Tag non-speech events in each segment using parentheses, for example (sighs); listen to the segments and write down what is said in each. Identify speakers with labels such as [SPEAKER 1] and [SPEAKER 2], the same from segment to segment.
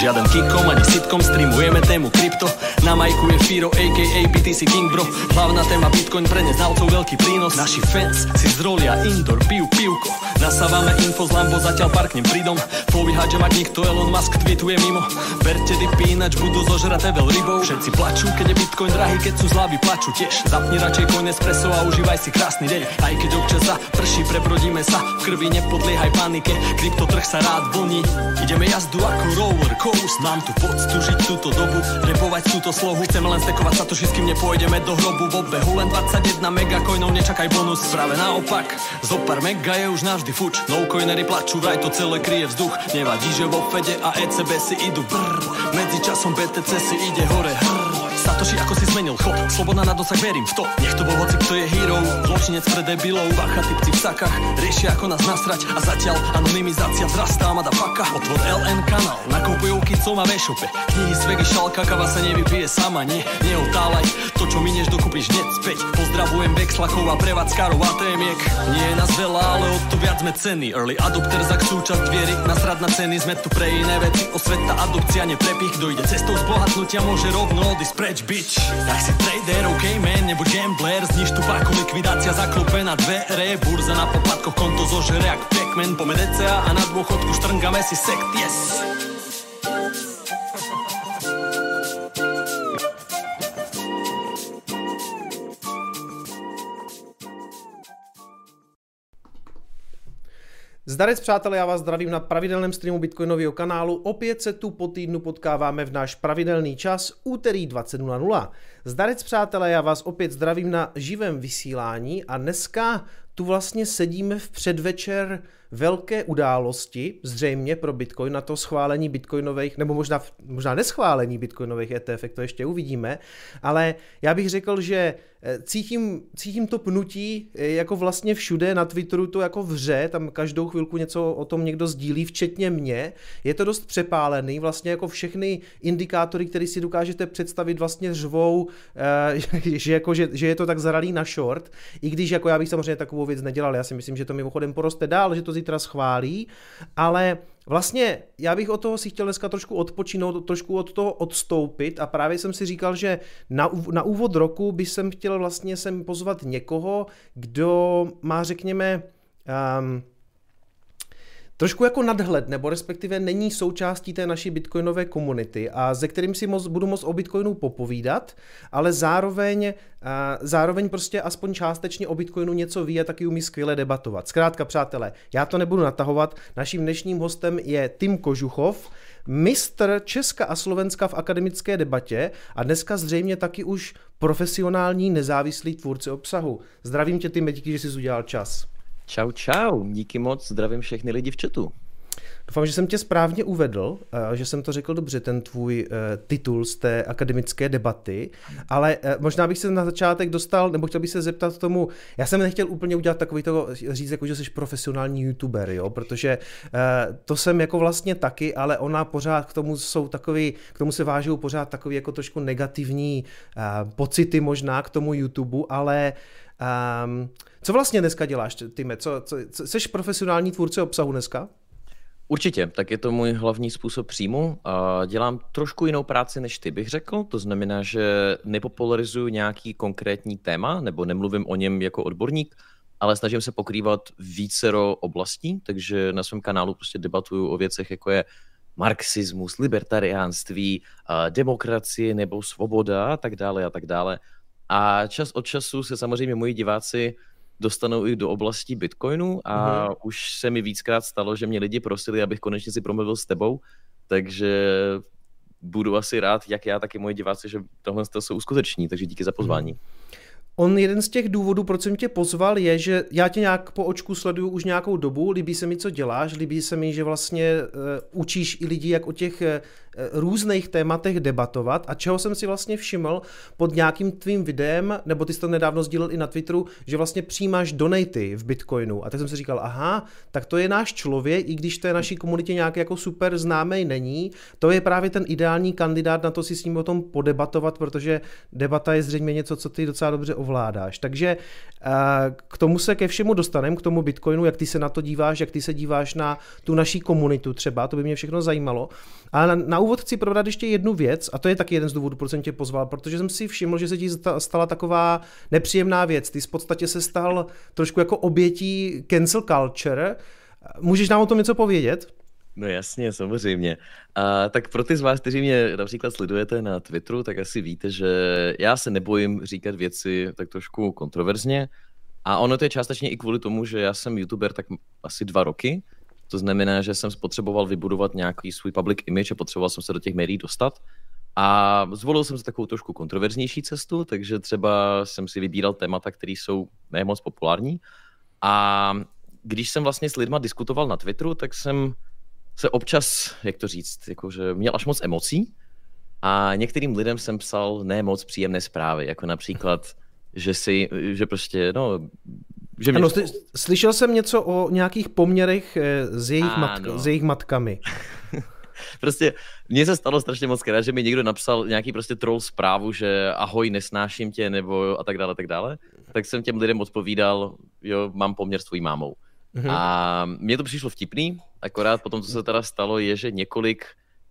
[SPEAKER 1] Žiaden kikom ani sitkom, streamujeme tému krypto Na majku je Firo, aka BTC King bro. Hlavná téma bitcoin pre neznalcov veľký prínos. Naši fans si zrolia indoor, pijú pivko. Nasávame info z Lambo, zatiaľ parknem pridom Povíhať, že mať nikto Elon Musk tweetuje mimo. Berte dipy, ináč budú zožraté veľ rybou. Všetci plačú, keď je bitcoin drahý, keď sú zlavy plačú tiež. Zapni radšej coin espresso a užívaj si krásny deň. Aj keď občas za prší, prebrodíme sa. V krvi nepodliehaj panike, kryptotrh sa rád vlní Ideme jazdu ako roller coast Mám tu poctu žiť túto dobu, repovať túto slohu Chceme len stekovať sa to, kým nepôjdeme do hrobu V obehu len 21 megacoinov, nečakaj bonus Práve naopak, zo pár mega je už navždy fuč No coinery plačú, vraj to celé kryje vzduch. Nevadí, že vo Fede a ECB si idú brr Medzi časom BTC si ide hore hrr Satoši, ako si zmenil chod Slobodná na dosah, verím v to. Nech to bol hoci, kto je hero. Zločinec pre debilov. Bacha, typci v sakách. Riešia, ako nás nasrať. A zatiaľ anonymizácia vzrastá Mada paka. Otvor LN kanál Nakupujú kicom a vešope Knihy z vegy šalka Kava sa nevypije sama. Nie, neotálaj To, čo minieš, dokúpiš hneď späť. Pozdravujem Vexlakov a prevádzkarov ATMiek Nie je nás veľa, ale o to viac sme ceny. Early adopter za súčasť viery. Nasrad na ceny Sme tu pre iné veci Osveta, adopcia, neprepich. Kto ide cestou zbohatnutia Môže rovno odísť preč, bitch Tak si trader, ok man, nebo gambler. Zniž tu páku, likvidácia zaklope na dvere. Burza na popadkoch, konto zožere jak Pac-Man. Pome DCA a na dôchodku štrngame si sekt, yes
[SPEAKER 2] Zdarec přátelé, já vás zdravím na pravidelném streamu Bitcoinového kanálu. Opět se tu po týdnu potkáváme v náš pravidelný čas úterý 20.00. Zdarec přátelé, já vás opět zdravím na živém vysílání a dneska tu vlastně sedíme v předvečer velké události, zřejmě pro Bitcoin, na to schválení bitcoinových, nebo možná, možná neschválení bitcoinových ETF, to ještě uvidíme, ale já bych řekl, že eh, cítím, cítím to pnutí eh, jako vlastně všude, na Twitteru to jako vře, tam každou chvilku něco o tom někdo sdílí, včetně mě, je to dost přepálený, vlastně jako všechny indikátory, které si dokážete představit, vlastně řvou, eh, (laughs) že, jako, že, že je to tak zaralý na short, i když jako já bych samozřejmě takovou věc nedělal, já si myslím, že to mimochodem poroste dál, že to zítra schválí, ale vlastně já bych od toho si chtěl dneska trošku odpočinout, trošku od toho odstoupit a právě jsem si říkal, že na, na úvod roku by jsem chtěl vlastně sem pozvat někoho, kdo má, řekněme, um, trošku jako nadhled, nebo respektive není součástí té naší bitcoinové komunity a ze kterým si moc, budu moc o bitcoinu popovídat, ale zároveň, zároveň prostě aspoň částečně o bitcoinu něco ví a taky umí skvěle debatovat. Zkrátka, přátelé, já to nebudu natahovat. Naším dnešním hostem je Tim Kožuchov, mistr Česka a Slovenska v akademické debatě a dneska zřejmě taky už profesionální nezávislý tvůrce obsahu. Zdravím tě, Tim, díky, že jsi udělal čas.
[SPEAKER 3] Čau, čau, díky moc, zdravím všechny lidi v chatu.
[SPEAKER 2] Doufám, že jsem tě správně uvedl, eh, že jsem to řekl dobře, ten tvůj eh, titul z té akademické debaty, ale eh, možná bych se na začátek dostal, nebo chtěl bych se zeptat tomu, já jsem nechtěl úplně udělat takový to, říct, jako, že jsi profesionální youtuber, jo, protože to jsem jako vlastně taky, ale ona pořád k tomu jsou takový, k tomu se vážou pořád takový jako trošku negativní pocity možná k tomu YouTube, ale um, co vlastně dneska děláš, Tyme? Co, co, co, jsi profesionální tvůrce obsahu dneska?
[SPEAKER 3] Určitě, tak je to můj hlavní způsob příjmu. Dělám trošku jinou práci než ty, bych řekl. To znamená, že nepopularizuju nějaký konkrétní téma, nebo nemluvím o něm jako odborník, ale snažím se pokrývat vícero oblastí, takže na svém kanálu prostě debatuju o věcech, jako je marxismus, libertariánství, demokracie nebo svoboda a tak dále a tak dále. A čas od času se samozřejmě moji diváci dostanou i do oblasti Bitcoinu a mm-hmm. už se mi víckrát stalo, že mě lidi prosili, abych konečně si promluvil s tebou, takže budu asi rád, jak já, tak i moji diváci, že tohle jsou uskuteční, takže díky za pozvání. Mm-hmm.
[SPEAKER 2] On jeden z těch důvodů, proč jsem tě pozval, je, že já tě nějak po očku sleduju už nějakou dobu, líbí se mi, co děláš, líbí se mi, že vlastně uh, učíš i lidi, jak o těch eh, různých tématech debatovat a čeho jsem si vlastně všiml pod nějakým tvým videem, nebo ty jsi to nedávno sdílel i na Twitteru, že vlastně přijímáš donaty v Bitcoinu. A tak jsem si říkal, aha, tak to je náš člověk, i když to je naší komunitě nějak jako super známý není, to je právě ten ideální kandidát na to si s ním o tom podebatovat, protože debata je zřejmě něco, co ty docela dobře ovládáš. Takže eh, k tomu se ke všemu dostaneme, k tomu Bitcoinu, jak ty se na to díváš, jak ty se díváš na tu naší komunitu třeba, to by mě všechno zajímalo. Ale na, na úvod chci probrat ještě jednu věc, a to je taky jeden z důvodů, proč jsem tě pozval, protože jsem si všiml, že se ti stala taková nepříjemná věc. Ty v podstatě se stal trošku jako obětí cancel culture. Můžeš nám o tom něco povědět?
[SPEAKER 3] No jasně, samozřejmě. A tak pro ty z vás, kteří mě například sledujete na Twitteru, tak asi víte, že já se nebojím říkat věci tak trošku kontroverzně. A ono to je částečně i kvůli tomu, že já jsem youtuber tak asi dva roky. To znamená, že jsem spotřeboval vybudovat nějaký svůj public image a potřeboval jsem se do těch médií dostat. A zvolil jsem si takovou trošku kontroverznější cestu, takže třeba jsem si vybíral témata, které jsou nemoc populární. A když jsem vlastně s lidma diskutoval na Twitteru, tak jsem se občas, jak to říct, jakože měl až moc emocí a některým lidem jsem psal ne moc příjemné zprávy, jako například, že si, že prostě, no,
[SPEAKER 2] že mě... ano, slyšel jsem něco o nějakých poměrech eh, s jejich, matka, s jejich matkami. (laughs)
[SPEAKER 3] prostě mně se stalo strašně moc krát, že mi někdo napsal nějaký prostě troll zprávu, že ahoj, nesnáším tě, nebo a tak dále, a tak dále. Tak jsem těm lidem odpovídal, jo, mám poměr s tvojí mámou. Mm-hmm. A mně to přišlo vtipný, akorát potom, co se teda stalo, je, že několik,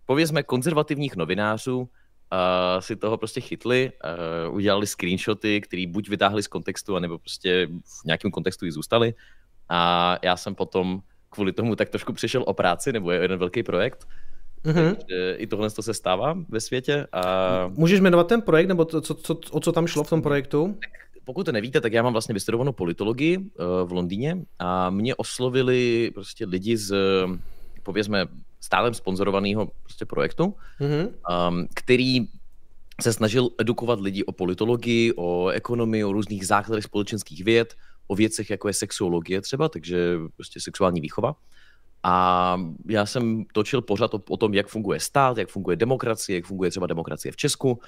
[SPEAKER 3] povězme, konzervativních novinářů uh, si toho prostě chytli, uh, udělali screenshoty, které buď vytáhli z kontextu, anebo prostě v nějakém kontextu i zůstali. A já jsem potom kvůli tomu tak trošku přišel o práci, nebo je jeden velký projekt. Mm-hmm. Takže i tohle to se stává ve světě. A...
[SPEAKER 2] Můžeš jmenovat ten projekt, nebo to, co, co, o co tam šlo v tom projektu?
[SPEAKER 3] Pokud to nevíte, tak já mám vlastně vystudovanou politologii uh, v Londýně a mě oslovili prostě lidi z, povězme, stálem sponzorovaného prostě projektu, mm-hmm. um, který se snažil edukovat lidi o politologii, o ekonomii, o různých základech společenských věd, o věcech, jako je sexuologie třeba, takže prostě sexuální výchova. A já jsem točil pořád o, o tom, jak funguje stát, jak funguje demokracie, jak funguje třeba demokracie v Česku,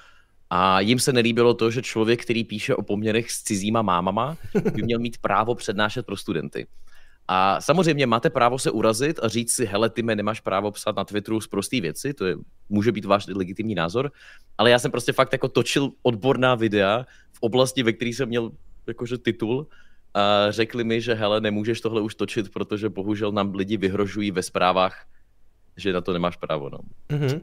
[SPEAKER 3] a jim se nelíbilo to, že člověk, který píše o poměrech s cizíma mámama, by měl mít právo přednášet pro studenty. A samozřejmě máte právo se urazit a říct si, hele, ty mě nemáš právo psát na Twitteru z prostý věci, to je, může být váš legitimní názor, ale já jsem prostě fakt jako točil odborná videa v oblasti, ve které jsem měl jakože titul a řekli mi, že hele, nemůžeš tohle už točit, protože bohužel nám lidi vyhrožují ve zprávách, že na to nemáš právo. No. Mm-hmm.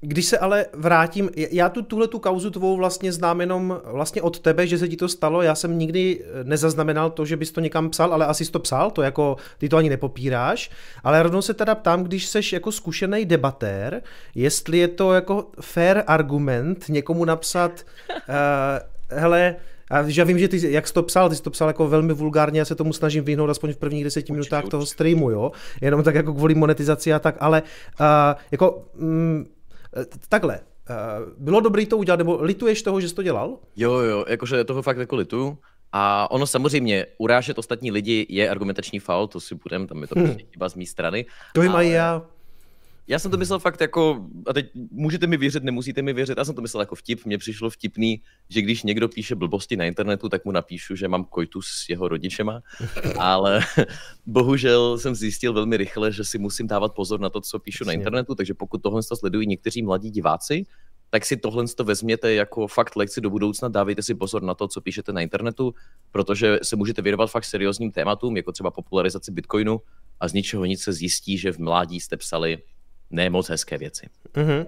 [SPEAKER 2] Když se ale vrátím, já tu tuhle tu kauzu tvou vlastně znám jenom vlastně od tebe, že se ti to stalo, já jsem nikdy eh, nezaznamenal to, že bys to někam psal, ale asi jsi to psal, to jako, ty to ani nepopíráš, ale rovnou se teda ptám, když seš jako zkušený debatér, jestli je to jako fair argument někomu napsat, uh, hele, a já vím, že ty, jak jsi to psal, ty jsi to psal jako velmi vulgárně, já se tomu snažím vyhnout aspoň v prvních deseti minutách toho streamu, jo, jenom tak jako kvůli monetizaci a tak, ale uh, jako mm, takhle, uh, bylo dobrý to udělat, nebo lituješ toho, že jsi to dělal?
[SPEAKER 3] Jo, jo, jakože toho fakt jako lituju. A ono samozřejmě, urážet ostatní lidi je argumentační faul, to si budem, tam je to hmm. prostě chyba z mé strany.
[SPEAKER 2] To jim ale... já.
[SPEAKER 3] Já jsem to myslel fakt jako, a teď můžete mi věřit, nemusíte mi věřit, já jsem to myslel jako vtip, mně přišlo vtipný, že když někdo píše blbosti na internetu, tak mu napíšu, že mám kojtu s jeho rodičema, (laughs) ale (laughs) bohužel jsem zjistil velmi rychle, že si musím dávat pozor na to, co píšu na internetu, takže pokud tohle sledují někteří mladí diváci, tak si tohle to vezměte jako fakt lekci do budoucna, dávejte si pozor na to, co píšete na internetu, protože se můžete věnovat fakt seriózním tématům, jako třeba popularizaci Bitcoinu a z ničeho nic se zjistí, že v mládí jste psali ne moc hezké věci. Mm-hmm.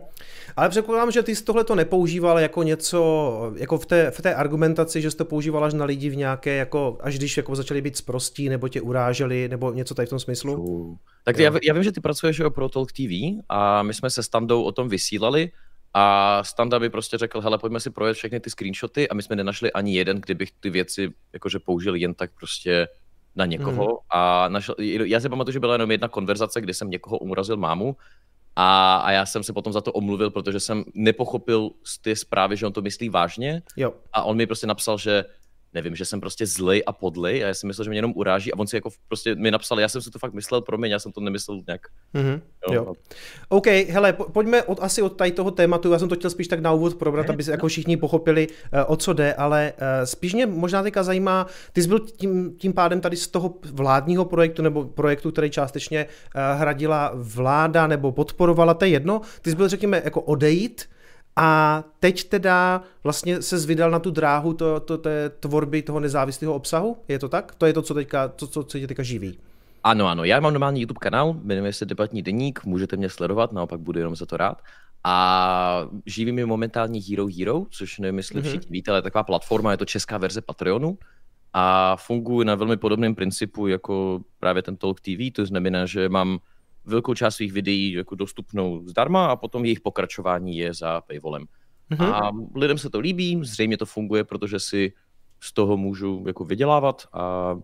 [SPEAKER 2] Ale předpokládám, že ty jsi tohle to nepoužíval jako něco, jako v té, v té argumentaci, že jsi to používal až na lidi v nějaké, jako až když jako začali být sprostí, nebo tě uráželi, nebo něco tady v tom smyslu? Uh,
[SPEAKER 3] tak já, já, vím, že ty pracuješ pro Talk TV a my jsme se Standou o tom vysílali a Standa by prostě řekl, hele, pojďme si projet všechny ty screenshoty a my jsme nenašli ani jeden, kdybych ty věci jakože použil jen tak prostě na někoho. Mm. A našel, já si pamatuju, že byla jenom jedna konverzace, kdy jsem někoho umrazil mámu a, a já jsem se potom za to omluvil, protože jsem nepochopil z té zprávy, že on to myslí vážně. Jo. A on mi prostě napsal, že nevím, že jsem prostě zlej a podlej a já jsem myslel, že mě jenom uráží a on si jako prostě mi napsal, já jsem si to fakt myslel, promiň, já jsem to nemyslel nějak. Mm-hmm,
[SPEAKER 2] jo. jo. OK, hele, pojďme od, asi od tady toho tématu, já jsem to chtěl spíš tak na úvod probrat, aby se jako všichni pochopili, uh, o co jde, ale uh, spíš mě možná teďka zajímá, ty jsi byl tím, tím pádem tady z toho vládního projektu nebo projektu, který částečně uh, hradila vláda nebo podporovala, to je jedno, ty jsi byl řekněme jako odejít, a teď teda vlastně se zvydal na tu dráhu to, to, té tvorby toho nezávislého obsahu? Je to tak? To je to, co, teďka, to, co, co tě teďka živí.
[SPEAKER 3] Ano, ano, já mám normální YouTube kanál, jmenuje se Debatní deník, můžete mě sledovat, naopak budu jenom za to rád. A živí mi momentálně Hero Hero, což nevím, jestli mm-hmm. všichni víte, ale je taková platforma, je to česká verze Patreonu a funguje na velmi podobném principu jako právě ten Talk TV, to znamená, že mám velkou část svých videí jako dostupnou zdarma a potom jejich pokračování je za paywallem. Mm-hmm. A lidem se to líbí, zřejmě to funguje, protože si z toho můžu jako vydělávat a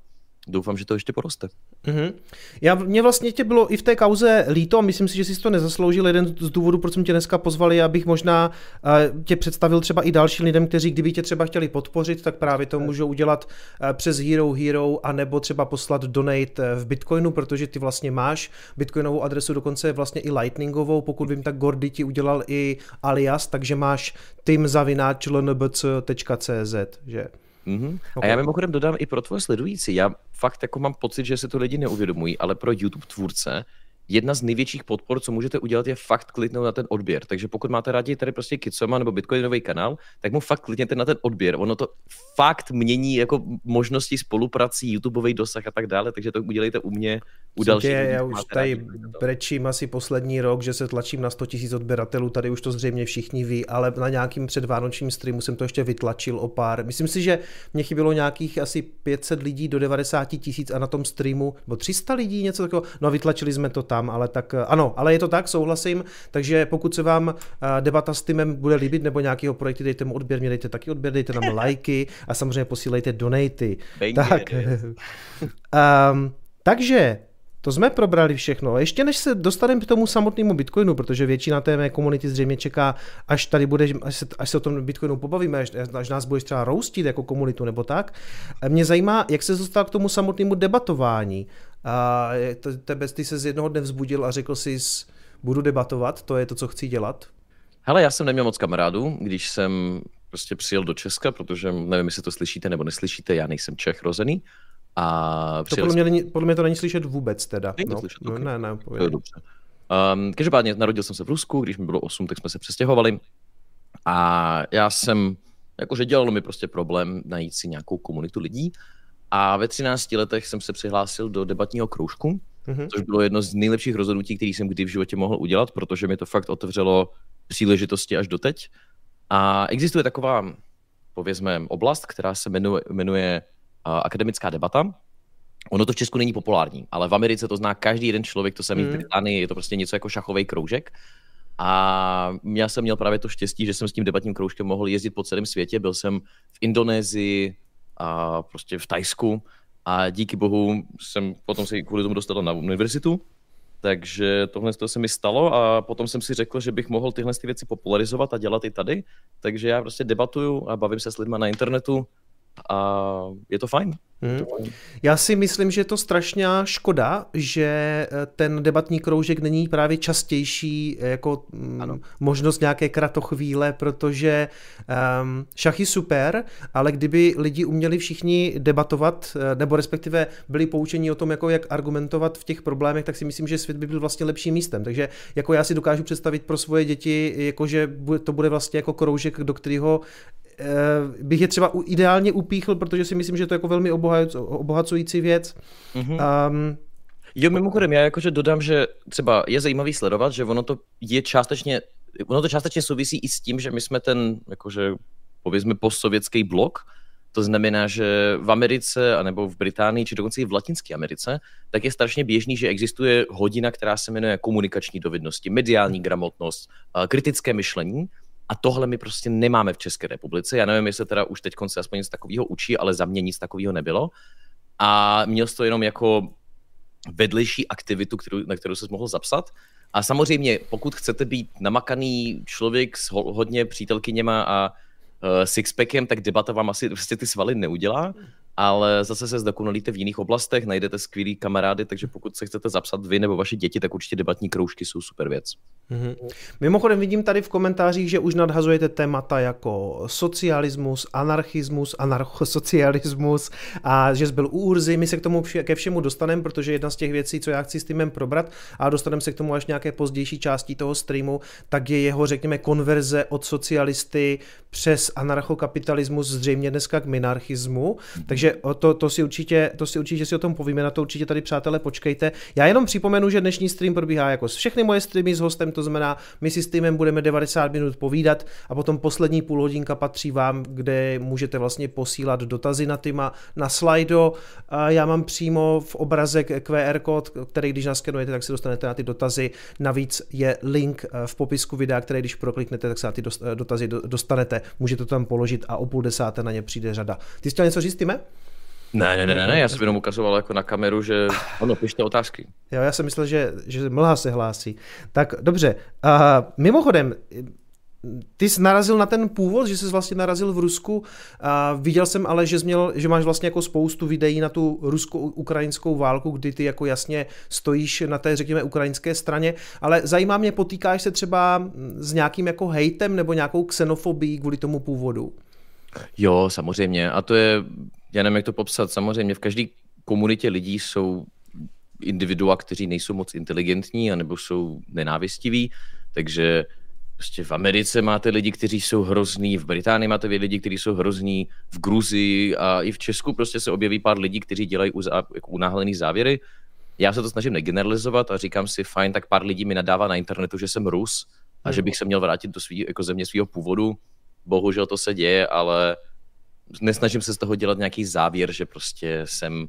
[SPEAKER 3] doufám, že to ještě poroste.
[SPEAKER 2] Mm-hmm. Já, mě vlastně tě bylo i v té kauze líto a myslím si, že jsi to nezasloužil. Jeden z důvodů, proč jsem tě dneska pozvali, abych možná uh, tě představil třeba i dalším lidem, kteří kdyby tě třeba chtěli podpořit, tak právě to můžou udělat uh, přes Hero Hero a nebo třeba poslat donate eh, v Bitcoinu, protože ty vlastně máš Bitcoinovou adresu, dokonce vlastně i Lightningovou, pokud vím, tak Gordy ti udělal i alias, takže máš timzavináč.lnbc.cz, že?
[SPEAKER 3] Mm-hmm. Okay. A já mimochodem dodám i pro tvoje sledující, já fakt jako mám pocit, že se to lidi neuvědomují, ale pro YouTube tvůrce jedna z největších podpor, co můžete udělat, je fakt kliknout na ten odběr. Takže pokud máte rádi tady prostě Kitsoma nebo Bitcoinový kanál, tak mu fakt klikněte na ten odběr. Ono to fakt mění jako možnosti spoluprací, YouTubeový dosah a tak dále, takže to udělejte u mě, u dalších.
[SPEAKER 2] Já už tady rádi, brečím asi poslední rok, že se tlačím na 100 000 odběratelů, tady už to zřejmě všichni ví, ale na nějakým předvánočním streamu jsem to ještě vytlačil o pár. Myslím si, že mě chybělo nějakých asi 500 lidí do 90 tisíc a na tom streamu, nebo 300 lidí, něco takového, no a vytlačili jsme to tam tam, ale tak eh, ano, ale je to tak, souhlasím, takže pokud se vám eh, debata s týmem bude líbit nebo nějakého projektu, dejte mu odběr, mě dejte taky odběr, dejte nám (laughs) lajky a samozřejmě posílejte donaty. tak, um, (laughs) takže to jsme probrali všechno. Ještě než se dostaneme k tomu samotnému Bitcoinu, protože většina té mé komunity zřejmě čeká, až tady bude, až se, až se o tom Bitcoinu pobavíme, až, až nás budeš třeba roustit jako komunitu nebo tak. Mě zajímá, jak se dostal k tomu samotnému debatování. A tebe, ty se z jednoho dne vzbudil a řekl si, budu debatovat, to je to, co chci dělat?
[SPEAKER 3] Hele, já jsem neměl moc kamarádů, když jsem prostě přijel do Česka, protože nevím, jestli to slyšíte nebo neslyšíte, já nejsem Čech rozený. A
[SPEAKER 2] to podle mě, není, podle mě to není slyšet vůbec teda.
[SPEAKER 3] Není to no, slyšet,
[SPEAKER 2] no,
[SPEAKER 3] okay.
[SPEAKER 2] ne, ne,
[SPEAKER 3] to je dobře. Um, každopádně narodil jsem se v Rusku, když mi bylo 8, tak jsme se přestěhovali. A já jsem, jakože dělalo mi prostě problém najít si nějakou komunitu lidí. A ve 13 letech jsem se přihlásil do debatního kroužku, mm-hmm. což bylo jedno z nejlepších rozhodnutí, které jsem kdy v životě mohl udělat, protože mi to fakt otevřelo příležitosti až doteď. A existuje taková, povězme, oblast, která se jmenuje, jmenuje uh, akademická debata. Ono to v Česku není populární, ale v Americe to zná každý jeden člověk, to samý mm. v Británii, je to prostě něco jako šachový kroužek. A já jsem měl právě to štěstí, že jsem s tím debatním kroužkem mohl jezdit po celém světě. Byl jsem v Indonésii, a prostě v Tajsku a díky bohu jsem potom se kvůli tomu dostal na univerzitu, takže tohle se mi stalo a potom jsem si řekl, že bych mohl tyhle ty věci popularizovat a dělat i tady. Takže já prostě debatuju a bavím se s lidmi na internetu a je to fajn. Hmm.
[SPEAKER 2] Já si myslím, že je to strašná škoda, že eh, ten debatní kroužek není právě častější eh, jako mm, ano. možnost nějaké kratochvíle, protože um, šach je super, ale kdyby lidi uměli všichni debatovat, eh, nebo respektive byli poučeni o tom, jako jak argumentovat v těch problémech, tak si myslím, že svět by byl vlastně lepším místem. Takže jako já si dokážu představit pro svoje děti, jako že to bude vlastně jako kroužek, do kterého bych je třeba ideálně upíchl, protože si myslím, že to je jako velmi obohacující věc. Mm-hmm. Um,
[SPEAKER 3] Jo, mimochodem, já jakože dodám, že třeba je zajímavý sledovat, že ono to je částečně, ono to částečně souvisí i s tím, že my jsme ten, jakože, povězme, postsovětský blok, to znamená, že v Americe, anebo v Británii, či dokonce i v Latinské Americe, tak je strašně běžný, že existuje hodina, která se jmenuje komunikační dovednosti, mediální gramotnost, kritické myšlení a tohle my prostě nemáme v České republice. Já nevím, jestli teda už teď se aspoň něco takového učí, ale za mě nic takového nebylo. A měl jsi to jenom jako vedlejší aktivitu, kterou, na kterou se mohl zapsat. A samozřejmě, pokud chcete být namakaný člověk s ho, hodně přítelkyněma a sixpackem, tak debata vám asi prostě ty svaly neudělá ale zase se zdokonalíte v jiných oblastech, najdete skvělý kamarády, takže pokud se chcete zapsat vy nebo vaše děti, tak určitě debatní kroužky jsou super věc.
[SPEAKER 2] Mm-hmm. Mimochodem vidím tady v komentářích, že už nadhazujete témata jako socialismus, anarchismus, anarchosocialismus a že byl u Urzy. My se k tomu vše, ke všemu dostaneme, protože jedna z těch věcí, co já chci s týmem probrat a dostaneme se k tomu až nějaké pozdější části toho streamu, tak je jeho, řekněme, konverze od socialisty přes anarchokapitalismus zřejmě dneska k minarchismu. Mm-hmm. Takže to, to, si určitě, to si určitě si o tom povíme, na to určitě tady přátelé počkejte. Já jenom připomenu, že dnešní stream probíhá jako všechny moje streamy s hostem, to znamená, my si s týmem budeme 90 minut povídat a potom poslední půl hodinka patří vám, kde můžete vlastně posílat dotazy na týma na slajdo. Já mám přímo v obrazek QR kód, který když naskenujete, tak si dostanete na ty dotazy. Navíc je link eh, v popisku videa, který když prokliknete, tak se na ty eh, dotazy dostanete. Můžete to tam položit a o půl desáté na ně přijde řada. Ty jsi chtěl něco říct, Týme?
[SPEAKER 3] Ne, ne, ne, ne, já (laughs) jsem jenom ukazoval jako na kameru, že (sighs) ano, pište otázky.
[SPEAKER 2] Jo, já jsem myslel, že, že mlha se hlásí. Tak dobře, uh, mimochodem, ty jsi narazil na ten původ, že jsi vlastně narazil v Rusku. A viděl jsem ale, že, jsi měl, že máš vlastně jako spoustu videí na tu rusko-ukrajinskou válku, kdy ty jako jasně stojíš na té, řekněme, ukrajinské straně. Ale zajímá mě, potýkáš se třeba s nějakým jako hejtem nebo nějakou xenofobií kvůli tomu původu?
[SPEAKER 3] Jo, samozřejmě. A to je já nevím, jak to popsat, samozřejmě v každé komunitě lidí jsou individua, kteří nejsou moc inteligentní anebo jsou nenávistiví, takže prostě v Americe máte lidi, kteří jsou hrozní, v Británii máte lidi, kteří jsou hrozní, v Gruzii a i v Česku prostě se objeví pár lidí, kteří dělají jako unáhlený závěry. Já se to snažím negeneralizovat a říkám si, fajn, tak pár lidí mi nadává na internetu, že jsem Rus a že bych se měl vrátit do svý, jako země svého původu. Bohužel to se děje, ale nesnažím se z toho dělat nějaký závěr, že prostě jsem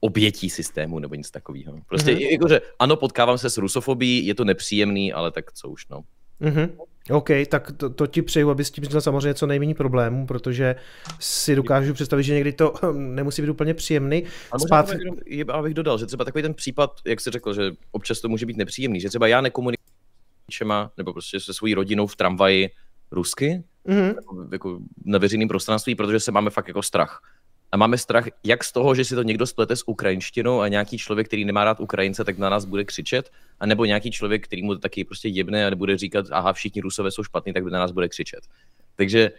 [SPEAKER 3] obětí systému nebo nic takového. Prostě mm-hmm. jakože ano, potkávám se s rusofobí, je to nepříjemný, ale tak co už, no.
[SPEAKER 2] Mm-hmm. OK, tak to, to ti přeju, abys tím měl samozřejmě co nejméně problémů, protože si dokážu představit, že někdy to nemusí být úplně příjemný.
[SPEAKER 3] A Spát... abych, abych dodal, že třeba takový ten případ, jak jsi řekl, že občas to může být nepříjemný, že třeba já nekomunikuji nebo prostě se svojí rodinou v tramvaji rusky, mm-hmm. jako, na veřejném prostranství, protože se máme fakt jako strach. A máme strach jak z toho, že si to někdo splete s ukrajinštinou a nějaký člověk, který nemá rád Ukrajince, tak na nás bude křičet, a nebo nějaký člověk, který mu to taky prostě jebne a bude říkat, aha, všichni rusové jsou špatní, tak na nás bude křičet. Takže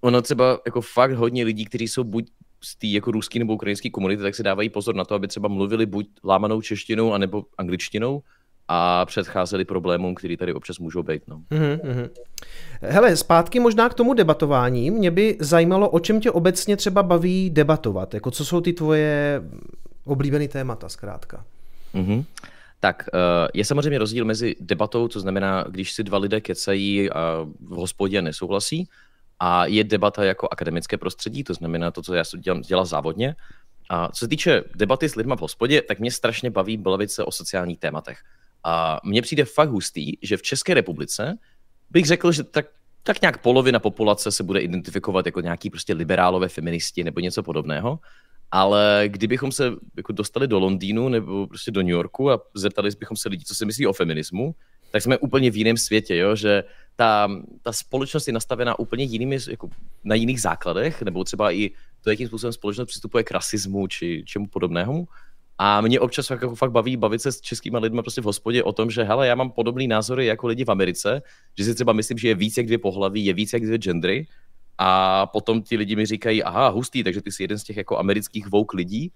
[SPEAKER 3] ono třeba jako fakt hodně lidí, kteří jsou buď z té jako ruský nebo ukrajinské komunity, tak si dávají pozor na to, aby třeba mluvili buď lámanou češtinou, anebo angličtinou, a předcházeli problémům, které tady občas můžou být. No. Mm-hmm.
[SPEAKER 2] Hele, zpátky možná k tomu debatování. Mě by zajímalo, o čem tě obecně třeba baví debatovat. Jako co jsou ty tvoje oblíbené témata zkrátka?
[SPEAKER 3] Mm-hmm. Tak eh, je samozřejmě rozdíl mezi debatou, to znamená, když si dva lidé kecají a v hospodě nesouhlasí, a je debata jako akademické prostředí, to znamená to, co já dělám, dělám závodně. A co se týče debaty s lidmi v hospodě, tak mě strašně baví bavit se o sociálních tématech. A mně přijde fakt hustý, že v České republice bych řekl, že tak, tak nějak polovina populace se bude identifikovat jako nějaký prostě liberálové feministi nebo něco podobného. Ale kdybychom se jako dostali do Londýnu nebo prostě do New Yorku a zeptali bychom se lidí, co si myslí o feminismu, tak jsme úplně v jiném světě, jo? že ta, ta společnost je nastavená úplně jinými, jako na jiných základech, nebo třeba i to, jakým způsobem společnost přistupuje k rasismu či čemu podobnému. A mě občas fakt, jako fakt baví bavit se s českými lidmi prostě v hospodě o tom, že hele, já mám podobný názory jako lidi v Americe, že si třeba myslím, že je víc jak dvě pohlaví, je víc jak dvě gendry. A potom ti lidi mi říkají, aha, hustý, takže ty jsi jeden z těch jako amerických vouk lidí.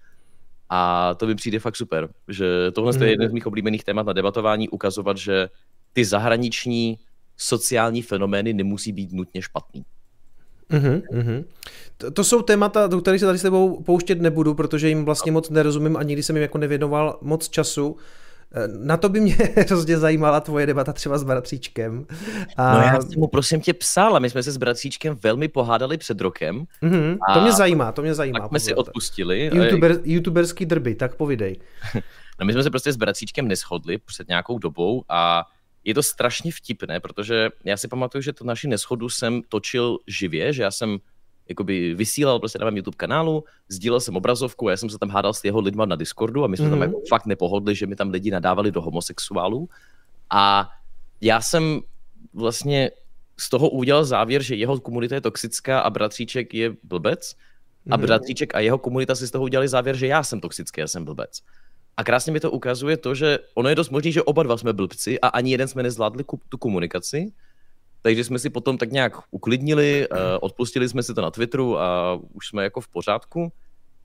[SPEAKER 3] A to mi přijde fakt super, že tohle mm. je jeden z mých oblíbených témat na debatování, ukazovat, že ty zahraniční sociální fenomény nemusí být nutně špatný.
[SPEAKER 2] Mm-hmm, mm-hmm. To, to jsou témata, do kterých se tady s tebou pouštět nebudu, protože jim vlastně moc nerozumím a nikdy jsem jim jako nevěnoval moc času. Eh, na to by mě (laughs) hrozně zajímala tvoje debata třeba s bratříčkem.
[SPEAKER 3] A... No já jsem mu prosím tě psal a my jsme se s bratříčkem velmi pohádali před rokem.
[SPEAKER 2] Mm-hmm, a to mě zajímá, to mě zajímá.
[SPEAKER 3] Tak jsme si odpustili.
[SPEAKER 2] YouTuber, YouTuberský drby, tak povidej. (laughs)
[SPEAKER 3] no my jsme se prostě s bratříčkem neschodli před nějakou dobou a je to strašně vtipné, protože já si pamatuju, že to naši neschodu jsem točil živě, že já jsem jakoby vysílal prostě na mém YouTube kanálu, sdílel jsem obrazovku a já jsem se tam hádal s jeho lidma na Discordu a my jsme mm-hmm. tam mhm. jako fakt nepohodli, že mi tam lidi nadávali do homosexuálů. A já jsem vlastně z toho udělal závěr, že jeho komunita je toxická a bratříček je blbec. A mhm. bratříček a jeho komunita si z toho udělali závěr, že já jsem toxický, já jsem blbec. A krásně mi to ukazuje to, že ono je dost možné, že oba dva jsme blbci a ani jeden jsme nezvládli tu komunikaci. Takže jsme si potom tak nějak uklidnili, uh, odpustili jsme si to na Twitteru a už jsme jako v pořádku.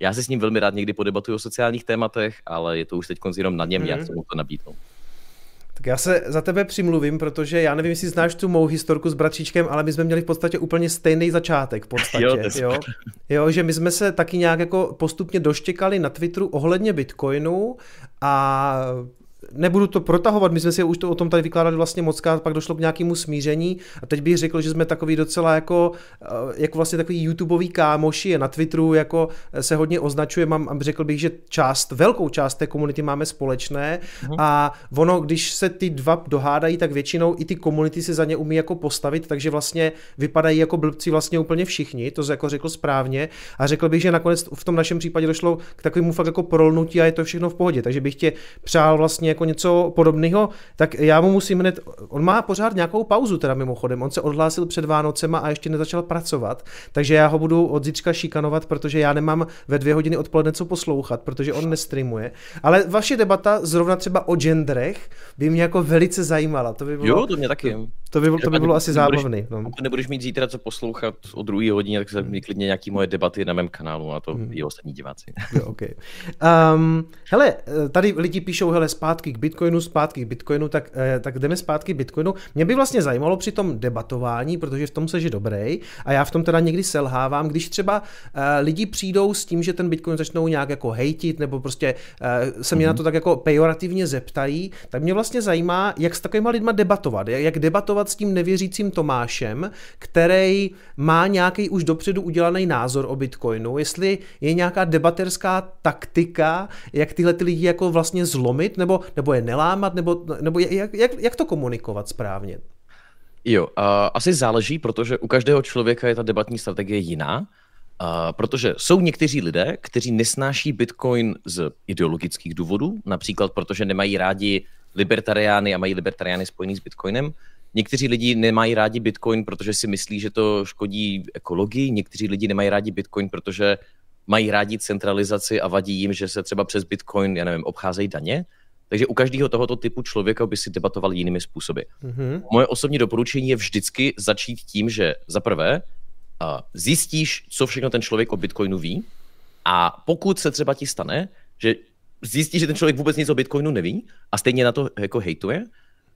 [SPEAKER 3] Já si s ním velmi rád někdy podebatuju o sociálních tématech, ale je to už teď jenom na něm, mm. jak mhm. mu to nabídnout.
[SPEAKER 2] Tak já se za tebe přimluvím, protože já nevím, jestli znáš tu mou historku s bratříčkem, ale my jsme měli v podstatě úplně stejný začátek v podstatě. jo, jo? jo, že my jsme se taky nějak jako postupně doštěkali na Twitteru ohledně Bitcoinu a nebudu to protahovat, my jsme si už to o tom tady vykládali vlastně moc krát, pak došlo k nějakému smíření a teď bych řekl, že jsme takový docela jako, eh, jako vlastně takový YouTubeový kámoši, na Twitteru jako se hodně označuje, mám, řekl bych, že část, velkou část té komunity máme společné uh-huh. a ono, když se ty dva dohádají, tak většinou i ty komunity si za ně umí jako postavit, takže vlastně vypadají jako blbci vlastně úplně všichni, to jako řekl správně a řekl bych, že nakonec v tom našem případě došlo k takovému fakt jako prolnutí a je to všechno v pohodě, takže bych tě přál vlastně jako něco podobného, tak já mu musím hned, on má pořád nějakou pauzu teda mimochodem, on se odhlásil před Vánocema a ještě nezačal pracovat, takže já ho budu od zítřka šikanovat, protože já nemám ve dvě hodiny odpoledne co poslouchat, protože on nestreamuje. Ale vaše debata zrovna třeba o genderech by mě jako velice zajímala. To by bylo,
[SPEAKER 3] jo, to mě taky.
[SPEAKER 2] To, to by, to by bylo asi zábavný.
[SPEAKER 3] No. Nebudeš mít zítra co poslouchat o druhé hodině, tak se mi klidně nějaký moje debaty na mém kanálu a to hmm. i ostatní diváci.
[SPEAKER 2] Jo, okay. um, hele, tady lidi píšou, hele, zpátky k Bitcoinu, zpátky k Bitcoinu, tak, eh, tak jdeme zpátky k Bitcoinu. Mě by vlastně zajímalo při tom debatování, protože v tom se je dobrý a já v tom teda někdy selhávám, když třeba uh, lidi přijdou s tím, že ten Bitcoin začnou nějak jako hejtit nebo prostě uh, se mě mm-hmm. na to tak jako pejorativně zeptají, tak mě vlastně zajímá, jak s takovýma lidma debatovat, jak, jak debatovat s tím nevěřícím Tomášem, který má nějaký už dopředu udělaný názor o Bitcoinu, jestli je nějaká debaterská taktika, jak tyhle ty lidi jako vlastně zlomit, nebo, nebo je nelámat, nebo, nebo jak, jak, jak to komunikovat správně?
[SPEAKER 3] Jo, uh, asi záleží, protože u každého člověka je ta debatní strategie jiná. Uh, protože jsou někteří lidé, kteří nesnáší Bitcoin z ideologických důvodů, například protože nemají rádi libertariány a mají libertariány spojený s Bitcoinem. Někteří lidi nemají rádi Bitcoin, protože si myslí, že to škodí ekologii. Někteří lidi nemají rádi Bitcoin, protože mají rádi centralizaci a vadí jim, že se třeba přes Bitcoin, já nevím, obcházejí daně. Takže u každého tohoto typu člověka by si debatoval jinými způsoby. Mm-hmm. Moje osobní doporučení je vždycky začít tím, že za prvé uh, zjistíš, co všechno ten člověk o Bitcoinu ví a pokud se třeba ti stane, že zjistíš, že ten člověk vůbec nic o Bitcoinu neví a stejně na to jako hejtuje,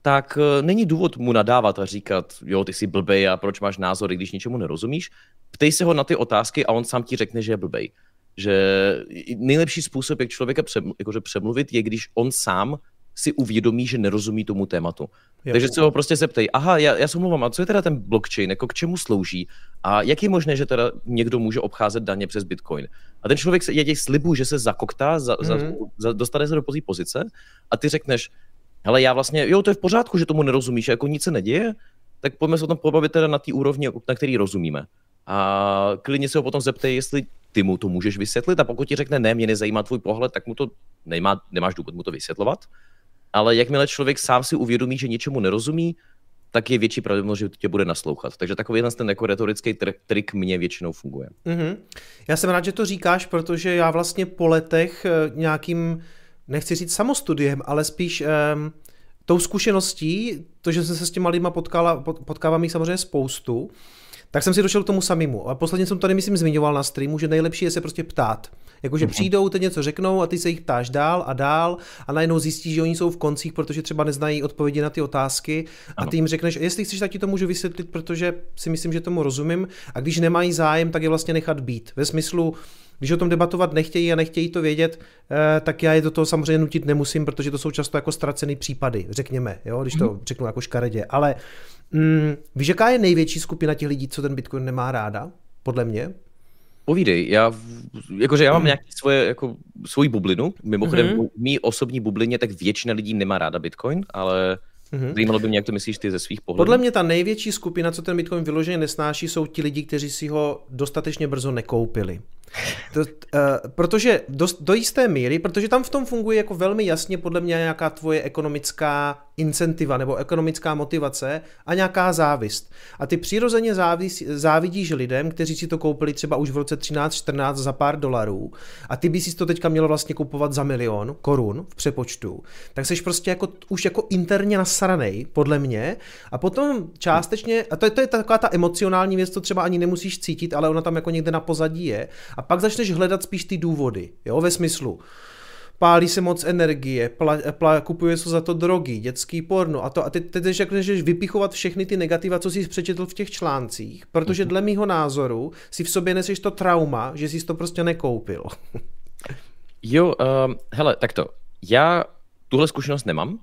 [SPEAKER 3] tak uh, není důvod mu nadávat a říkat, jo, ty jsi blbej a proč máš názory, když ničemu nerozumíš. Ptej se ho na ty otázky a on sám ti řekne, že je blbej že nejlepší způsob, jak člověka přemluvit, jakože přemluvit, je, když on sám si uvědomí, že nerozumí tomu tématu. Jo. Takže se ho prostě zeptej, aha, já, já se mluvám, a co je teda ten blockchain, jako k čemu slouží a jak je možné, že teda někdo může obcházet daně přes Bitcoin. A ten člověk se, je těch slibů, že se zakoktá, za, mm. za, mhm. za, dostane se do pozí pozice a ty řekneš, hele, já vlastně, jo, to je v pořádku, že tomu nerozumíš, jako nic se neděje, tak pojďme se o tom pobavit teda na té úrovni, na který rozumíme. A klidně se ho potom zeptej, jestli ty mu to můžeš vysvětlit a pokud ti řekne ne, mě nezajímá tvůj pohled, tak mu to nemá, nemáš důvod mu to vysvětlovat. Ale jakmile člověk sám si uvědomí, že něčemu nerozumí, tak je větší pravděpodobnost, že tě bude naslouchat. Takže takový ten jako retorický trik mě většinou funguje.
[SPEAKER 2] Mm-hmm. Já jsem rád, že to říkáš, protože já vlastně po letech eh, nějakým, nechci říct samostudiem, ale spíš um, tou zkušeností, to, že jsem se s těma lidma potkala, potkávám jich samozřejmě spoustu, tak jsem si došel k tomu samému. A posledně jsem tady, myslím, zmiňoval na streamu, že nejlepší je se prostě ptát. Jakože mm-hmm. přijdou, teď něco řeknou a ty se jich ptáš dál a dál a najednou zjistíš, že oni jsou v koncích, protože třeba neznají odpovědi na ty otázky a ty jim řekneš, jestli chceš, tak ti to můžu vysvětlit, protože si myslím, že tomu rozumím a když nemají zájem, tak je vlastně nechat být. Ve smyslu, když o tom debatovat nechtějí a nechtějí to vědět, eh, tak já je do toho samozřejmě nutit nemusím, protože to jsou často jako ztracený případy, řekněme, jo, když to mm-hmm. řeknu jako škaredě. Ale mm, víš, jaká je největší skupina těch lidí, co ten Bitcoin nemá ráda? Podle mě?
[SPEAKER 3] Povídej, já, jakože já mám mm. nějaký svoje, jako, svoji bublinu, mimochodem mm-hmm. mý osobní bublině, tak většina lidí nemá ráda Bitcoin, ale Mm-hmm. Zajímalo by mě, jak to myslíš ty ze svých pohledů.
[SPEAKER 2] Podle mě ta největší skupina, co ten Bitcoin vyloženě nesnáší, jsou ti lidi, kteří si ho dostatečně brzo nekoupili. To, uh, protože do, do jisté míry, protože tam v tom funguje jako velmi jasně podle mě nějaká tvoje ekonomická incentiva nebo ekonomická motivace a nějaká závist. A ty přirozeně závis, závidíš lidem, kteří si to koupili třeba už v roce 13-14 za pár dolarů a ty by si to teďka měl vlastně kupovat za milion korun v přepočtu, tak jsi prostě jako, už jako interně nasranej, podle mě. A potom částečně, a to je, to je taková ta emocionální věc, to třeba ani nemusíš cítit, ale ona tam jako někde na pozadí je. A pak začneš hledat spíš ty důvody, jo, ve smyslu, pálí se moc energie, pla, pla, kupuje se za to drogy, dětský porno a to a teď, teď řekneš vypichovat všechny ty negativa, co jsi přečetl v těch článcích, protože mm-hmm. dle mýho názoru si v sobě neseš to trauma, že jsi to prostě nekoupil. (laughs)
[SPEAKER 3] jo, um, hele, tak to. Já tuhle zkušenost nemám. Uh,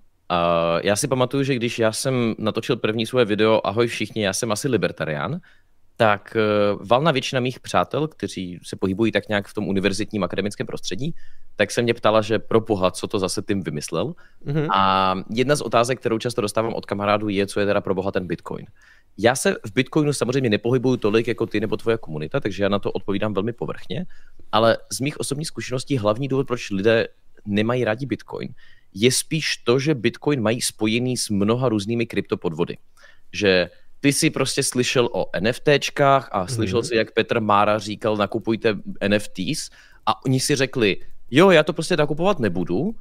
[SPEAKER 3] já si pamatuju, že když já jsem natočil první svoje video Ahoj všichni, já jsem asi libertarián, tak uh, valná většina mých přátel, kteří se pohybují tak nějak v tom univerzitním akademickém prostředí, tak se mě ptala, že pro boha, co to zase tím vymyslel. Mm-hmm. A jedna z otázek, kterou často dostávám od kamarádů, je, co je teda pro boha ten Bitcoin. Já se v Bitcoinu samozřejmě nepohybuju tolik jako ty nebo tvoje komunita, takže já na to odpovídám velmi povrchně, ale z mých osobních zkušeností hlavní důvod, proč lidé nemají rádi Bitcoin, je spíš to, že Bitcoin mají spojený s mnoha různými kryptopodvody. Že ty jsi prostě slyšel o NFTčkách a slyšel mm-hmm. si, jak Petr Mára říkal, nakupujte NFTs a oni si řekli, jo, já to prostě nakupovat nebudu,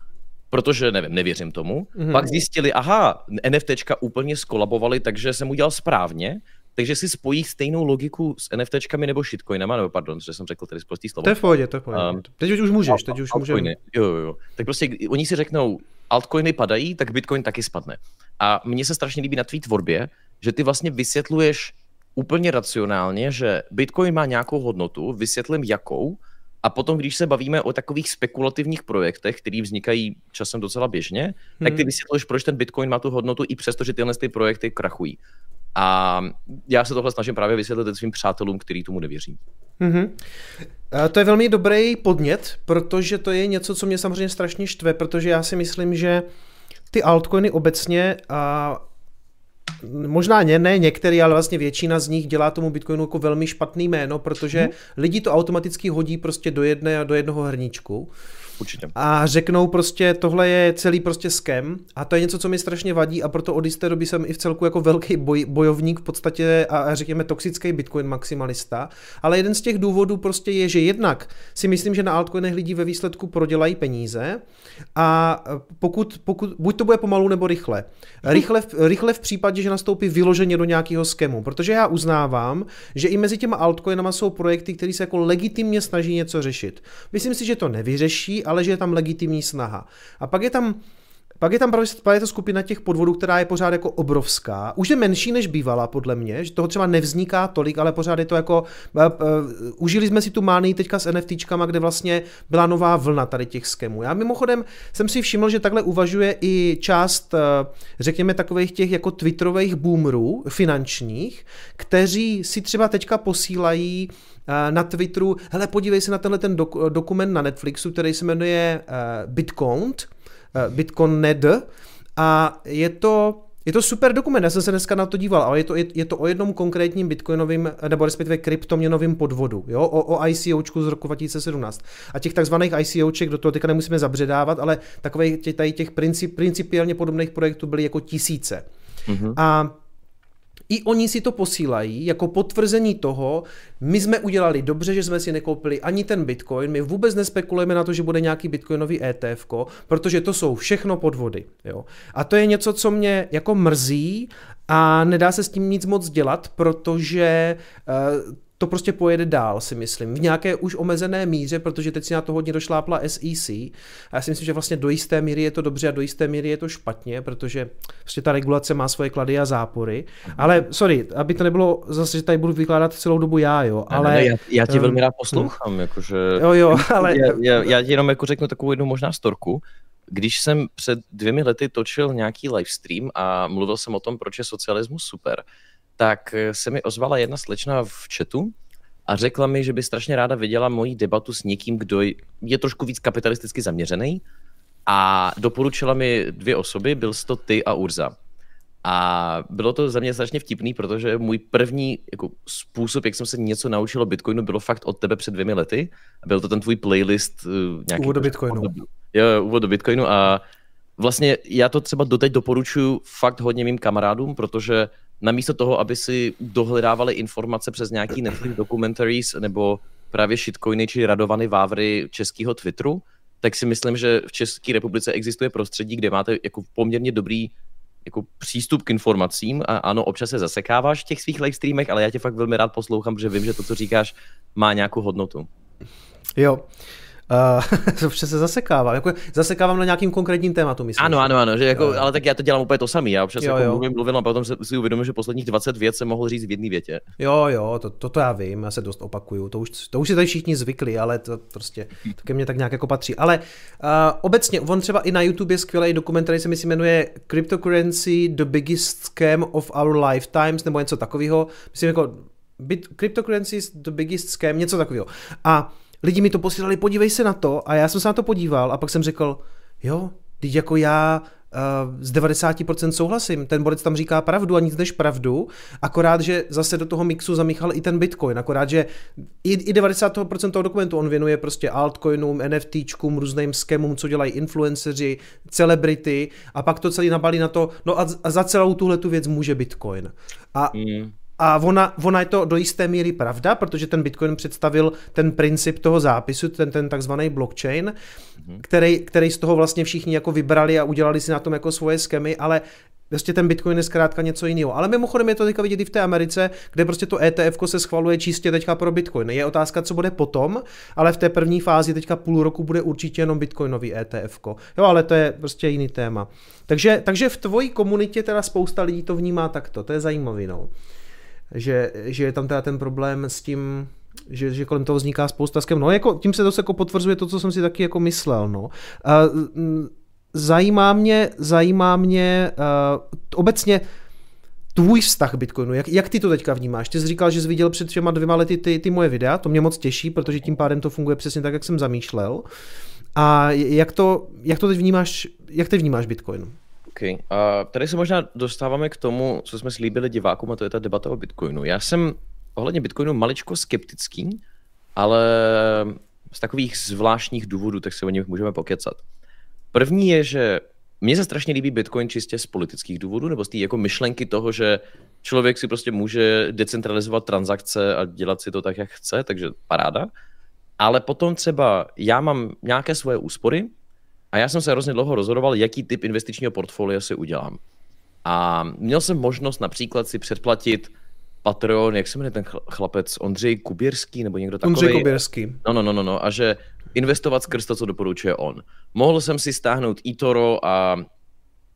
[SPEAKER 3] protože nevím, nevěřím tomu. Mm-hmm. Pak zjistili, aha, NFTčka úplně skolabovali, takže jsem udělal správně, takže si spojí stejnou logiku s NFTčkami nebo shitcoinama, nebo pardon, že jsem řekl tady prostý slovo.
[SPEAKER 2] To je v pohodě, to je v pohodě. Um, teď už můžeš, teď už můžeš.
[SPEAKER 3] Jo, jo, jo. Tak prostě oni si řeknou, altcoiny padají, tak Bitcoin taky spadne. A mně se strašně líbí na tvý tvorbě, že ty vlastně vysvětluješ úplně racionálně, že Bitcoin má nějakou hodnotu, vysvětlím jakou, a potom, když se bavíme o takových spekulativních projektech, které vznikají časem docela běžně, hmm. tak ty hmm. vysvětluješ, proč ten Bitcoin má tu hodnotu, i přesto, že tyhle ty projekty krachují. A já se tohle snažím právě vysvětlit svým přátelům, kteří tomu nevěří. Mm-hmm.
[SPEAKER 2] To je velmi dobrý podnět, protože to je něco, co mě samozřejmě strašně štve, protože já si myslím, že ty altcoiny obecně a možná ne, ne některý, ale vlastně většina z nich dělá tomu Bitcoinu jako velmi špatný jméno, protože hmm. lidi to automaticky hodí prostě do, jedné, do jednoho hrníčku.
[SPEAKER 3] Určitě.
[SPEAKER 2] A řeknou prostě, tohle je celý prostě skem a to je něco, co mi strašně vadí a proto od jisté doby jsem i v celku jako velký boj, bojovník v podstatě a, řekněme toxický Bitcoin maximalista, ale jeden z těch důvodů prostě je, že jednak si myslím, že na altcoinech lidi ve výsledku prodělají peníze a pokud, pokud buď to bude pomalu nebo rychle. Rychle, rychle v případě, že nastoupí vyloženě do nějakého skemu, protože já uznávám, že i mezi těma altcoinama jsou projekty, které se jako legitimně snaží něco řešit. Myslím si, že to nevyřeší, ale že je tam legitimní snaha. A pak je tam pak je tam právě ta skupina těch podvodů, která je pořád jako obrovská. Už je menší, než bývala, podle mě, že toho třeba nevzniká tolik, ale pořád je to jako... Uh, uh, užili jsme si tu mánii teďka s NFTčkama, kde vlastně byla nová vlna tady těch skemů. Já mimochodem jsem si všiml, že takhle uvažuje i část, uh, řekněme, takových těch jako twitterových boomerů finančních, kteří si třeba teďka posílají na Twitteru, hele, podívej se na tenhle ten dok- dokument na Netflixu, který se jmenuje uh, Bitcount, uh, Bitcoin.ned a je to je to super dokument, já jsem se dneska na to díval, ale je to, je, je to o jednom konkrétním bitcoinovým, nebo respektive kryptoměnovým podvodu, jo, o, o ICOčku z roku 2017. A těch takzvaných ICOček, do toho teďka nemusíme zabředávat, ale takových těch, tady těch princip, principiálně podobných projektů byly jako tisíce. Mm-hmm. A i oni si to posílají jako potvrzení toho, my jsme udělali dobře, že jsme si nekoupili ani ten Bitcoin, my vůbec nespekulujeme na to, že bude nějaký Bitcoinový ETF, protože to jsou všechno podvody. Jo. A to je něco, co mě jako mrzí a nedá se s tím nic moc dělat, protože uh, to prostě pojede dál, si myslím, v nějaké už omezené míře, protože teď si na to hodně došlápla SEC a já si myslím, že vlastně do jisté míry je to dobře a do jisté míry je to špatně, protože prostě ta regulace má svoje klady a zápory. Ale sorry, aby to nebylo zase, že tady budu vykládat celou dobu já, jo, ale... Ne,
[SPEAKER 3] ne, já, já tě velmi rád poslouchám, hm. jakože...
[SPEAKER 2] Jo, jo, ale...
[SPEAKER 3] Já, já, já ti jenom jako řeknu takovou jednu možná storku, když jsem před dvěmi lety točil nějaký livestream a mluvil jsem o tom, proč je socialismus super, tak eh, se mi ozvala jedna slečna v chatu a řekla mi, že by strašně ráda viděla moji debatu s někým, kdo je trošku víc kapitalisticky zaměřený a doporučila mi dvě osoby, byl to ty a Urza. A bylo to za mě strašně vtipný, protože můj první jako, způsob, jak jsem se něco naučil o Bitcoinu, bylo fakt od tebe před dvěmi lety. Byl to ten tvůj playlist. Uh,
[SPEAKER 2] nějaký úvod do Bitcoinu.
[SPEAKER 3] Jo, úvod do Bitcoinu a vlastně já to třeba doteď doporučuji fakt hodně mým kamarádům, protože namísto toho, aby si dohledávali informace přes nějaký Netflix documentaries nebo právě shitcoiny či radované vávry českého Twitteru, tak si myslím, že v České republice existuje prostředí, kde máte jako poměrně dobrý jako přístup k informacím a ano, občas se zasekáváš v těch svých live streamech, ale já tě fakt velmi rád poslouchám, protože vím, že to, co říkáš, má nějakou hodnotu.
[SPEAKER 2] Jo, (laughs) Uh, se zasekává. Jako zasekávám na nějakým konkrétním tématu, myslím.
[SPEAKER 3] Ano, ano, ano, že jako, uh, ale tak já to dělám úplně to samý. Já občas jo, jako jo. mluvím, mluvím a potom si uvědomím, že posledních 20 vět se mohl říct v jedné větě.
[SPEAKER 2] Jo, jo, to, to, to, já vím, já se dost opakuju. To už, to už si tady všichni zvykli, ale to prostě to ke mně tak nějak jako patří. Ale uh, obecně, on třeba i na YouTube je skvělý dokument, který se mi jmenuje Cryptocurrency, the biggest scam of our lifetimes, nebo něco takového. Myslím jako Bit, cryptocurrency is the biggest scam, něco takového. A lidi mi to posílali, podívej se na to. A já jsem se na to podíval a pak jsem řekl, jo, teď jako já uh, z 90% souhlasím, ten borec tam říká pravdu a nic než pravdu, akorát, že zase do toho mixu zamíchal i ten Bitcoin, akorát, že i, i 90% toho dokumentu on věnuje prostě altcoinům, NFTčkům, různým skemům, co dělají influenceři, celebrity. A pak to celý nabalí na to, no a, a za celou tuhle tu věc může Bitcoin. A mm. A ona, ona je to do jisté míry pravda, protože ten Bitcoin představil ten princip toho zápisu, ten, ten takzvaný blockchain, mm-hmm. který, který z toho vlastně všichni jako vybrali a udělali si na tom jako svoje skemy, ale Prostě ten Bitcoin je zkrátka něco jiného. Ale mimochodem je to teďka vidět i v té Americe, kde prostě to ETF se schvaluje čistě teďka pro Bitcoin. Je otázka, co bude potom, ale v té první fázi teďka půl roku bude určitě jenom Bitcoinový ETF. Jo, ale to je prostě jiný téma. Takže, takže v tvojí komunitě teda spousta lidí to vnímá takto. To je zajímavý. No že, že je tam teda ten problém s tím, že, že kolem toho vzniká spousta skem. No, jako, tím se to jako potvrzuje to, co jsem si taky jako myslel. No. A, zajímá mě, zajímá mě uh, obecně tvůj vztah k Bitcoinu. Jak, jak ty to teďka vnímáš? Ty jsi říkal, že jsi viděl před třema dvěma lety ty, ty moje videa, to mě moc těší, protože tím pádem to funguje přesně tak, jak jsem zamýšlel. A jak to, jak to teď vnímáš, jak teď vnímáš Bitcoin?
[SPEAKER 3] OK. A tady se možná dostáváme k tomu, co jsme slíbili divákům, a to je ta debata o Bitcoinu. Já jsem ohledně Bitcoinu maličko skeptický, ale z takových zvláštních důvodů, tak se o nich můžeme pokecat. První je, že mně se strašně líbí Bitcoin čistě z politických důvodů, nebo z té jako myšlenky toho, že člověk si prostě může decentralizovat transakce a dělat si to tak, jak chce, takže paráda. Ale potom třeba já mám nějaké svoje úspory, a já jsem se hrozně dlouho rozhodoval, jaký typ investičního portfolia si udělám. A měl jsem možnost například si předplatit Patreon, jak se jmenuje ten chlapec, Ondřej Kuběrský nebo někdo takový.
[SPEAKER 2] Ondřej Kuběrský.
[SPEAKER 3] No, no, no, no, no, a že investovat skrz to, co doporučuje on. Mohl jsem si stáhnout eToro a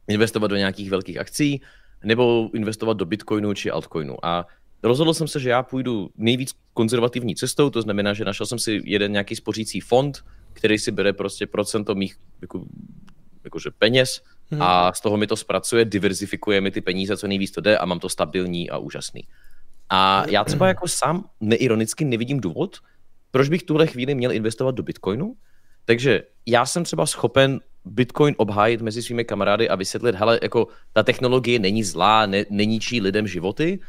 [SPEAKER 3] investovat do nějakých velkých akcí, nebo investovat do Bitcoinu či altcoinu. A rozhodl jsem se, že já půjdu nejvíc konzervativní cestou, to znamená, že našel jsem si jeden nějaký spořící fond, který si bere prostě procento mých jako, jakože peněz hmm. a z toho mi to zpracuje, diverzifikuje mi ty peníze, co nejvíc to jde a mám to stabilní a úžasný. A já třeba jako sám neironicky nevidím důvod, proč bych tuhle chvíli měl investovat do Bitcoinu, takže já jsem třeba schopen Bitcoin obhájit mezi svými kamarády a vysvětlit, hele, jako ta technologie není zlá, ne, neníčí lidem životy,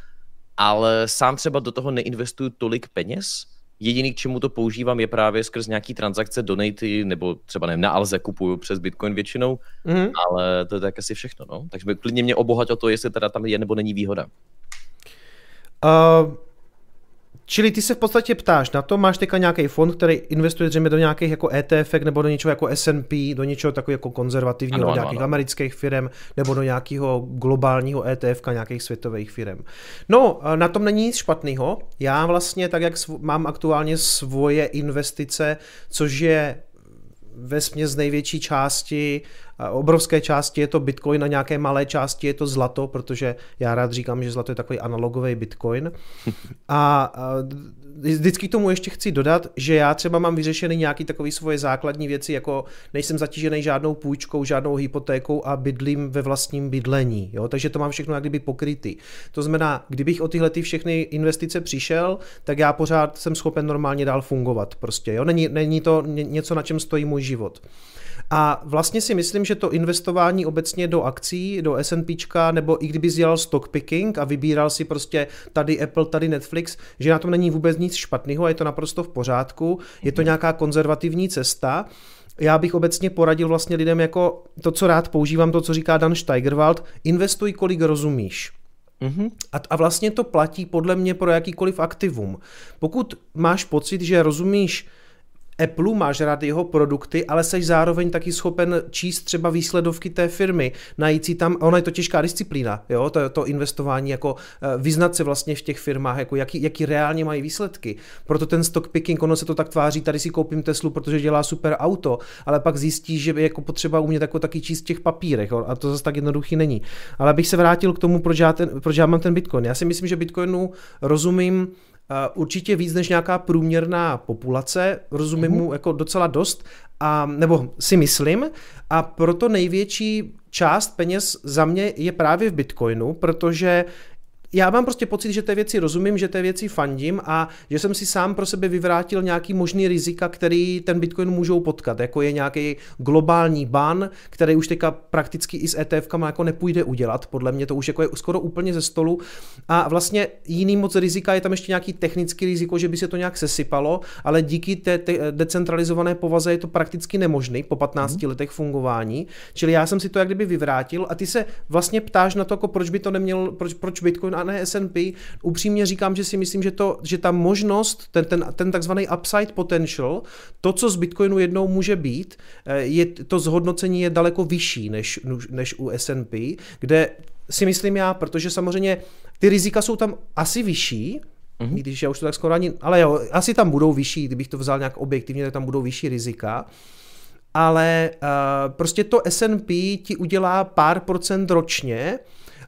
[SPEAKER 3] ale sám třeba do toho neinvestuju tolik peněz, Jediný, k čemu to používám, je právě skrz nějaký transakce, donaty, nebo třeba nevím, na Alze kupuju přes Bitcoin většinou, mm-hmm. ale to je tak asi všechno. No. Takže klidně mě obohať o to, jestli teda tam je nebo není výhoda.
[SPEAKER 2] Uh, Čili ty se v podstatě ptáš na to, máš teďka nějaký fond, který investuje zřejmě do nějakých jako ETF nebo do něčeho jako S&P, do něčeho takového jako konzervativního, ano, do nějakých ano, ano. amerických firm nebo do nějakého globálního ETF nějakých světových firm. No, na tom není nic špatného. Já vlastně tak, jak mám aktuálně svoje investice, což je ve směs největší části, obrovské části je to bitcoin a nějaké malé části je to zlato, protože já rád říkám, že zlato je takový analogový bitcoin. (laughs) A vždycky k tomu ještě chci dodat, že já třeba mám vyřešený nějaký takový svoje základní věci, jako nejsem zatížený žádnou půjčkou, žádnou hypotékou a bydlím ve vlastním bydlení. Jo? Takže to mám všechno jak kdyby pokrytý. To znamená, kdybych o tyhle ty všechny investice přišel, tak já pořád jsem schopen normálně dál fungovat. Prostě, jo? Není, není to něco, na čem stojí můj život. A vlastně si myslím, že to investování obecně do akcí, do S&P, nebo i kdyby dělal stock picking a vybíral si prostě tady Apple, tady Netflix, že na tom není vůbec nic špatného a je to naprosto v pořádku, je to nějaká konzervativní cesta, já bych obecně poradil vlastně lidem jako to, co rád používám, to, co říká Dan Steigerwald, investuj, kolik rozumíš. Mm-hmm. A, a vlastně to platí podle mě pro jakýkoliv aktivum. Pokud máš pocit, že rozumíš Apple, máš rád jeho produkty, ale jsi zároveň taky schopen číst třeba výsledovky té firmy, najít si tam, ona je to těžká disciplína, jo, to, to investování, jako eh, vyznat se vlastně v těch firmách, jako jaký, jaký reálně mají výsledky. Proto ten stock picking, ono se to tak tváří, tady si koupím Teslu, protože dělá super auto, ale pak zjistí, že je jako potřeba umět jako taky číst v těch papírech, jo, a to zase tak jednoduchý není. Ale abych se vrátil k tomu, proč já, ten, proč já mám ten Bitcoin. Já si myslím, že Bitcoinu rozumím určitě víc než nějaká průměrná populace, rozumím mm-hmm. mu jako docela dost, a, nebo si myslím, a proto největší část peněz za mě je právě v Bitcoinu, protože já mám prostě pocit, že té věci rozumím, že té věci fandím a že jsem si sám pro sebe vyvrátil nějaký možný rizika, který ten Bitcoin můžou potkat, jako je nějaký globální ban, který už teďka prakticky i s ETF jako nepůjde udělat, podle mě to už jako je skoro úplně ze stolu. A vlastně jiný moc rizika je tam ještě nějaký technický riziko, že by se to nějak sesypalo, ale díky té, té decentralizované povaze je to prakticky nemožný po 15 hmm. letech fungování, čili já jsem si to jak kdyby vyvrátil a ty se vlastně ptáš na to, jako proč by to neměl, proč, proč Bitcoin a ne S&P. Upřímně říkám, že si myslím, že, to, že ta možnost, ten, ten, ten takzvaný upside potential, to, co z Bitcoinu jednou může být, eh, je, to zhodnocení je daleko vyšší než, než u S&P, kde si myslím já, protože samozřejmě ty rizika jsou tam asi vyšší, mm-hmm. když já už to tak skoro ani, ale jo, asi tam budou vyšší, kdybych to vzal nějak objektivně, tak tam budou vyšší rizika, ale uh, prostě to S&P ti udělá pár procent ročně,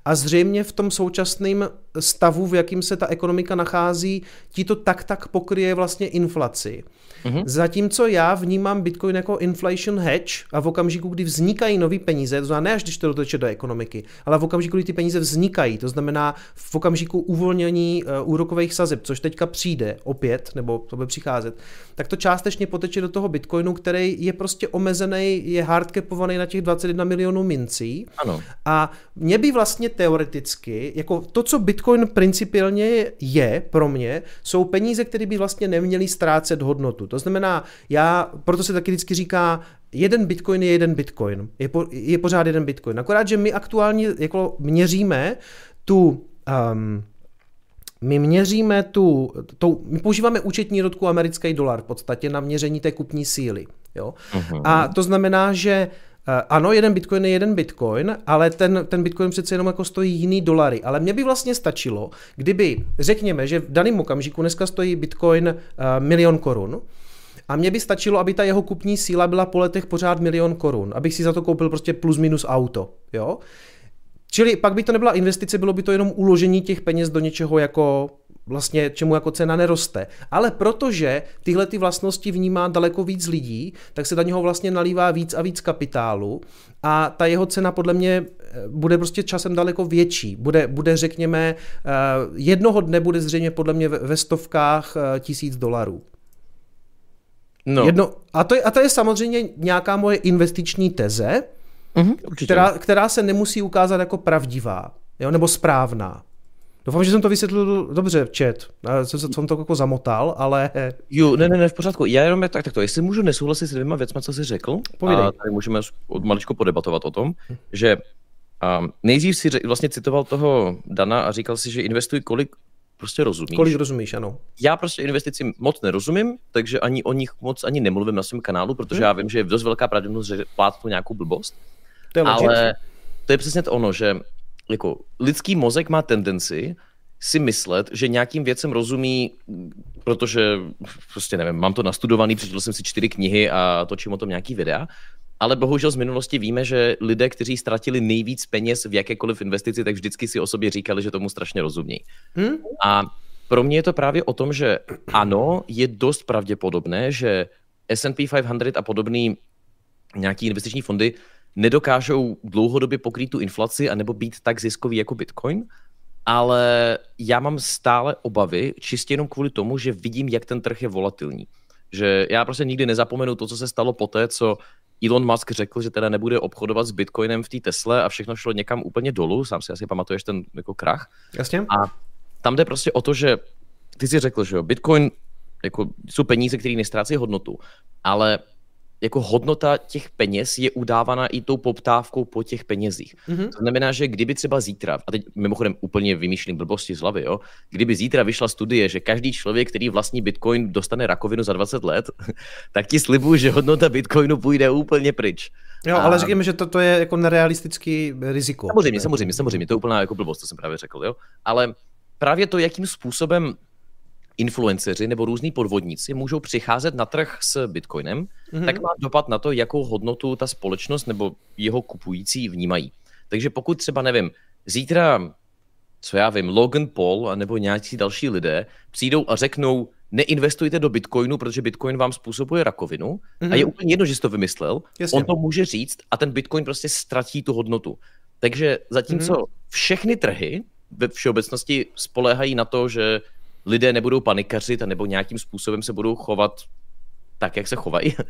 [SPEAKER 2] a zřejmě v tom současném stavu, v jakým se ta ekonomika nachází, ti to tak tak pokryje vlastně inflaci. Mm-hmm. Zatímco já vnímám Bitcoin jako inflation hedge a v okamžiku, kdy vznikají nové peníze, to znamená ne až když to doteče do ekonomiky, ale v okamžiku, kdy ty peníze vznikají, to znamená v okamžiku uvolnění uh, úrokových sazeb, což teďka přijde opět, nebo to bude přicházet, tak to částečně poteče do toho Bitcoinu, který je prostě omezený, je hardcapovaný na těch 21 milionů mincí.
[SPEAKER 3] Ano.
[SPEAKER 2] A mě by vlastně teoreticky, jako to, co Bitcoin principiálně je pro mě, jsou peníze, které by vlastně neměly ztrácet hodnotu. To znamená, já, proto se taky vždycky říká, jeden bitcoin je jeden bitcoin. Je, po, je pořád jeden bitcoin. Akorát, že my aktuálně jako měříme tu um, my měříme tu, tu, my používáme účetní rodku americký dolar v podstatě na měření té kupní síly. Jo? Uh-huh. A to znamená, že Eh, ano, jeden bitcoin je jeden bitcoin, ale ten, ten bitcoin přece jenom jako stojí jiný dolary. Ale mně by vlastně stačilo, kdyby, řekněme, že v daném okamžiku dneska stojí bitcoin uh, milion korun, a mně by stačilo, aby ta jeho kupní síla byla po letech pořád milion korun, abych si za to koupil prostě plus minus auto, jo. Čili pak by to nebyla investice, bylo by to jenom uložení těch peněz do něčeho jako vlastně čemu jako cena neroste. Ale protože tyhle ty vlastnosti vnímá daleko víc lidí, tak se do něho vlastně nalívá víc a víc kapitálu a ta jeho cena podle mě eh, bude prostě časem daleko větší. Bude, bude řekněme, eh, jednoho dne bude zřejmě podle mě ve stovkách eh, tisíc dolarů. No. Jedno, a, to je, a to je samozřejmě nějaká moje investiční teze, mm-hmm, která, která se nemusí ukázat jako pravdivá, jo, nebo správná. Doufám, že jsem to vysvětlil dobře, chat. Jsem, jsem to jako zamotal, ale...
[SPEAKER 3] Jo, ne, ne, ne, v pořádku. Já jenom tak, tak to, jestli můžu nesouhlasit s dvěma věcmi, co jsi řekl, Povídej. a tady můžeme maličko podebatovat o tom, že um, nejdřív si vlastně citoval toho Dana a říkal si, že investuj kolik prostě rozumíš.
[SPEAKER 2] Kolik rozumíš, ano.
[SPEAKER 3] Já prostě investicím moc nerozumím, takže ani o nich moc ani nemluvím na svém kanálu, protože hmm. já vím, že je dost velká pravděpodobnost, že plátnu nějakou blbost. To je ale to je přesně to ono, že jako lidský mozek má tendenci si myslet, že nějakým věcem rozumí, protože prostě nevím, mám to nastudovaný, přečetl jsem si čtyři knihy a točím o tom nějaký videa, ale bohužel z minulosti víme, že lidé, kteří ztratili nejvíc peněz v jakékoliv investici, tak vždycky si o sobě říkali, že tomu strašně rozumí. Hmm? A pro mě je to právě o tom, že ano, je dost pravděpodobné, že S&P 500 a podobný nějaký investiční fondy nedokážou dlouhodobě pokrýt tu inflaci anebo být tak ziskový jako Bitcoin, ale já mám stále obavy, čistě jenom kvůli tomu, že vidím, jak ten trh je volatilní. Že já prostě nikdy nezapomenu to, co se stalo poté, co Elon Musk řekl, že teda nebude obchodovat s Bitcoinem v té Tesle a všechno šlo někam úplně dolů, sám si asi pamatuješ ten jako krach.
[SPEAKER 2] Jasně.
[SPEAKER 3] A tam jde prostě o to, že ty si řekl, že jo, Bitcoin jako jsou peníze, které nestrácí hodnotu, ale jako hodnota těch peněz je udávána i tou poptávkou po těch penězích. Mm-hmm. To znamená, že kdyby třeba zítra, a teď mimochodem úplně vymýšlím blbosti z hlavy, jo, kdyby zítra vyšla studie, že každý člověk, který vlastní Bitcoin, dostane rakovinu za 20 let, (laughs) tak ti slibuju, že hodnota Bitcoinu půjde úplně pryč.
[SPEAKER 2] Jo, a... ale řekněme, že to, to je jako nerealistický riziko.
[SPEAKER 3] Samozřejmě, samozřejmě, samozřejmě, to je úplná jako blbost, to jsem právě řekl, jo. Ale právě to, jakým způsobem influenceři nebo různí podvodníci můžou přicházet na trh s Bitcoinem, mm-hmm. tak má dopad na to, jakou hodnotu ta společnost nebo jeho kupující vnímají. Takže pokud třeba, nevím, zítra, co já vím, Logan Paul nebo nějaký další lidé přijdou a řeknou, neinvestujte do Bitcoinu, protože Bitcoin vám způsobuje rakovinu mm-hmm. a je mhm. úplně jedno, že jsi to vymyslel, Jasně. on to může říct a ten Bitcoin prostě ztratí tu hodnotu. Takže zatímco mm-hmm. všechny trhy ve všeobecnosti spoléhají na to, že lidé nebudou panikařit a nebo nějakým způsobem se budou chovat tak, jak se chovají. (laughs)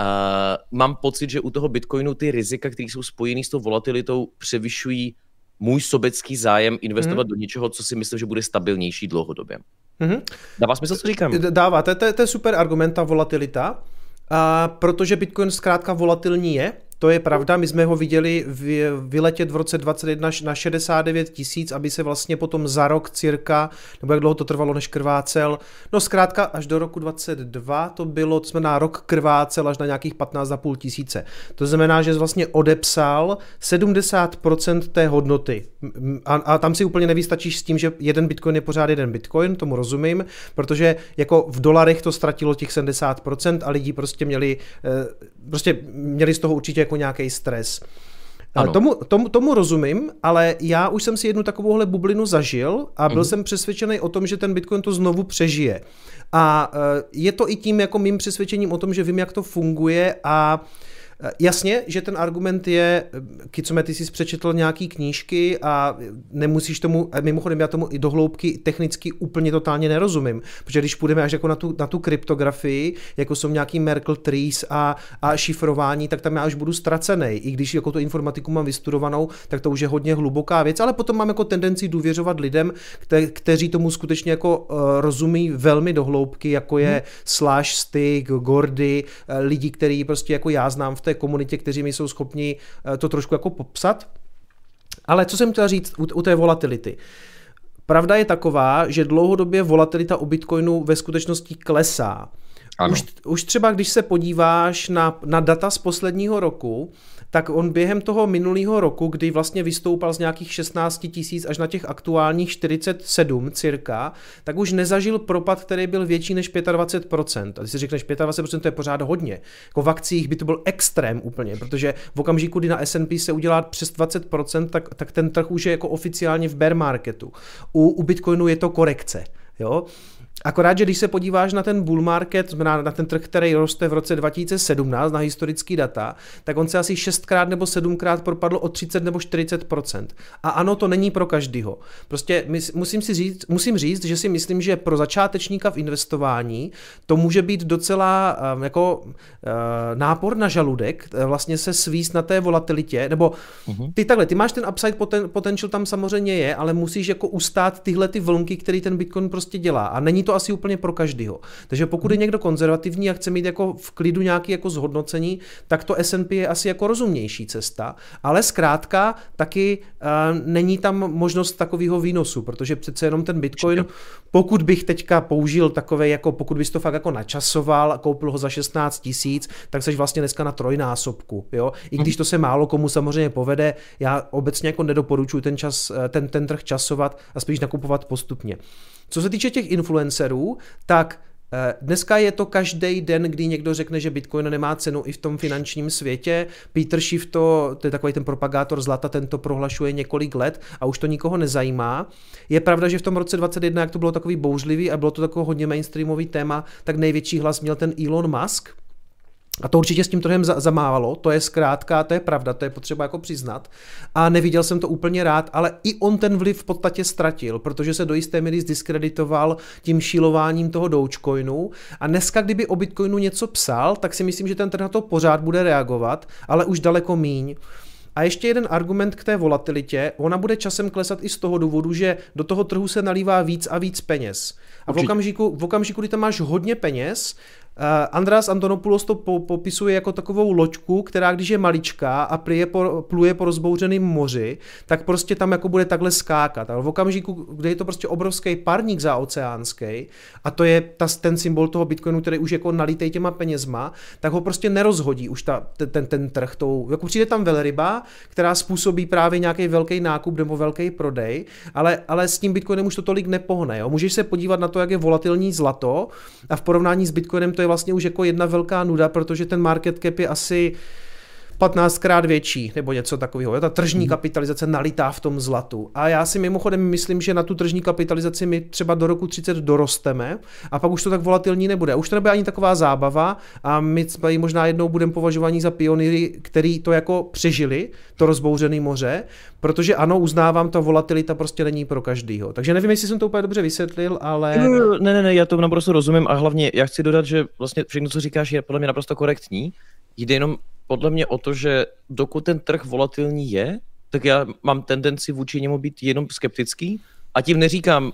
[SPEAKER 3] Uh, mám pocit, že u toho Bitcoinu ty rizika, které jsou spojené s tou volatilitou, převyšují můj sobecký zájem investovat mm. do něčeho, co si myslím, že bude stabilnější dlouhodobě. Mm-hmm. Dává smysl, co říkám?
[SPEAKER 2] Dává, to, to, to je super argument, ta volatilita, a protože Bitcoin zkrátka volatilní je, to je pravda, my jsme ho viděli vyletět v roce 2021 na 69 tisíc, aby se vlastně potom za rok cirka, nebo jak dlouho to trvalo, než krvácel, no zkrátka až do roku 22 to bylo, to jsme na rok krvácel až na nějakých 15,5 tisíce. To znamená, že vlastně odepsal 70% té hodnoty. A, a tam si úplně nevystačíš s tím, že jeden bitcoin je pořád jeden bitcoin, tomu rozumím, protože jako v dolarech to ztratilo těch 70% a lidi prostě měli, eh, prostě měli z toho určitě jako nějaký stres. Ano. Tomu, tomu, tomu rozumím, ale já už jsem si jednu takovouhle bublinu zažil a byl mm. jsem přesvědčený o tom, že ten Bitcoin to znovu přežije. A eh, je to i tím jako mým přesvědčením o tom, že vím, jak to funguje a uh, jasně, že ten argument je, eh, Kicome, ty jsi přečetl nějaký knížky a nemusíš tomu, a mimochodem já tomu i dohloubky technicky úplně totálně nerozumím, protože když půjdeme až jako na tu, na tu kryptografii, jako jsou nějaký Merkle trees a, a šifrování, tak tam já už budu ztracený. I když jako tu informatiku mám vystudovanou, tak to už je hodně hluboká věc, ale potom mám jako tendenci důvěřovat lidem, kte, kteří tomu skutečně jako uh, rozumí velmi dohloubky, jako je hmm. Slash, Stick, Gordy, lidi, který prostě jako já znám v té komunitě, kteří mi jsou schopni eh, to trošku jako popsat. Ale co jsem chtěl říct u, u té volatility? Pravda je taková, že dlouhodobě volatilita u Bitcoinu ve skutečnosti klesá. Už, už třeba když se podíváš na, na data z posledního roku, tak on během toho minulého roku, kdy vlastně vystoupal z nějakých 16 tisíc až na těch aktuálních 47 cirka, tak už nezažil propad, který byl větší než 25%. A když si řekneš 25%, to je pořád hodně. Jako v akcích by to byl extrém úplně, protože v okamžiku, kdy na S&P se udělá přes 20%, tak, tak ten trh už je jako oficiálně v bear marketu. U, u Bitcoinu je to korekce. Jo? Akorát, že když se podíváš na ten bull market, znamená na ten trh, který roste v roce 2017 na historický data, tak on se asi šestkrát nebo sedmkrát propadl o 30 nebo 40% A ano, to není pro každýho. Prostě musím, si říct, musím říct, že si myslím, že pro začátečníka v investování to může být docela um, jako uh, nápor na žaludek, eh, vlastně se svíst na té volatilitě, nebo uh-huh. ty takhle, ty máš ten upside poten, potential tam samozřejmě je, ale musíš jako ustát tyhle ty vlnky, který ten Bitcoin prostě dělá. A není to asi úplně pro každého. Takže pokud je někdo konzervativní a chce mít jako v klidu nějaký jako zhodnocení, tak to S&P je asi jako rozumnější cesta. Ale zkrátka taky uh, není tam možnost takového výnosu, protože přece jenom ten Bitcoin, pokud bych teďka použil takové, jako pokud bys to fakt jako načasoval a koupil ho za 16 tisíc, tak seš vlastně dneska na trojnásobku. Jo? I když to se málo komu samozřejmě povede, já obecně jako nedoporučuji ten, čas, eh, ten, ten trh časovat a spíš nakupovat postupně. Co se týče těch influencerů, tak eh, Dneska je to každý den, kdy někdo řekne, že Bitcoin nemá cenu i v tom finančním světě. Peter Schiff, to, to je takový ten propagátor zlata, ten to prohlašuje několik let a už to nikoho nezajímá. Je pravda, že v tom roce 2021, jak to bylo takový bouřlivý a bylo to takový hodně mainstreamový téma, tak největší hlas měl ten Elon Musk, A to určitě s tím trhem zamávalo, to je zkrátka, to je pravda, to je potřeba jako přiznat. A neviděl jsem to úplně rád, ale i on ten vliv v podstatě ztratil, protože se do jisté míry zdiskreditoval tím šílováním toho Dogecoinu. A dneska, kdyby o Bitcoinu něco psal, tak si myslím, že ten trh na to pořád bude reagovat, ale už daleko míň. A ještě jeden argument k té volatilitě, ona bude časem klesat i z toho důvodu, že do toho trhu se nalívá víc a víc peněz. A v okamžiku, v okamžiku, kdy tam máš hodně peněz, Uh, András Antonopoulos to po, popisuje jako takovou loďku, která když je maličká a pluje po, pluje po rozbouřeném moři, tak prostě tam jako bude takhle skákat. Ale v okamžiku, kde je to prostě obrovský parník za oceánský, a to je ta, ten symbol toho Bitcoinu, který už jako nalitej těma penězma, tak ho prostě nerozhodí už ta, ten, ten, ten trh. Tou, jako přijde tam velryba, která způsobí právě nějaký velký nákup nebo velký prodej, ale, ale s tím Bitcoinem už to tolik nepohne. Jo? Můžeš se podívat na to, jak je volatilní zlato a v porovnání s Bitcoinem to je vlastně už jako jedna velká nuda, protože ten market cap je asi 15 krát větší nebo něco takového. Ta tržní mhm. kapitalizace nalitá v tom zlatu. A já si mimochodem myslím, že na tu tržní kapitalizaci my třeba do roku 30 dorosteme a pak už to tak volatilní nebude. Už to nebude ani taková zábava a my možná jednou budeme považovaní za pionýry, který to jako přežili, to rozbouřené moře, protože ano, uznávám, ta volatilita prostě není pro každýho. Takže nevím, jestli jsem to úplně dobře vysvětlil, ale...
[SPEAKER 3] Ne, ne, ne, já to naprosto rozumím a hlavně já chci dodat, že vlastně všechno, co říkáš, je podle mě naprosto korektní. Jde jenom podle mě o to, že dokud ten trh volatilní je, tak já mám tendenci vůči němu být jenom skeptický a tím neříkám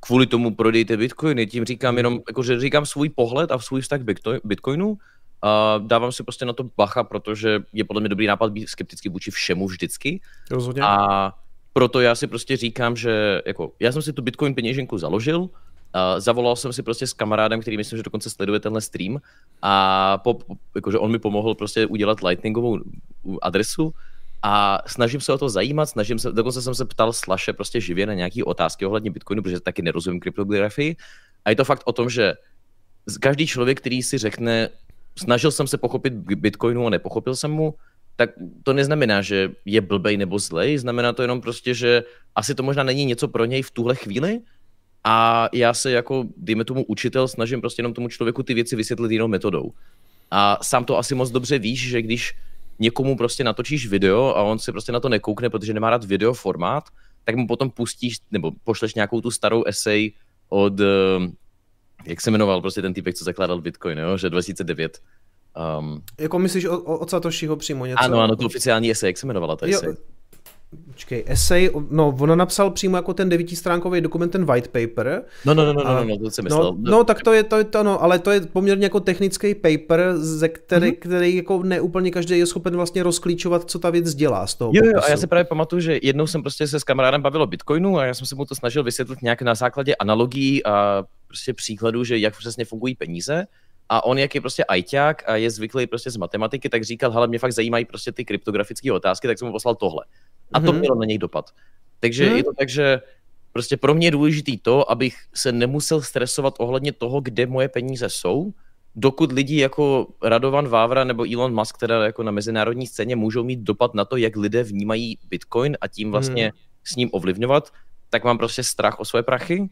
[SPEAKER 3] kvůli tomu prodejte bitcoiny, tím říkám jenom, jako, že říkám svůj pohled a svůj vztah k bitcoinu a dávám si prostě na to bacha, protože je podle mě dobrý nápad být skeptický vůči všemu vždycky.
[SPEAKER 2] Rozhodně.
[SPEAKER 3] A proto já si prostě říkám, že jako, já jsem si tu Bitcoin peněženku založil, Uh, zavolal jsem si prostě s kamarádem, který myslím, že dokonce sleduje tenhle stream a po, jakože on mi pomohl prostě udělat lightningovou adresu a snažím se o to zajímat, snažím se, dokonce jsem se ptal Slaše prostě živě na nějaké otázky ohledně Bitcoinu, protože taky nerozumím kryptografii. A je to fakt o tom, že každý člověk, který si řekne, snažil jsem se pochopit Bitcoinu a nepochopil jsem mu, tak to neznamená, že je blbej nebo zlej, znamená to jenom prostě, že asi to možná není něco pro něj v tuhle chvíli, a já se jako, dejme tomu učitel, snažím prostě jenom tomu člověku ty věci vysvětlit jinou metodou. A sám to asi moc dobře víš, že když někomu prostě natočíš video a on si prostě na to nekoukne, protože nemá rád video formát, tak mu potom pustíš nebo pošleš nějakou tu starou esej od, eh, jak se jmenoval prostě ten typek, co zakládal Bitcoin, jo? že 2009. Um,
[SPEAKER 2] jako myslíš od Satoshiho přímo něco?
[SPEAKER 3] Ano, ano, to oficiální esej, jak se jmenovala ta esej? Jo,
[SPEAKER 2] Počkej, essay, no, ono napsal přímo jako ten devítistránkový dokument, ten white paper.
[SPEAKER 3] No, no, no, no, no, no, to jsem myslel.
[SPEAKER 2] No, no, tak to je, to je to, no, ale to je poměrně jako technický paper, ze který, mm-hmm. který jako neúplně každý je schopen vlastně rozklíčovat, co ta věc dělá z toho
[SPEAKER 3] jo, jo, a já se právě pamatuju, že jednou jsem prostě se s kamarádem bavil o Bitcoinu a já jsem se mu to snažil vysvětlit nějak na základě analogií a prostě příkladů, že jak přesně fungují peníze. A on, jak je prostě ajťák a je zvyklý prostě z matematiky, tak říkal, hele, mě fakt zajímají prostě ty kryptografické otázky, tak jsem mu poslal tohle. A to mm-hmm. mělo na něj dopad. Takže mm-hmm. je to tak, že prostě pro mě je důležitý to, abych se nemusel stresovat ohledně toho, kde moje peníze jsou, dokud lidi jako Radovan Vávra nebo Elon Musk, teda jako na mezinárodní scéně, můžou mít dopad na to, jak lidé vnímají Bitcoin a tím vlastně mm. s ním ovlivňovat, tak mám prostě strach o své prachy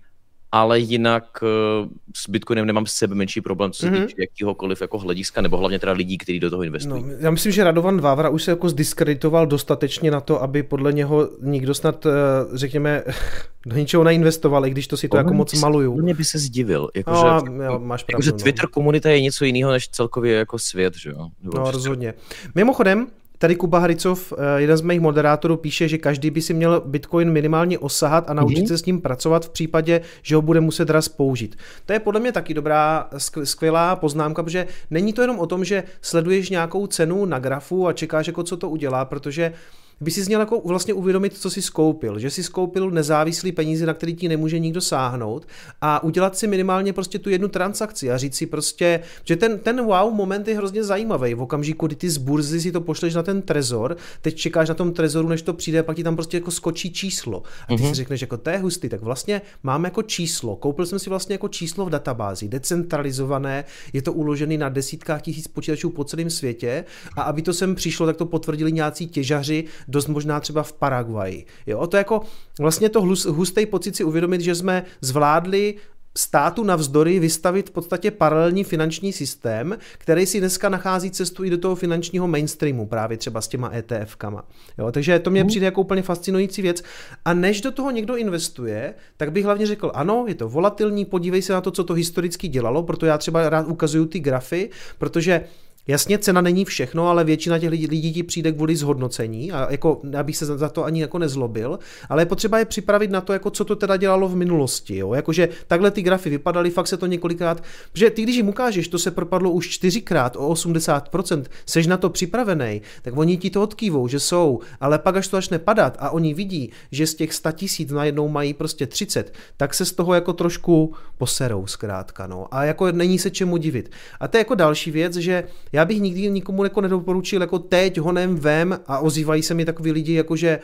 [SPEAKER 3] ale jinak uh, s Bitcoinem nemám sebe menší problém, co se mm-hmm. týče jakýhokoliv jako hlediska, nebo hlavně teda lidí, kteří do toho investují.
[SPEAKER 2] No, já myslím, že Radovan Vávra už se jako zdiskreditoval dostatečně na to, aby podle něho nikdo snad, uh, řekněme, (laughs) do ničeho neinvestoval, i když to si to jako moc maluju.
[SPEAKER 3] Mě by se zdivil. Jako, no, že, jo, máš pravdu, jako, že Twitter no. komunita je něco jiného než celkově jako svět, že jo?
[SPEAKER 2] Nebo no, rozhodně. Mimochodem, Tady Kuba Haricov, eh, jeden z mých moderátorů, píše, že každý by si měl Bitcoin minimálně osahat a naučit mm-hmm. se s ním pracovat v případě, že ho bude muset raz použít. To je podle mě taky dobrá, skvělá poznámka, protože není to jenom o tom, že sleduješ nějakou cenu na grafu a čekáš, jako co to udělá, protože by si měl jako vlastně uvědomit, co si skoupil, že si skoupil nezávislý peníze, na který ti nemůže nikdo sáhnout a udělat si minimálně prostě tu jednu transakci a říct si prostě, že ten, ten wow moment je hrozně zajímavý. V okamžiku, kdy ty z burzy si to pošleš na ten trezor, teď čekáš na tom trezoru, než to přijde, pak ti tam prostě jako skočí číslo. A ty mm-hmm. si mhm. řekneš, jako to je hustý, tak vlastně mám jako číslo. Koupil jsem si vlastně jako číslo v databázi, decentralizované, je to uložené na desítkách tisíc počítačů po celém světě a aby to sem přišlo, tak to potvrdili nějací těžaři, dost možná třeba v Paraguaji. Jo, to je jako vlastně to hustý pocit si uvědomit, že jsme zvládli státu navzdory vystavit v podstatě paralelní finanční systém, který si dneska nachází cestu i do toho finančního mainstreamu, právě třeba s těma ETF-kama. Jo, takže to mě mhm. přijde jako úplně fascinující věc. A než do toho někdo investuje, tak bych hlavně řekl, ano, je to volatilní, podívej se na to, co to historicky dělalo, proto já třeba rád ukazuju ty grafy, protože Jasně, cena není všechno, ale většina těch lidí, lidí ti přijde kvůli zhodnocení a jako, abych se za to ani jako nezlobil, ale je potřeba je připravit na to, jako co to teda dělalo v minulosti, jo? jakože takhle ty grafy vypadaly, fakt se to několikrát, protože ty, když jim ukážeš, to se propadlo už čtyřikrát o 80%, seš na to připravený, tak oni ti to odkývou, že jsou, ale pak až to začne padat a oni vidí, že z těch 100 tisíc najednou mají prostě 30, tak se z toho jako trošku poserou zkrátka, no. A jako není se čemu divit. A to je jako další věc, že já bych nikdy nikomu jako nedoporučil, jako teď honem vem a ozývají se mi takový lidi, jako že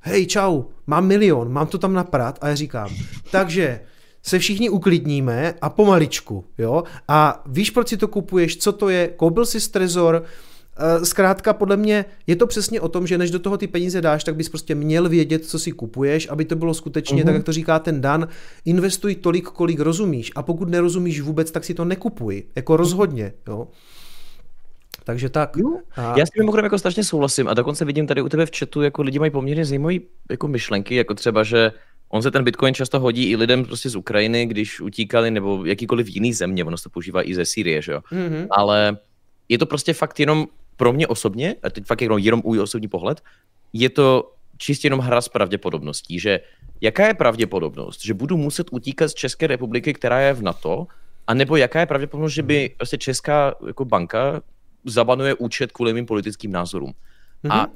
[SPEAKER 2] hej, čau, mám milion, mám to tam naprat? A já říkám, takže se všichni uklidníme a pomaličku, jo, a víš, proč si to kupuješ, co to je, koupil si trezor, eh, Zkrátka, podle mě je to přesně o tom, že než do toho ty peníze dáš, tak bys prostě měl vědět, co si kupuješ, aby to bylo skutečně, mm-hmm. tak jak to říká ten Dan, investuj tolik, kolik rozumíš. A pokud nerozumíš vůbec, tak si to nekupuj, jako rozhodně, jo. Takže tak.
[SPEAKER 3] Jo. A... Já s tím mimochodem jako strašně souhlasím a dokonce vidím tady u tebe v chatu, jako lidi mají poměrně zajímavé jako myšlenky, jako třeba, že on se ten Bitcoin často hodí i lidem prostě z Ukrajiny, když utíkali, nebo jakýkoliv jiný země, ono se to používá i ze Sýrie, že jo. Mm-hmm. Ale je to prostě fakt jenom pro mě osobně, a teď fakt jenom, jenom můj osobní pohled, je to čistě jenom hra s pravděpodobností, že jaká je pravděpodobnost, že budu muset utíkat z České republiky, která je v NATO, a nebo jaká je pravděpodobnost, že by prostě Česká jako banka zabanuje účet kvůli mým politickým názorům. Mm-hmm. A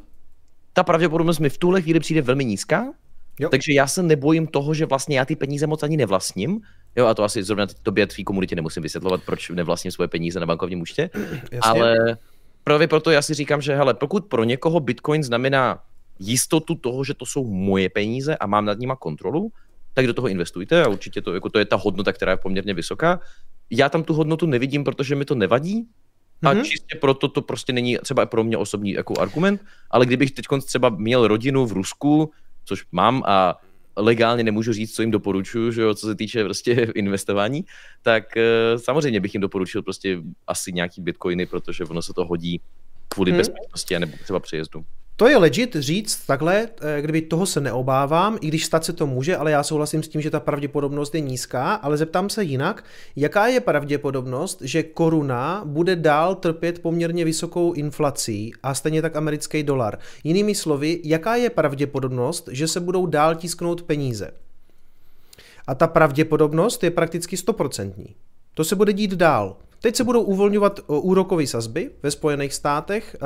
[SPEAKER 3] ta pravděpodobnost mi v tuhle chvíli přijde velmi nízká, jo. takže já se nebojím toho, že vlastně já ty peníze moc ani nevlastním. Jo, a to asi zrovna tobě tvý komunitě nemusím vysvětlovat, proč nevlastním svoje peníze na bankovním účtě. (clears throat) Jasně. Ale právě proto já si říkám, že hele, pokud pro někoho Bitcoin znamená jistotu toho, že to jsou moje peníze a mám nad nima kontrolu, tak do toho investujte a určitě to, jako to je ta hodnota, která je poměrně vysoká. Já tam tu hodnotu nevidím, protože mi to nevadí, a mm-hmm. čistě proto to prostě není třeba pro mě osobní jako argument, ale kdybych teď třeba měl rodinu v Rusku, což mám a legálně nemůžu říct, co jim doporučuju, že jo, co se týče prostě (laughs) investování, tak uh, samozřejmě bych jim doporučil prostě asi nějaký bitcoiny, protože ono se to hodí kvůli hmm. bezpečnosti a nebo třeba přejezdu.
[SPEAKER 2] To je legit říct takhle, eh, kdyby toho se neobávám, i když stát se to může, ale já souhlasím s tím, že ta pravděpodobnost je nízká, ale zeptám se jinak, jaká je pravděpodobnost, že koruna bude dál trpět poměrně vysokou inflací a stejně tak americký dolar. Jinými slovy, jaká je pravděpodobnost, že se budou dál tisknout peníze? A ta pravděpodobnost je prakticky stoprocentní. To se bude dít dál. Teď se budou uvolňovat eh, úrokové sazby ve Spojených státech,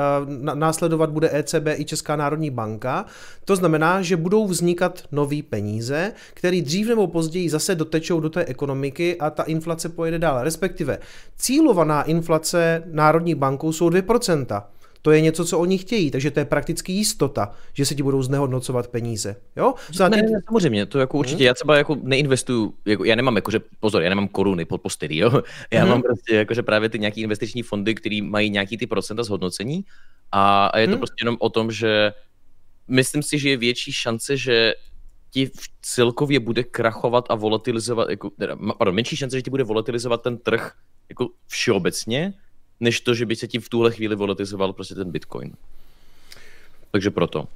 [SPEAKER 2] následovat bude ECB i Česká národní banka. To znamená, že budou vznikat nové peníze, které dřív nebo později zase dotečou do té ekonomiky a ta inflace pojede dál. Respektive cílovaná inflace Národní bankou jsou 2% to je něco, co oni chtějí, takže to je prakticky jistota, že se ti budou znehodnocovat peníze. Jo?
[SPEAKER 3] Ne, ne, ne, samozřejmě, to jako určitě. Hmm. Já třeba jako neinvestuju, jako, já nemám jakože, pozor, já nemám koruny pod postery, jo. (laughs) Já hmm. mám prostě jakože právě ty nějaký investiční fondy, které mají nějaký ty procenta zhodnocení a, a je to hmm. prostě jenom o tom, že myslím si, že je větší šance, že ti celkově bude krachovat a volatilizovat, jako, pardon, menší šance, že ti bude volatilizovat ten trh jako všeobecně, než to, že by se ti v tuhle chvíli volatizoval prostě ten Bitcoin. Takže proto.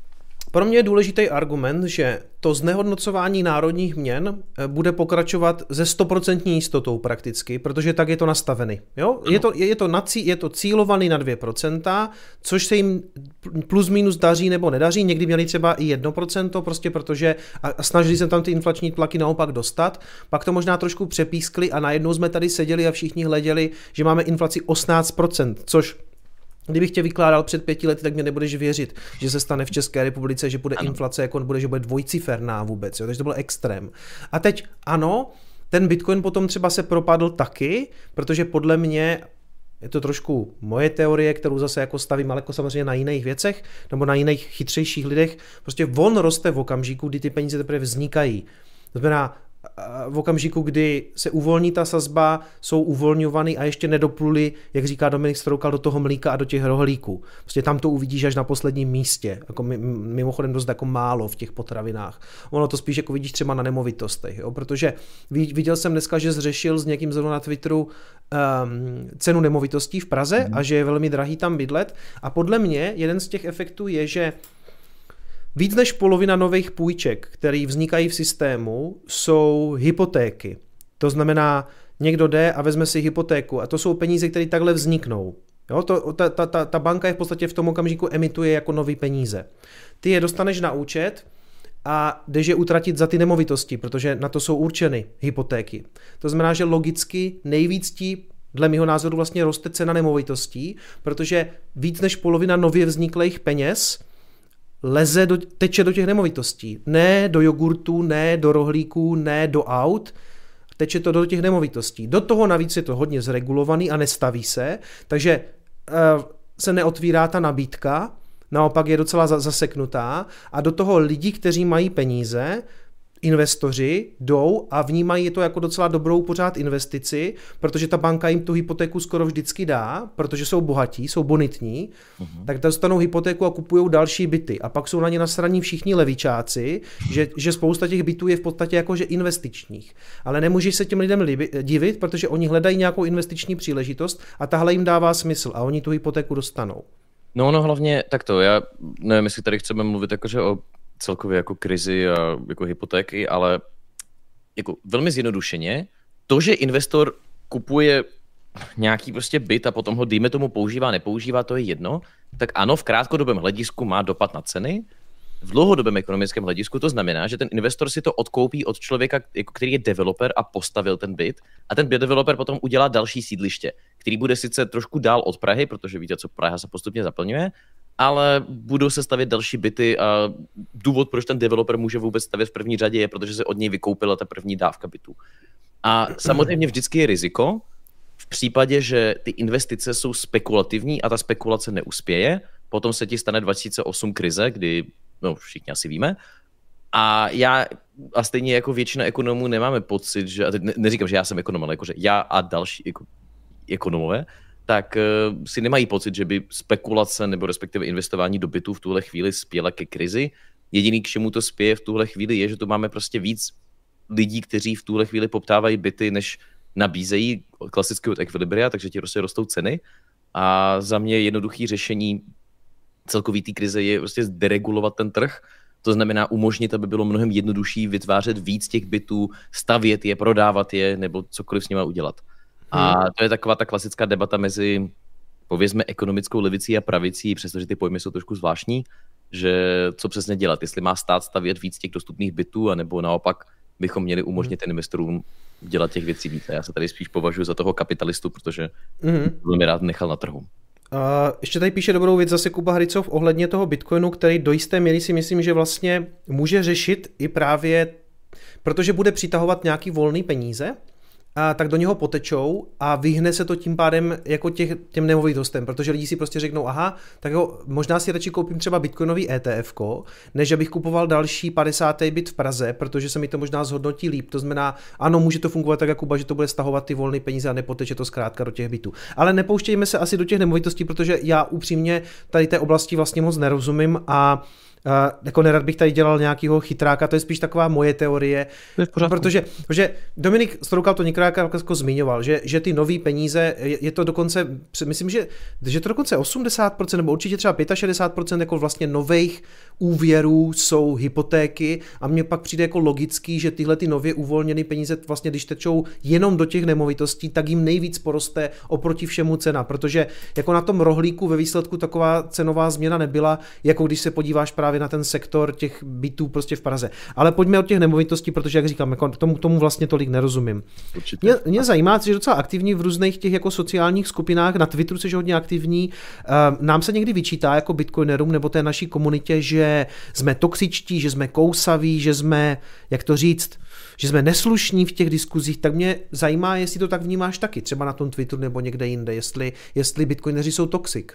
[SPEAKER 2] Pro mě je důležitý argument, že to znehodnocování národních měn eh, bude pokračovat ze 100% jistotou prakticky, protože tak je to nastavený. Jo? Je, to, je, to nací, je to cílovaný na 2%, což se jim plus minus daří nebo nedaří. Někdy měli třeba i 1%, prostě protože a snažili se tam ty inflační tlaky naopak dostat. Pak to možná trošku přepískli a najednou jsme tady seděli a všichni hleděli, že máme inflaci 18%, což Kdybych tě vykládal před pěti lety, tak mě nebudeš věřit, že se stane v České republice, že bude ano. inflace, jako bude, že bude dvojciferná vůbec. Jo? Takže to byl extrém. A teď ano, ten Bitcoin potom třeba se propadl taky, protože podle mě je to trošku moje teorie, kterou zase jako stavím, ale jako samozřejmě na jiných věcech, nebo na jiných chytřejších lidech. Prostě on roste v okamžiku, kdy ty peníze teprve vznikají. To znamená, v okamžiku, kdy se uvolní ta sazba, jsou uvolňovaný a ještě nedopluli, jak říká Dominik Stroukal, do toho mlíka a do těch rohlíků. Prostě tam to uvidíš až na posledním místě. Jako mimochodem dost jako málo v těch potravinách. Ono to spíš jako vidíš třeba na nemovitostech, jo? protože viděl jsem dneska, že zřešil s někým zrovna na Twitteru um, cenu nemovitostí v Praze mm. a že je velmi drahý tam bydlet. A podle mě jeden z těch efektů je, že Víc než polovina nových půjček, které vznikají v systému, jsou hypotéky. To znamená, někdo jde a vezme si hypotéku a to jsou peníze, které takhle vzniknou. Jo, to, ta, ta, ta, ta banka je v podstatě v tom okamžiku emituje jako nový peníze. Ty je dostaneš na účet a jdeš je utratit za ty nemovitosti, protože na to jsou určeny hypotéky. To znamená, že logicky nejvíc ti dle mého názoru vlastně roste cena nemovitostí, protože víc než polovina nově vzniklých peněz leze do, teče do těch nemovitostí. Ne do jogurtu, ne do rohlíků, ne do aut, teče to do těch nemovitostí. Do toho navíc je to hodně zregulovaný a nestaví se, takže uh, se neotvírá ta nabídka, naopak je docela zaseknutá a do toho lidi, kteří mají peníze, investoři jdou a vnímají to jako docela dobrou pořád investici, protože ta banka jim tu hypotéku skoro vždycky dá, protože jsou bohatí, jsou bonitní, uh-huh. tak dostanou hypotéku a kupují další byty. A pak jsou na ně nasraní všichni levičáci, že, že spousta těch bytů je v podstatě jakože investičních. Ale nemůžeš se těm lidem libi, divit, protože oni hledají nějakou investiční příležitost a tahle jim dává smysl a oni tu hypotéku dostanou.
[SPEAKER 3] No, no hlavně takto, já nevím, jestli tady chceme mluvit jakože o celkově jako krizi a jako hypotéky, ale jako velmi zjednodušeně, to, že investor kupuje nějaký prostě byt a potom ho, dejme tomu, používá, nepoužívá, to je jedno, tak ano, v krátkodobém hledisku má dopad na ceny, v dlouhodobém ekonomickém hledisku to znamená, že ten investor si to odkoupí od člověka, jako který je developer a postavil ten byt a ten developer potom udělá další sídliště, který bude sice trošku dál od Prahy, protože víte, co Praha se postupně zaplňuje, ale budou se stavět další byty a důvod, proč ten developer může vůbec stavět v první řadě, je, protože se od něj vykoupila ta první dávka bytů. A samozřejmě vždycky je riziko, v případě, že ty investice jsou spekulativní a ta spekulace neuspěje, potom se ti stane 2008 krize, kdy, no všichni asi víme, a já a stejně jako většina ekonomů nemáme pocit, že, a teď neříkám, že já jsem ekonom, ale jakože já a další jako, ekonomové, tak eh, si nemají pocit, že by spekulace nebo respektive investování do bytů v tuhle chvíli spěla ke krizi. Jediný, k čemu to spěje v tuhle chvíli, je, že tu máme prostě víc lidí, kteří v tuhle chvíli poptávají byty, než nabízejí klasicky od Equilibria, takže ti prostě rostou ceny. A za mě jednoduché řešení celkový té krize je prostě deregulovat ten trh, to znamená umožnit, aby bylo mnohem jednodušší vytvářet víc těch bytů, stavět je, prodávat je nebo cokoliv s nimi udělat. A hmm. to je taková ta klasická debata mezi, povězme, ekonomickou levicí a pravicí, přestože ty pojmy jsou trošku zvláštní, že co přesně dělat, jestli má stát stavět víc těch dostupných bytů, anebo naopak bychom měli umožnit hmm. investorům dělat těch věcí více. Já se tady spíš považuji za toho kapitalistu, protože mm. velmi rád nechal na trhu.
[SPEAKER 2] A ještě tady píše dobrou věc zase Kuba Hricov ohledně toho Bitcoinu, který do jisté míry si myslím, že vlastně může řešit i právě, protože bude přitahovat nějaký volný peníze, a tak do něho potečou a vyhne se to tím pádem jako těch, těm nemovitostem, protože lidi si prostě řeknou, aha, tak jo, možná si radši koupím třeba bitcoinový ETF, než abych kupoval další 50. byt v Praze, protože se mi to možná zhodnotí líp. To znamená, ano, může to fungovat tak, jako že to bude stahovat ty volné peníze a nepoteče to zkrátka do těch bytů. Ale nepouštějme se asi do těch nemovitostí, protože já upřímně tady té oblasti vlastně moc nerozumím a Uh, jako nerad bych tady dělal nějakého chytráka, to je spíš taková moje teorie, protože, protože Dominik Stroukal to několikrát jako zmiňoval, že, že ty nové peníze, je, je, to dokonce, myslím, že, že to dokonce 80% nebo určitě třeba 65% jako vlastně nových úvěrů jsou hypotéky. A mně pak přijde jako logický, že tyhle ty nově uvolněné peníze vlastně, když tečou jenom do těch nemovitostí, tak jim nejvíc poroste oproti všemu cena, protože jako na tom rohlíku ve výsledku taková cenová změna nebyla, jako když se podíváš právě na ten sektor těch bytů prostě v Praze. Ale pojďme od těch nemovitostí, protože jak říkám, jako tomu, tomu vlastně tolik nerozumím. Určitě. Mě, mě zajímá, že docela aktivní v různých těch jako sociálních skupinách, na Twitteru jsi hodně aktivní. Ehm, nám se někdy vyčítá jako bitcoinerům nebo té naší komunitě, že jsme toxičtí, že jsme kousaví, že jsme, jak to říct, že jsme neslušní v těch diskuzích, tak mě zajímá, jestli to tak vnímáš taky, třeba na tom Twitteru nebo někde jinde, jestli, jestli bitcoineři jsou toxik.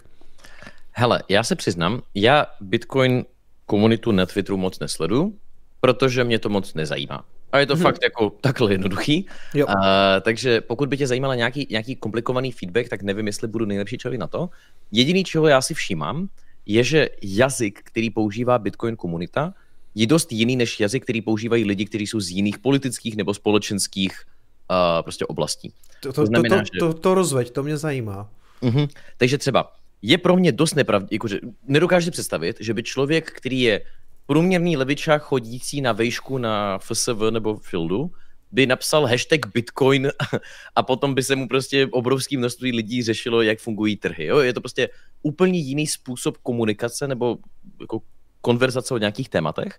[SPEAKER 3] Hele, já se přiznám, já Bitcoin komunitu na Twitteru moc nesledu, protože mě to moc nezajímá. A je to hmm. fakt jako takhle jednoduchý. Jo. Uh, takže pokud by tě zajímala nějaký, nějaký komplikovaný feedback, tak nevím, jestli budu nejlepší člověk na to. Jediný, čeho já si všímám, je, že jazyk, který používá Bitcoin komunita, je dost jiný než jazyk, který používají lidi, kteří jsou z jiných politických nebo společenských uh, prostě oblastí.
[SPEAKER 2] To, to, to, znamená, to, to, to, to rozveď, to mě zajímá.
[SPEAKER 3] Uh-huh. Takže třeba je pro mě dost nepravdě, jakože nedokážu představit, že by člověk, který je průměrný levičák chodící na vejšku na FSV nebo Fieldu, by napsal hashtag Bitcoin (laughs) a potom by se mu prostě obrovský množství lidí řešilo, jak fungují trhy. Jo? Je to prostě úplně jiný způsob komunikace nebo jako konverzace o nějakých tématech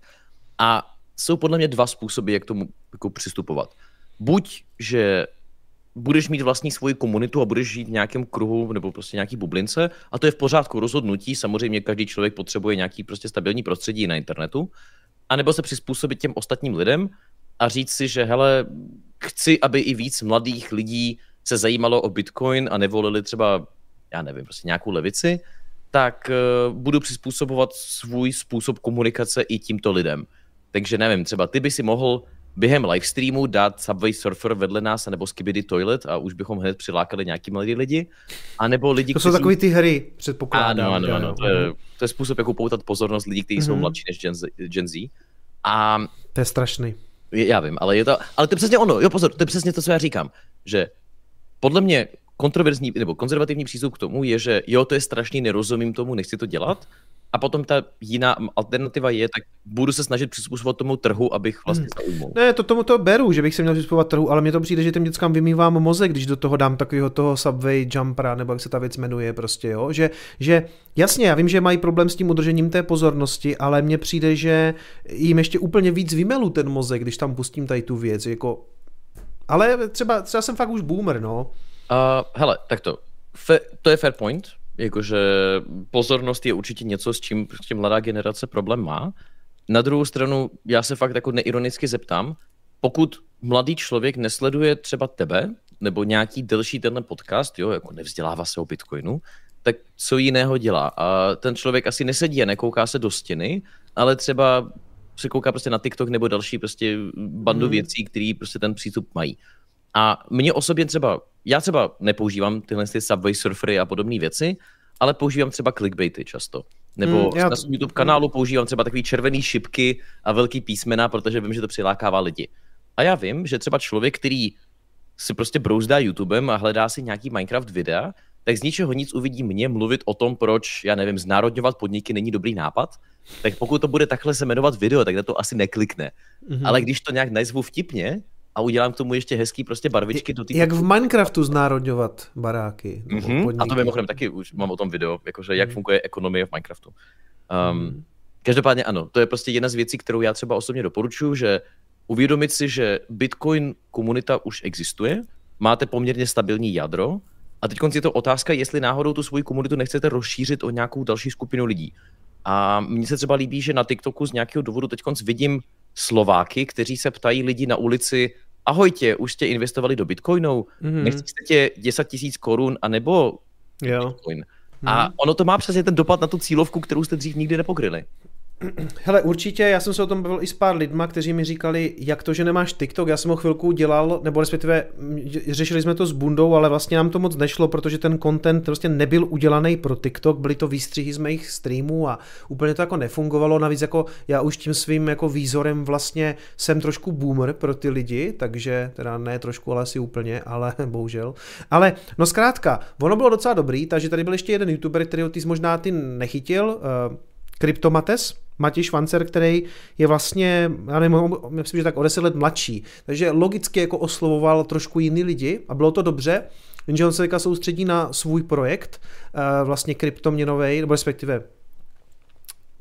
[SPEAKER 3] a jsou podle mě dva způsoby, jak tomu jako přistupovat. Buď, že budeš mít vlastní svoji komunitu a budeš žít v nějakém kruhu nebo prostě nějaký bublince a to je v pořádku rozhodnutí. Samozřejmě každý člověk potřebuje nějaký prostě stabilní prostředí na internetu. A nebo se přizpůsobit těm ostatním lidem a říct si, že hele, chci, aby i víc mladých lidí se zajímalo o Bitcoin a nevolili třeba, já nevím, prostě nějakou levici, tak uh, budu přizpůsobovat svůj způsob komunikace i tímto lidem. Takže nevím, třeba ty by si mohl během livestreamu dát Subway Surfer vedle nás, nebo Skibidi Toilet a už bychom hned přilákali nějaký mladí lidi. A nebo lidi,
[SPEAKER 2] To jsou takové ty hry, předpokládám.
[SPEAKER 3] Ano, ano, ano. To je, to je způsob, jak upoutat pozornost lidí, kteří mm-hmm. jsou mhm. mladší než Gen Z, Gen Z. A...
[SPEAKER 2] To je strašný.
[SPEAKER 3] Já vím, ale je to, ale to je přesně ono, jo pozor, to je přesně to, co já říkám, že podle mě kontroverzní nebo konzervativní přístup k tomu je, že jo, to je strašný, nerozumím tomu, nechci to dělat, a potom ta jiná alternativa je, tak budu se snažit přizpůsobovat tomu trhu, abych vlastně hmm. zaujmul.
[SPEAKER 2] Ne, to tomu to beru, že bych se měl přizpůsobovat trhu, ale mně to přijde, že těm dětskám vymývám mozek, když do toho dám takového toho Subway Jumpera, nebo jak se ta věc jmenuje prostě, jo, že, že jasně, já vím, že mají problém s tím udržením té pozornosti, ale mně přijde, že jim ještě úplně víc vymelu ten mozek, když tam pustím tady tu věc, jako ale třeba, třeba jsem fakt už boomer, no.
[SPEAKER 3] Uh, hele, tak to. Fe, to je fair point, Jakože pozornost je určitě něco, s čím prostě mladá generace problém má. Na druhou stranu, já se fakt jako neironicky zeptám, pokud mladý člověk nesleduje třeba tebe, nebo nějaký delší tenhle podcast, jo, jako nevzdělává se o Bitcoinu, tak co jiného dělá? A ten člověk asi nesedí a nekouká se do stěny, ale třeba se kouká prostě na TikTok nebo další prostě bandu hmm. věcí, které prostě ten přístup mají. A mě osobně třeba, já třeba nepoužívám tyhle ty Subway Surfery a podobné věci, ale používám třeba clickbaity často. Nebo mm, já... na svém YouTube kanálu používám třeba takový červený šipky a velký písmena, protože vím, že to přilákává lidi. A já vím, že třeba člověk, který si prostě brouzdá YouTubem a hledá si nějaký Minecraft videa, tak z ničeho nic uvidí mě mluvit o tom, proč, já nevím, znárodňovat podniky není dobrý nápad, tak pokud to bude takhle se jmenovat video, tak na to asi neklikne. Mm-hmm. Ale když to nějak nazvu vtipně, a udělám k tomu ještě hezký prostě barvičky do
[SPEAKER 2] Jak v Minecraftu znárodňovat baráky.
[SPEAKER 3] Mm-hmm. A to mimochodem taky už mám o tom video, jakože jak mm. funguje ekonomie v Minecraftu. Um, mm. Každopádně ano, to je prostě jedna z věcí, kterou já třeba osobně doporučuji, že uvědomit si, že Bitcoin komunita už existuje, máte poměrně stabilní jádro a teď je to otázka, jestli náhodou tu svoji komunitu nechcete rozšířit o nějakou další skupinu lidí. A mně se třeba líbí, že na TikToku z nějakého důvodu teď vidím Slováky, kteří se ptají lidi na ulici, ahojtě, už jste investovali do Bitcoinu, mm-hmm. nechcete 10 tisíc korun, anebo jo. Bitcoin. Mm-hmm. A ono to má přesně ten dopad na tu cílovku, kterou jste dřív nikdy nepokryli. (clears throat)
[SPEAKER 2] Hele, určitě, já jsem se o tom bavil i s pár lidma, kteří mi říkali, jak to, že nemáš TikTok, já jsem ho chvilku dělal, nebo respektive řešili jsme to s Bundou, ale vlastně nám to moc nešlo, protože ten content prostě nebyl udělaný pro TikTok, byly to výstřihy z mých streamů a úplně to jako nefungovalo, navíc jako já už tím svým jako výzorem vlastně jsem trošku boomer pro ty lidi, takže teda ne trošku, ale asi úplně, ale (laughs) bohužel. Ale no zkrátka, ono bylo docela dobrý, takže tady byl ještě jeden youtuber, který ty možná ty nechytil, uh, Kryptomates, Matěj Švancer, který je vlastně, já nevím, myslím, že tak o 10 let mladší, takže logicky jako oslovoval trošku jiný lidi a bylo to dobře, jenže on se teďka soustředí na svůj projekt, eh, vlastně kryptoměnový, nebo respektive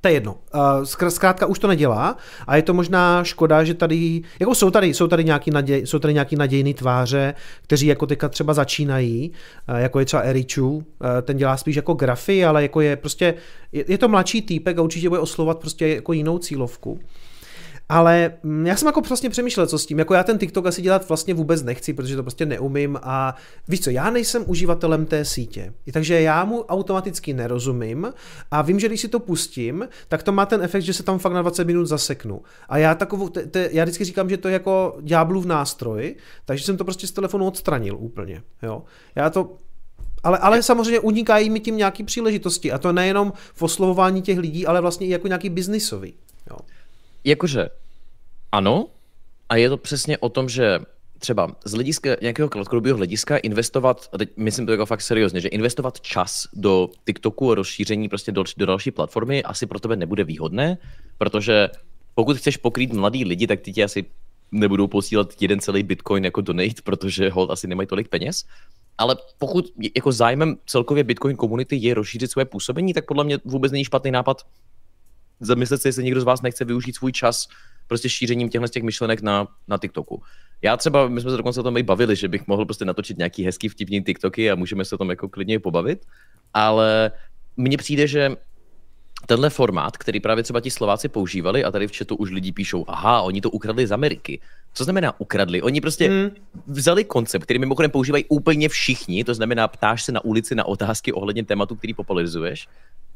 [SPEAKER 2] to je jedno. Uh, zkrátka už to nedělá a je to možná škoda, že tady, jako jsou tady, jsou tady nějaký, naděj, jsou tady nějaký nadějný tváře, kteří jako teďka třeba začínají, uh, jako je třeba Erichu, uh, ten dělá spíš jako grafy, ale jako je prostě, je, je to mladší týpek a určitě bude oslovat prostě jako jinou cílovku. Ale mm, já jsem jako prostě přemýšlel, co s tím. Jako já ten TikTok asi dělat vlastně vůbec nechci, protože to prostě neumím a víš co, já nejsem uživatelem té sítě. Takže já mu automaticky nerozumím a vím, že když si to pustím, tak to má ten efekt, že se tam fakt na 20 minut zaseknu. A já takovou, te, te, já vždycky říkám, že to je jako ďáblův nástroj, takže jsem to prostě z telefonu odstranil úplně. Jo. Já to ale, ale samozřejmě unikají mi tím nějaký příležitosti a to nejenom v oslovování těch lidí, ale vlastně i jako nějaký biznisový. Jo.
[SPEAKER 3] Jakože ano, a je to přesně o tom, že třeba z hlediska nějakého krátkodobého hlediska investovat, a teď myslím to jako fakt seriózně, že investovat čas do TikToku a rozšíření prostě do, do další platformy asi pro tebe nebude výhodné, protože pokud chceš pokrýt mladý lidi, tak ty ti asi nebudou posílat jeden celý bitcoin jako donate, protože hold asi nemají tolik peněz. Ale pokud jako zájmem celkově Bitcoin komunity je rozšířit své působení, tak podle mě vůbec není špatný nápad zamyslet se, jestli někdo z vás nechce využít svůj čas prostě šířením těchto těch myšlenek na, na TikToku. Já třeba, my jsme se dokonce o tom i bavili, že bych mohl prostě natočit nějaký hezký vtipný TikToky a můžeme se o tom jako klidně pobavit, ale mně přijde, že tenhle formát, který právě třeba ti Slováci používali a tady v chatu už lidi píšou, aha, oni to ukradli z Ameriky. Co znamená ukradli? Oni prostě hmm. vzali koncept, který mimochodem používají úplně všichni, to znamená ptáš se na ulici na otázky ohledně tématu, který popularizuješ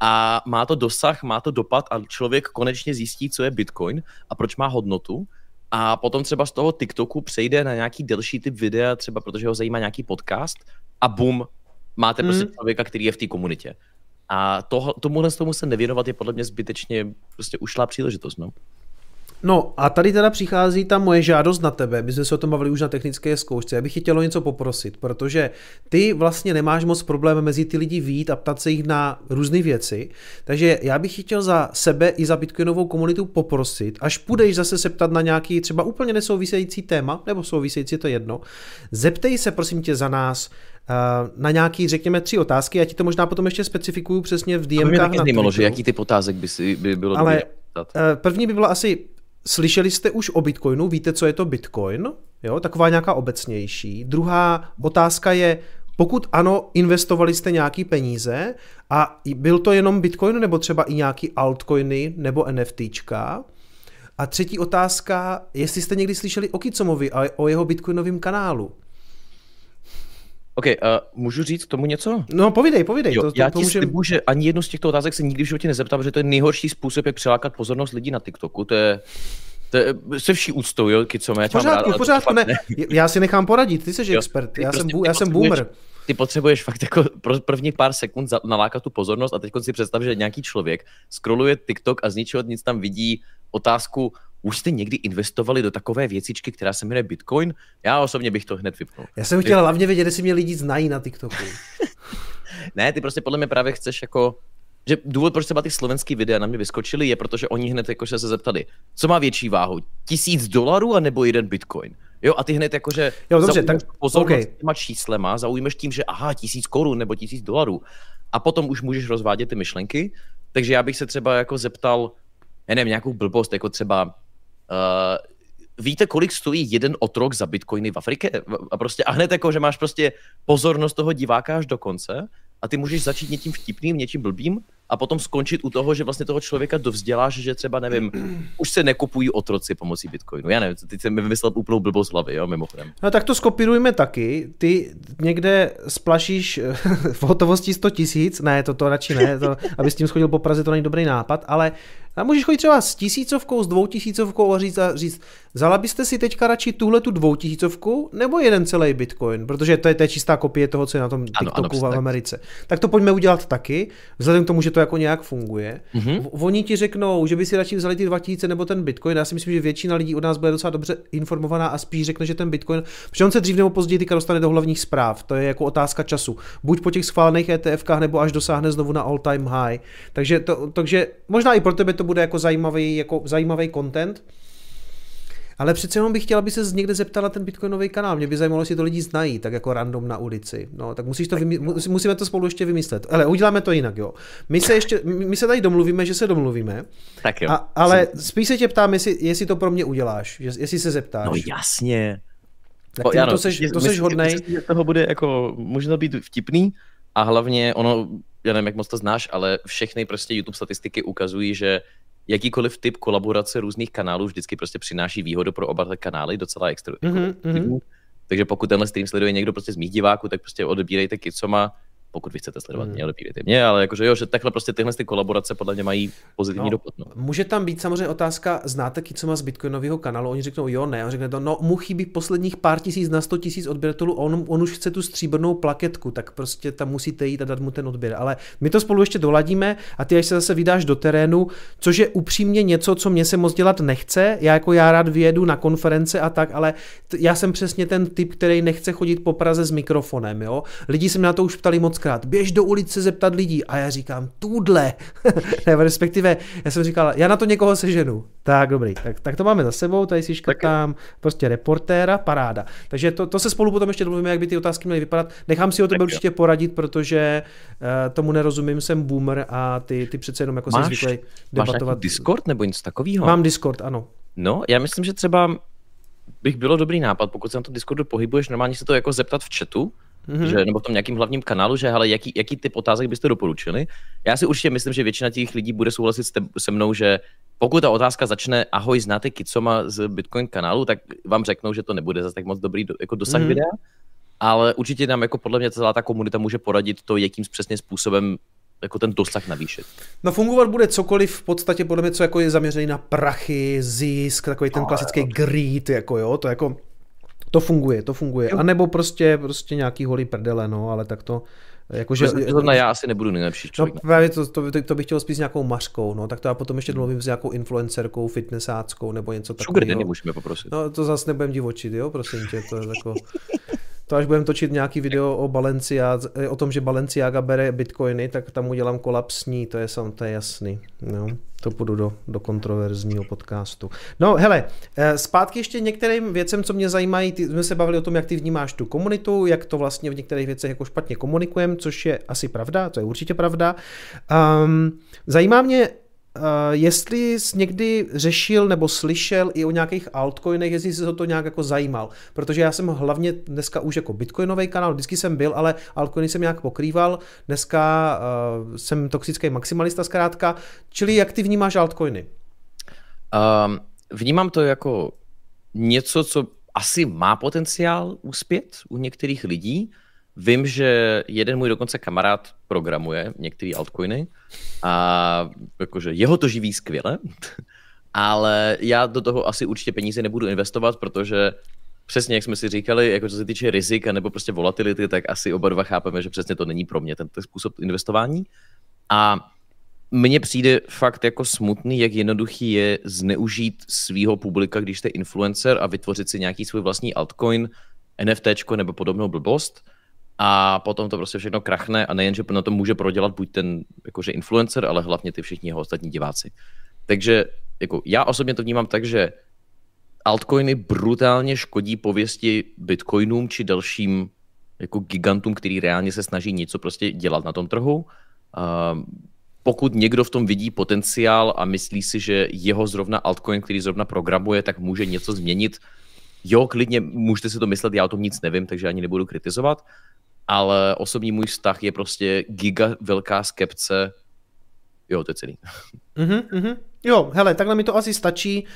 [SPEAKER 3] a má to dosah, má to dopad a člověk konečně zjistí, co je Bitcoin a proč má hodnotu a potom třeba z toho TikToku přejde na nějaký delší typ videa, třeba protože ho zajímá nějaký podcast a bum, máte prostě hmm. člověka, který je v té komunitě. A to, tomuhle tomu se nevěnovat je podle mě zbytečně prostě ušlá příležitost. No.
[SPEAKER 2] No a tady teda přichází ta moje žádost na tebe, my jsme se o tom bavili už na technické zkoušce, já bych chtělo něco poprosit, protože ty vlastně nemáš moc problém mezi ty lidi vít a ptat se jich na různé věci, takže já bych chtěl za sebe i za Bitcoinovou komunitu poprosit, až půjdeš zase se ptat na nějaký třeba úplně nesouvisející téma, nebo související to jedno, zeptej se prosím tě za nás eh, na nějaký, řekněme, tři otázky, já ti to možná potom ještě specifikuju přesně v DMkách.
[SPEAKER 3] To mě taky že jaký typ otázek by, si, by bylo
[SPEAKER 2] Ale dobré První by byla asi, Slyšeli jste už o Bitcoinu? Víte, co je to Bitcoin? Jo, taková nějaká obecnější. Druhá otázka je, pokud ano, investovali jste nějaký peníze a byl to jenom Bitcoin nebo třeba i nějaký altcoiny nebo NFTčka? A třetí otázka, jestli jste někdy slyšeli o Kicomovi a o jeho bitcoinovém kanálu.
[SPEAKER 3] OK, uh, můžu říct k tomu něco?
[SPEAKER 2] No, povídej, povídej.
[SPEAKER 3] Jo, to, to, já to ti můžem... slibuji, že ani jednu z těchto otázek se nikdy v životě nezeptám, protože to je nejhorší způsob, jak přilákat pozornost lidí na TikToku. To je, to je se vší úctou, jo, co já
[SPEAKER 2] pořádku, rád, pořádku, ne. ne. Já si nechám poradit, ty jsi jo, expert, já, prostě jsem, já jsem boomer.
[SPEAKER 3] Ty potřebuješ fakt jako pro první pár sekund nalákat tu pozornost a teď si představ, že nějaký člověk scrolluje TikTok a z ničeho nic tam vidí otázku, už jste někdy investovali do takové věcičky, která se jmenuje Bitcoin? Já osobně bych to hned vypnul.
[SPEAKER 2] Já jsem chtěl hlavně vědět, jestli mě lidi znají na TikToku. (laughs)
[SPEAKER 3] ne, ty prostě podle mě právě chceš jako že důvod, proč třeba ty slovenský videa na mě vyskočily, je protože oni hned jakože se zeptali, co má větší váhu, tisíc dolarů a nebo jeden bitcoin. Jo, a ty hned jakože
[SPEAKER 2] jo, dobře, tak,
[SPEAKER 3] pozornost okay. těma číslema, zaujmeš tím, že aha, tisíc korun nebo tisíc dolarů. A potom už můžeš rozvádět ty myšlenky. Takže já bych se třeba jako zeptal, já nevím, nějakou blbost, jako třeba víte, kolik stojí jeden otrok za bitcoiny v Africe? A prostě a hned jako, že máš prostě pozornost toho diváka až do konce a ty můžeš začít něčím vtipným, něčím blbým a potom skončit u toho, že vlastně toho člověka dovzděláš, že třeba, nevím, (clears throat) už se nekupují otroci pomocí Bitcoinu. Já nevím, teď jsem mi vymyslel úplnou blbost hlavy, jo, mimochodem.
[SPEAKER 2] No tak to skopírujme taky. Ty někde splašíš (laughs) v hotovosti 100 tisíc, ne, to, to radši ne, to, aby s tím schodil po Praze, to není dobrý nápad, ale a můžeš chodit třeba s tisícovkou, s dvoutisícovkou a říct, a říct vzala byste si teďka radši tuhle tu dvoutisícovku nebo jeden celý bitcoin, protože to je, to je čistá kopie toho, co je na tom TikToku ano, ano, v Americe. Tak to pojďme udělat taky, vzhledem k tomu, že to jako nějak funguje. Mm-hmm. Oni ti řeknou, že by si radši vzali ty 2000 nebo ten bitcoin. Já si myslím, že většina lidí od nás bude docela dobře informovaná a spíš řekne, že ten bitcoin, protože on se dřív nebo později teďka dostane do hlavních zpráv. To je jako otázka času. Buď po těch schválených ETFkách, nebo až dosáhne znovu na all time high. Takže, to, takže možná i pro tebe to bude jako zajímavý, jako zajímavý content. Ale přece jenom bych chtěl, aby se někde zeptala ten bitcoinový kanál. Mě by zajímalo, jestli to lidi znají, tak jako random na ulici. No, tak musíš to vymy- musíme to spolu ještě vymyslet. Ale uděláme to jinak, jo. My se ještě, my se tady domluvíme, že se domluvíme.
[SPEAKER 3] Tak jo.
[SPEAKER 2] A, ale spíš se tě ptám, jestli, jestli to pro mě uděláš, jestli se zeptáš.
[SPEAKER 3] No jasně.
[SPEAKER 2] Tak ty, to seš, to seš hodnej.
[SPEAKER 3] Myslím, že toho bude jako, možná být vtipný a hlavně ono, já nevím, jak moc to znáš, ale všechny prostě YouTube statistiky ukazují, že jakýkoliv typ kolaborace různých kanálů vždycky prostě přináší výhodu pro oba kanály docela extra. Mm-hmm. Jako, takže pokud tenhle stream sleduje někdo prostě z mých diváků, tak prostě odebírejte Kicoma, pokud vy chcete sledovat hmm. mě, odebírejte mě, ale jakože jo, že takhle prostě tyhle ty kolaborace podle mě mají pozitivní no, dopad. No.
[SPEAKER 2] Může tam být samozřejmě otázka, znáte Kicoma z Bitcoinového kanálu? Oni řeknou jo, ne, on řekne to, no mu chybí posledních pár tisíc na 100 tisíc odběratelů, on, on už chce tu stříbrnou plaketku, tak prostě tam musíte jít a dát mu ten odběr. Ale my to spolu ještě doladíme a ty až se zase vydáš do terénu, což je upřímně něco, co mě se moc dělat nechce. Já jako já rád vyjedu na konference a tak, ale t- já jsem přesně ten typ, který nechce chodit po Praze s mikrofonem. Jo? Lidi se mě na to už ptali moc krát, běž do ulice zeptat lidí. A já říkám, tudle. (laughs) Nebo respektive, já jsem říkal, já na to někoho seženu. Tak dobrý, tak, tak to máme za sebou, tady si škrtám prostě reportéra, paráda. Takže to, to se spolu potom ještě domluvíme, jak by ty otázky měly vypadat. Nechám si o tebe určitě poradit, protože uh, tomu nerozumím, jsem boomer a ty, ty přece jenom jako máš, se zvyklý debatovat.
[SPEAKER 3] Máš Discord nebo něco takového?
[SPEAKER 2] Mám Discord, ano.
[SPEAKER 3] No, já myslím, že třeba bych bylo dobrý nápad, pokud se na to Discordu pohybuješ, normálně se to jako zeptat v chatu, mm-hmm. že, nebo v tom nějakým hlavním kanálu, že hele, jaký, jaký typ otázek byste doporučili. Já si určitě myslím, že většina těch lidí bude souhlasit se mnou, že pokud ta otázka začne, ahoj, znáte Kicoma z Bitcoin kanálu, tak vám řeknou, že to nebude zase tak moc dobrý do, jako dosah mm-hmm. videa, ale určitě nám jako podle mě celá ta komunita může poradit to, jakým přesně způsobem jako ten dosah navýšit.
[SPEAKER 2] No fungovat bude cokoliv v podstatě podle mě, co jako je zaměřený na prachy, zisk, takový ten klasický greed, jako jo, to jako to funguje, to funguje. A nebo prostě, prostě nějaký holý prdele, no, ale tak to,
[SPEAKER 3] Jakože, Zrovna já asi nebudu nejlepší no, člověk.
[SPEAKER 2] No právě to, to, to, bych chtěl spíš s nějakou mařkou, no, tak to já potom ještě domluvím s nějakou influencerkou, fitnessáckou nebo něco takového.
[SPEAKER 3] Sugar Danny můžeme poprosit.
[SPEAKER 2] No to zase nebudem divočit, jo, prosím tě, to je jako... (laughs) To až budeme točit nějaký video o Balenciaga, o tom, že Balenciaga bere bitcoiny, tak tam udělám kolapsní, to je, sam, to je jasný. No, to půjdu do, do kontroverzního podcastu. No hele, eh, zpátky ještě některým věcem, co mě zajímají, ty, jsme se bavili o tom, jak ty vnímáš tu komunitu, jak to vlastně v některých věcech jako špatně komunikujeme, což je asi pravda, to je určitě pravda. Um, zajímá mě, Uh, jestli jsi někdy řešil nebo slyšel i o nějakých altcoinech, jestli jsi se to nějak jako zajímal, protože já jsem hlavně dneska už jako bitcoinový kanál, vždycky jsem byl, ale altcoiny jsem nějak pokrýval, dneska uh, jsem toxický maximalista zkrátka, čili jak ty vnímáš altcoiny?
[SPEAKER 3] Um, vnímám to jako něco, co asi má potenciál uspět u některých lidí, Vím, že jeden můj dokonce kamarád programuje některé altcoiny a jakože jeho to živí skvěle, (laughs) ale já do toho asi určitě peníze nebudu investovat, protože přesně jak jsme si říkali, jako co se týče rizika nebo prostě volatility, tak asi oba dva chápeme, že přesně to není pro mě tento způsob investování. A mně přijde fakt jako smutný, jak jednoduchý je zneužít svého publika, když jste influencer a vytvořit si nějaký svůj vlastní altcoin, NFT nebo podobnou blbost a potom to prostě všechno krachne a nejen, že na to může prodělat buď ten jakože influencer, ale hlavně ty všichni jeho ostatní diváci. Takže jako já osobně to vnímám tak, že altcoiny brutálně škodí pověsti bitcoinům či dalším jako gigantům, který reálně se snaží něco prostě dělat na tom trhu. Pokud někdo v tom vidí potenciál a myslí si, že jeho zrovna altcoin, který zrovna programuje, tak může něco změnit, jo, klidně můžete si to myslet, já o tom nic nevím, takže ani nebudu kritizovat, ale osobní můj vztah je prostě giga velká skepce. Jo, to je celý.
[SPEAKER 2] Mm-hmm, (laughs) mm-hmm. Jo, hele, takhle mi to asi stačí.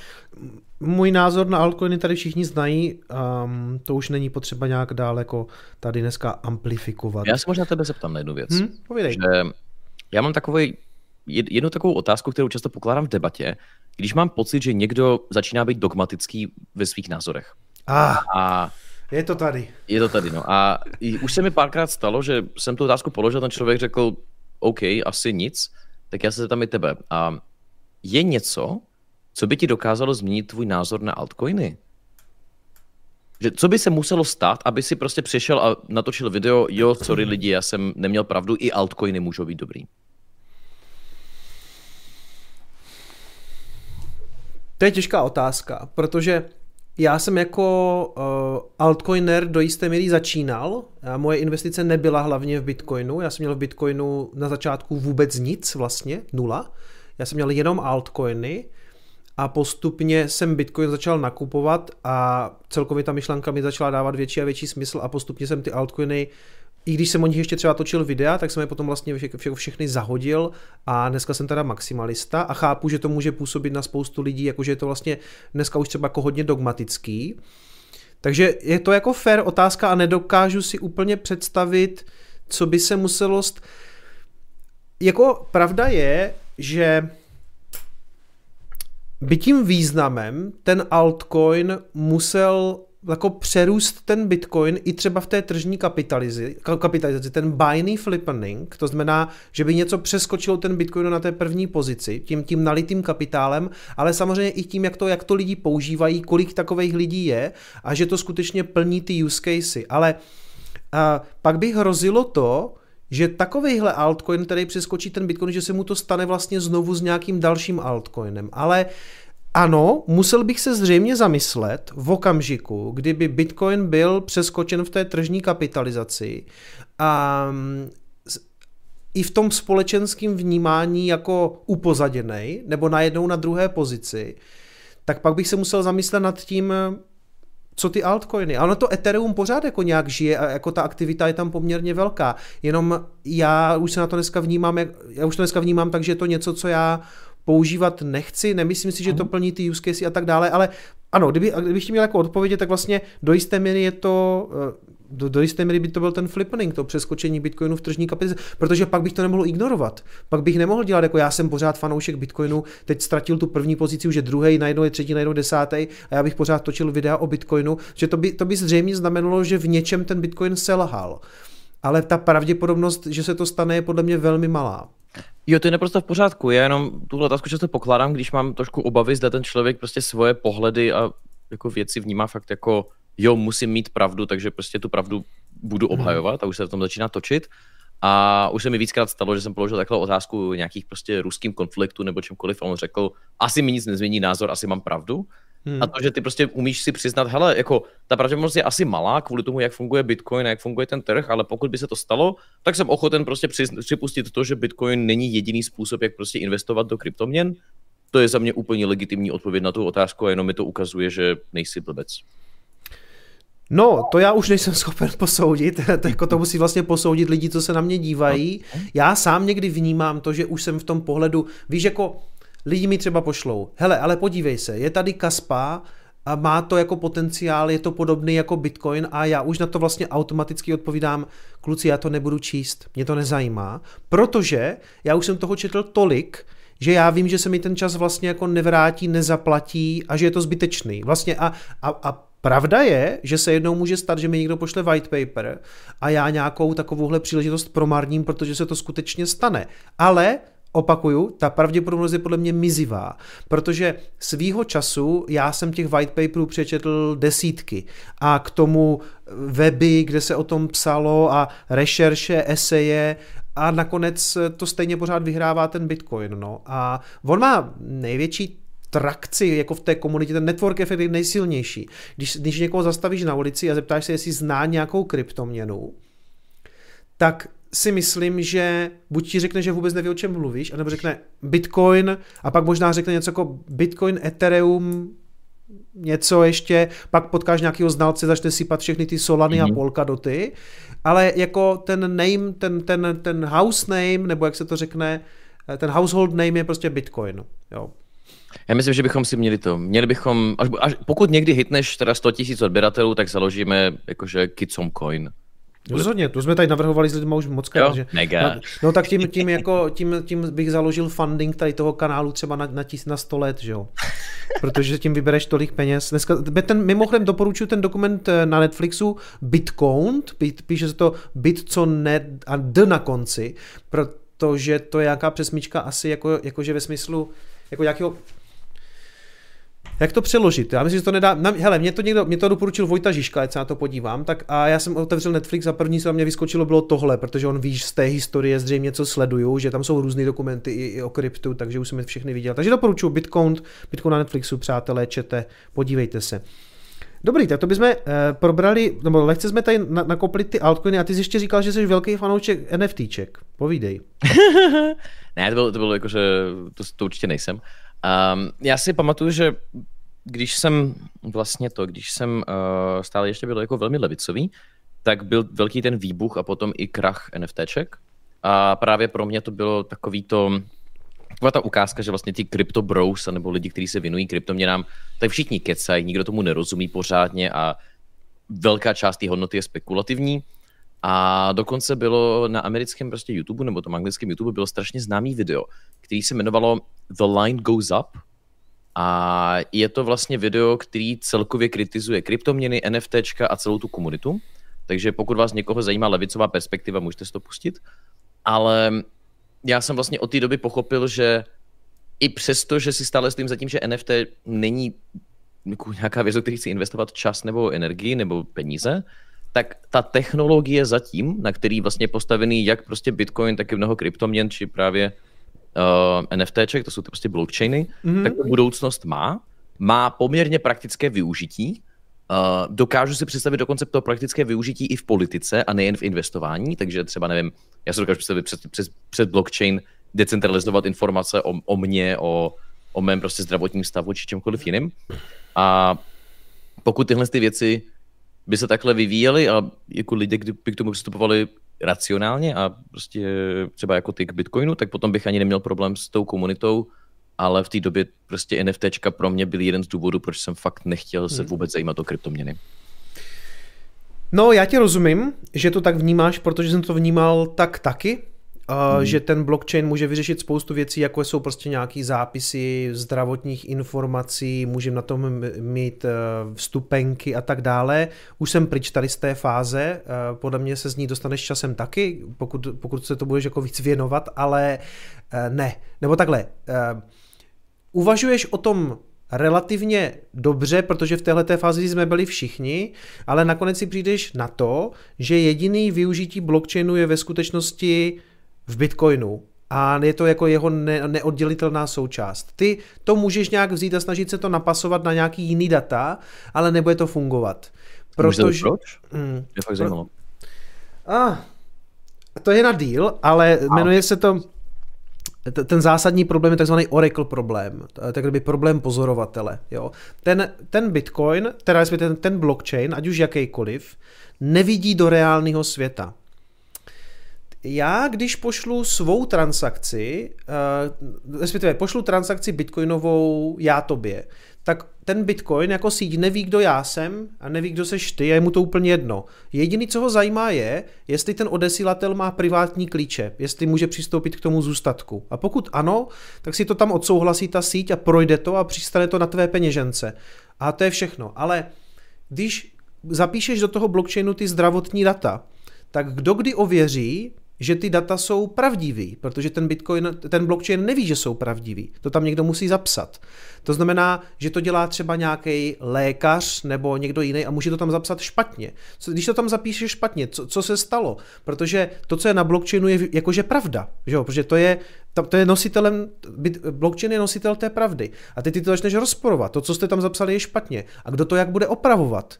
[SPEAKER 2] Můj názor na altcoiny tady všichni znají, um, to už není potřeba nějak dál jako tady dneska amplifikovat.
[SPEAKER 3] Já se možná tebe zeptám na jednu věc.
[SPEAKER 2] Hmm, povídej.
[SPEAKER 3] Že já mám takový, jednu takovou otázku, kterou často pokládám v debatě, když mám pocit, že někdo začíná být dogmatický ve svých názorech.
[SPEAKER 2] Ah. A je to tady.
[SPEAKER 3] Je to tady, no. A už se mi párkrát stalo, že jsem tu otázku položil, ten člověk řekl, OK, asi nic, tak já se zeptám i tebe. A je něco, co by ti dokázalo změnit tvůj názor na altcoiny? Že co by se muselo stát, aby si prostě přišel a natočil video, jo, sorry lidi, já jsem neměl pravdu, i altcoiny můžou být dobrý.
[SPEAKER 2] To je těžká otázka, protože já jsem jako uh, altcoiner do jisté míry začínal. A moje investice nebyla hlavně v Bitcoinu. Já jsem měl v Bitcoinu na začátku vůbec nic vlastně, nula. Já jsem měl jenom altcoiny a postupně jsem Bitcoin začal nakupovat a celkově ta myšlenka mi začala dávat větší a větší smysl a postupně jsem ty altcoiny i když jsem o nich ještě třeba točil videa, tak jsem je potom vlastně vše, vše, všechny zahodil a dneska jsem teda maximalista a chápu, že to může působit na spoustu lidí, jakože je to vlastně dneska už třeba jako hodně dogmatický. Takže je to jako fair otázka a nedokážu si úplně představit, co by se muselo... St... Jako pravda je, že by tím významem ten altcoin musel jako přerůst ten Bitcoin i třeba v té tržní kapitalizaci, kapitalizaci, ten buying flippening, to znamená, že by něco přeskočilo ten Bitcoin na té první pozici, tím, tím nalitým kapitálem, ale samozřejmě i tím, jak to, jak to lidi používají, kolik takových lidí je a že to skutečně plní ty use casey. Ale a pak by hrozilo to, že takovýhle altcoin, který přeskočí ten Bitcoin, že se mu to stane vlastně znovu s nějakým dalším altcoinem. Ale ano, musel bych se zřejmě zamyslet v okamžiku, kdyby Bitcoin byl přeskočen v té tržní kapitalizaci a i v tom společenském vnímání jako upozaděný nebo najednou na druhé pozici, tak pak bych se musel zamyslet nad tím, co ty altcoiny. Ale to Ethereum pořád jako nějak žije a jako ta aktivita je tam poměrně velká. Jenom já už se na to dneska vnímám, já už to dneska vnímám tak, že je to něco, co já používat nechci, nemyslím si, že to plní ty use case a tak dále, ale ano, kdyby, kdybych měl jako odpovědět, tak vlastně do jisté míry je to eh, do, do jisté míry by to byl ten flippening, to přeskočení Bitcoinu v tržní kapitalizaci, protože pak bych to nemohl ignorovat. Pak bych nemohl dělat, jako já jsem pořád fanoušek Bitcoinu, teď ztratil tu první pozici, už je druhý, najednou je třetí, najednou desátý a já bych pořád točil videa o Bitcoinu, že to by, to by zřejmě znamenalo, že v něčem ten Bitcoin selhal. Ale ta pravděpodobnost, že se to stane, je podle mě velmi malá.
[SPEAKER 3] Jo, to je naprosto v pořádku. Já jenom tuhle otázku často pokládám, když mám trošku obavy, zda ten člověk prostě svoje pohledy a jako věci vnímá fakt jako jo, musím mít pravdu, takže prostě tu pravdu budu mhm. obhajovat a už se v tom začíná točit. A už se mi víckrát stalo, že jsem položil takhle otázku nějakých prostě ruským konfliktu nebo čemkoliv a on řekl, asi mi nic nezmění názor, asi mám pravdu. Hmm. A to, že ty prostě umíš si přiznat, hele, jako ta pravděpodobnost je asi malá kvůli tomu, jak funguje Bitcoin a jak funguje ten trh, ale pokud by se to stalo, tak jsem ochoten prostě připustit to, že Bitcoin není jediný způsob, jak prostě investovat do kryptoměn. To je za mě úplně legitimní odpověď na tu otázku a jenom mi to ukazuje, že nejsi blbec.
[SPEAKER 2] No, to já už nejsem schopen posoudit, (laughs) to, jako to musí vlastně posoudit lidi, co se na mě dívají. Já sám někdy vnímám to, že už jsem v tom pohledu, víš, jako lidi mi třeba pošlou, hele, ale podívej se, je tady Kaspa, a má to jako potenciál, je to podobný jako Bitcoin a já už na to vlastně automaticky odpovídám, kluci, já to nebudu číst, mě to nezajímá, protože já už jsem toho četl tolik, že já vím, že se mi ten čas vlastně jako nevrátí, nezaplatí a že je to zbytečný. Vlastně a, a, a Pravda je, že se jednou může stát, že mi někdo pošle white paper a já nějakou takovouhle příležitost promarním, protože se to skutečně stane. Ale opakuju, ta pravděpodobnost je podle mě mizivá, protože svýho času já jsem těch white paperů přečetl desítky a k tomu weby, kde se o tom psalo a rešerše, eseje a nakonec to stejně pořád vyhrává ten Bitcoin. No. A on má největší trakci jako v té komunitě, ten network efekt je nejsilnější. Když, když někoho zastavíš na ulici a zeptáš se, jestli zná nějakou kryptoměnu, tak si myslím, že buď ti řekne, že vůbec neví, o čem mluvíš, anebo řekne Bitcoin a pak možná řekne něco jako Bitcoin, Ethereum, něco ještě, pak potkáš nějakého znalce, začne sypat všechny ty Solany mm-hmm. a mhm. Polkadoty, ale jako ten name, ten, ten, ten house name, nebo jak se to řekne, ten household name je prostě Bitcoin. Jo.
[SPEAKER 3] Já myslím, že bychom si měli to. Měli bychom, až, až pokud někdy hitneš teda 100 000 odběratelů, tak založíme jakože Kitsom Coin.
[SPEAKER 2] Rozhodně, to jsme tady navrhovali s lidmi už moc krát.
[SPEAKER 3] Že, mega.
[SPEAKER 2] No, no, tak tím, tím, jako, tím, tím bych založil funding tady toho kanálu třeba na, na, tis, na 100 let, že jo. Protože tím vybereš tolik peněz. Dneska, ten, mimochodem doporučuji ten dokument eh, na Netflixu Bitcoin, píše se to bit co ne a d na konci, protože to je nějaká přesmička asi jako, jakože ve smyslu jako nějakého jak to přeložit? Já myslím, že to nedá. Na, hele, mě to někdo, mě to doporučil Vojta Žižka, ať se na to podívám, tak a já jsem otevřel Netflix a první, co na mě vyskočilo, bylo tohle, protože on ví z té historie zřejmě, co sleduju, že tam jsou různé dokumenty i, i, o kryptu, takže už jsem je všechny viděl. Takže doporučuji Bitcoin, Bitcoin na Netflixu, přátelé, čete, podívejte se. Dobrý, tak to bychom eh, probrali, nebo lehce jsme tady na, nakopli ty altcoiny a ty jsi ještě říkal, že jsi velký fanoušek NFTček. Povídej. (laughs)
[SPEAKER 3] ne, to bylo, to bylo jako, že to, to určitě nejsem. Um, já si pamatuju, že když jsem vlastně to, když jsem uh, stále ještě byl jako velmi levicový, tak byl velký ten výbuch a potom i krach NFTček. A právě pro mě to bylo takový to, taková ta ukázka, že vlastně ty crypto bros, nebo lidi, kteří se věnují kryptoměnám, tak všichni kecají, nikdo tomu nerozumí pořádně a velká část té hodnoty je spekulativní. A dokonce bylo na americkém prostě YouTube, nebo tom anglickém YouTube, bylo strašně známý video, který se jmenovalo The Line Goes Up. A je to vlastně video, který celkově kritizuje kryptoměny, NFTčka a celou tu komunitu. Takže pokud vás někoho zajímá levicová perspektiva, můžete si to pustit. Ale já jsem vlastně od té doby pochopil, že i přesto, že si stále za tím, že NFT není jako nějaká věc, do které chci investovat čas nebo energii nebo peníze, tak ta technologie zatím, na který vlastně postavený jak prostě Bitcoin, tak i mnoho kryptoměn, či právě uh, NFTček, to jsou ty prostě blockchainy, mm-hmm. tak to budoucnost má. Má poměrně praktické využití. Uh, dokážu si představit dokonce to praktické využití i v politice a nejen v investování, takže třeba nevím, já si dokážu představit přes, přes, přes blockchain decentralizovat informace o, o mně, o, o mém prostě zdravotním stavu či čemkoliv jiným. A pokud tyhle ty věci by se takhle vyvíjely a jako lidé by k tomu přistupovali racionálně a prostě třeba jako ty k Bitcoinu, tak potom bych ani neměl problém s tou komunitou, ale v té době prostě NFTčka pro mě byl jeden z důvodů, proč jsem fakt nechtěl se hmm. vůbec zajímat o kryptoměny.
[SPEAKER 2] No, já ti rozumím, že to tak vnímáš, protože jsem to vnímal tak taky, Uh, hmm. že ten blockchain může vyřešit spoustu věcí, jako jsou prostě nějaký zápisy zdravotních informací, můžeme na tom mít uh, vstupenky a tak dále. Už jsem pryč tady z té fáze, uh, podle mě se z ní dostaneš časem taky, pokud, pokud se to budeš jako víc věnovat, ale ne. Nebo takhle, uvažuješ o tom relativně dobře, protože v této fázi jsme byli všichni, ale nakonec si přijdeš na to, že jediný využití blockchainu je ve skutečnosti v Bitcoinu a je to jako jeho ne- neoddělitelná součást. Ty to můžeš nějak vzít a snažit se to napasovat na nějaký jiný data, ale nebude to fungovat.
[SPEAKER 3] Protože... proč? Mm, je fakt zajímalo.
[SPEAKER 2] Ah, to je na deal, ale a. jmenuje se to ten zásadní problém je takzvaný Oracle problém, tak kdyby problém pozorovatele. Jo. Ten, ten Bitcoin, teda ten, ten blockchain, ať už jakýkoliv, nevidí do reálného světa já, když pošlu svou transakci, uh, respektive pošlu transakci bitcoinovou já tobě, tak ten bitcoin jako síť neví, kdo já jsem a neví, kdo seš ty, je mu to úplně jedno. Jediný, co ho zajímá je, jestli ten odesílatel má privátní klíče, jestli může přistoupit k tomu zůstatku. A pokud ano, tak si to tam odsouhlasí ta síť a projde to a přistane to na tvé peněžence. A to je všechno. Ale když zapíšeš do toho blockchainu ty zdravotní data, tak kdo kdy ověří, že ty data jsou pravdivý, protože ten Bitcoin, ten blockchain neví, že jsou pravdivý. To tam někdo musí zapsat. To znamená, že to dělá třeba nějaký lékař nebo někdo jiný a může to tam zapsat špatně. Když to tam zapíše špatně, co, co se stalo? Protože to, co je na blockchainu, je jakože pravda, že jo? protože to je, to je nositelem, blockchain je nositel té pravdy. A ty ty to začneš rozporovat. To, co jste tam zapsali, je špatně. A kdo to jak bude opravovat?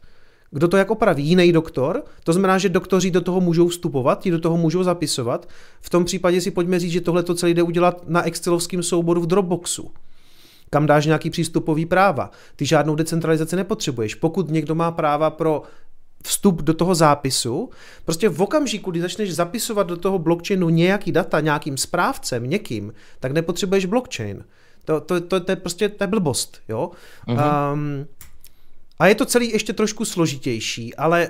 [SPEAKER 2] Kdo to jak opraví? Jiný doktor? To znamená, že doktoři do toho můžou vstupovat, ti do toho můžou zapisovat. V tom případě si pojďme říct, že tohle to celé jde udělat na excelovském souboru v Dropboxu kam dáš nějaký přístupový práva. Ty žádnou decentralizaci nepotřebuješ. Pokud někdo má práva pro vstup do toho zápisu, prostě v okamžiku, kdy začneš zapisovat do toho blockchainu nějaký data nějakým správcem, někým, tak nepotřebuješ blockchain. To, to, to, to je prostě to je blbost. Jo? Uh-huh. Um, a je to celý ještě trošku složitější, ale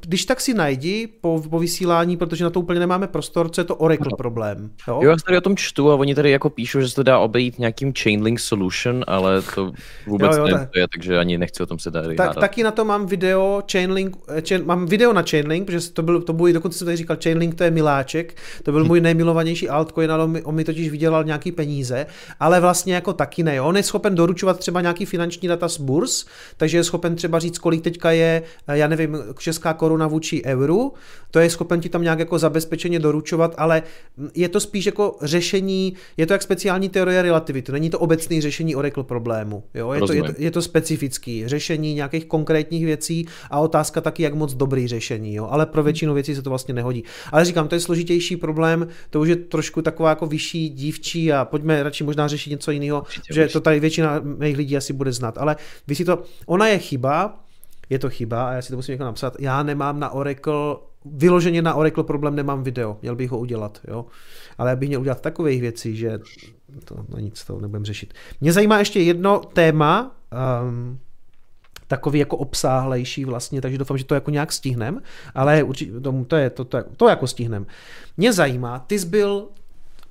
[SPEAKER 2] když tak si najdi po, po vysílání, protože na to úplně nemáme prostor, co je to Oracle no. problém.
[SPEAKER 3] Jo? jo, já tady o tom čtu a oni tady jako píšou, že se to dá obejít nějakým Chainlink Solution, ale to (laughs) vůbec jo, jo, nevím, je, takže ani nechci o tom se tady
[SPEAKER 2] tak, Taky na to mám video Chainlink, eh, chain, mám video na Chainlink, protože to byl, to byl, dokonce jsem tady říkal, Chainlink to je miláček, to byl můj nejmilovanější altcoin, ale on mi, on mi totiž vydělal nějaký peníze, ale vlastně jako taky ne. On je schopen doručovat třeba nějaký finanční data z burs, takže je schopen schopen třeba říct, kolik teďka je, eh, já nevím, česká koruna vůči euru, to je schopen ti tam nějak jako zabezpečeně doručovat, ale je to spíš jako řešení, je to jak speciální teorie relativity, není to obecný řešení Oracle problému, jo? Je, to, je, to, je to specifický řešení nějakých konkrétních věcí a otázka taky, jak moc dobrý řešení, jo? ale pro většinu věcí se to vlastně nehodí. Ale říkám, to je složitější problém, to už je trošku taková jako vyšší dívčí a pojďme radši možná řešit něco jiného, že to tady většina mých lidí asi bude znát, ale vy si to, ona je chyba, je to chyba a já si to musím jako napsat. Já nemám na Oracle, vyloženě na Oracle problém nemám video, měl bych ho udělat, jo. Ale já bych měl udělat takových věcí, že to no nic, to nebudem řešit. Mě zajímá ještě jedno téma, um, takový jako obsáhlejší vlastně, takže doufám, že to jako nějak stihnem, ale určitě, to, to, je, to, to, to jako stihnem. Mě zajímá, ty jsi byl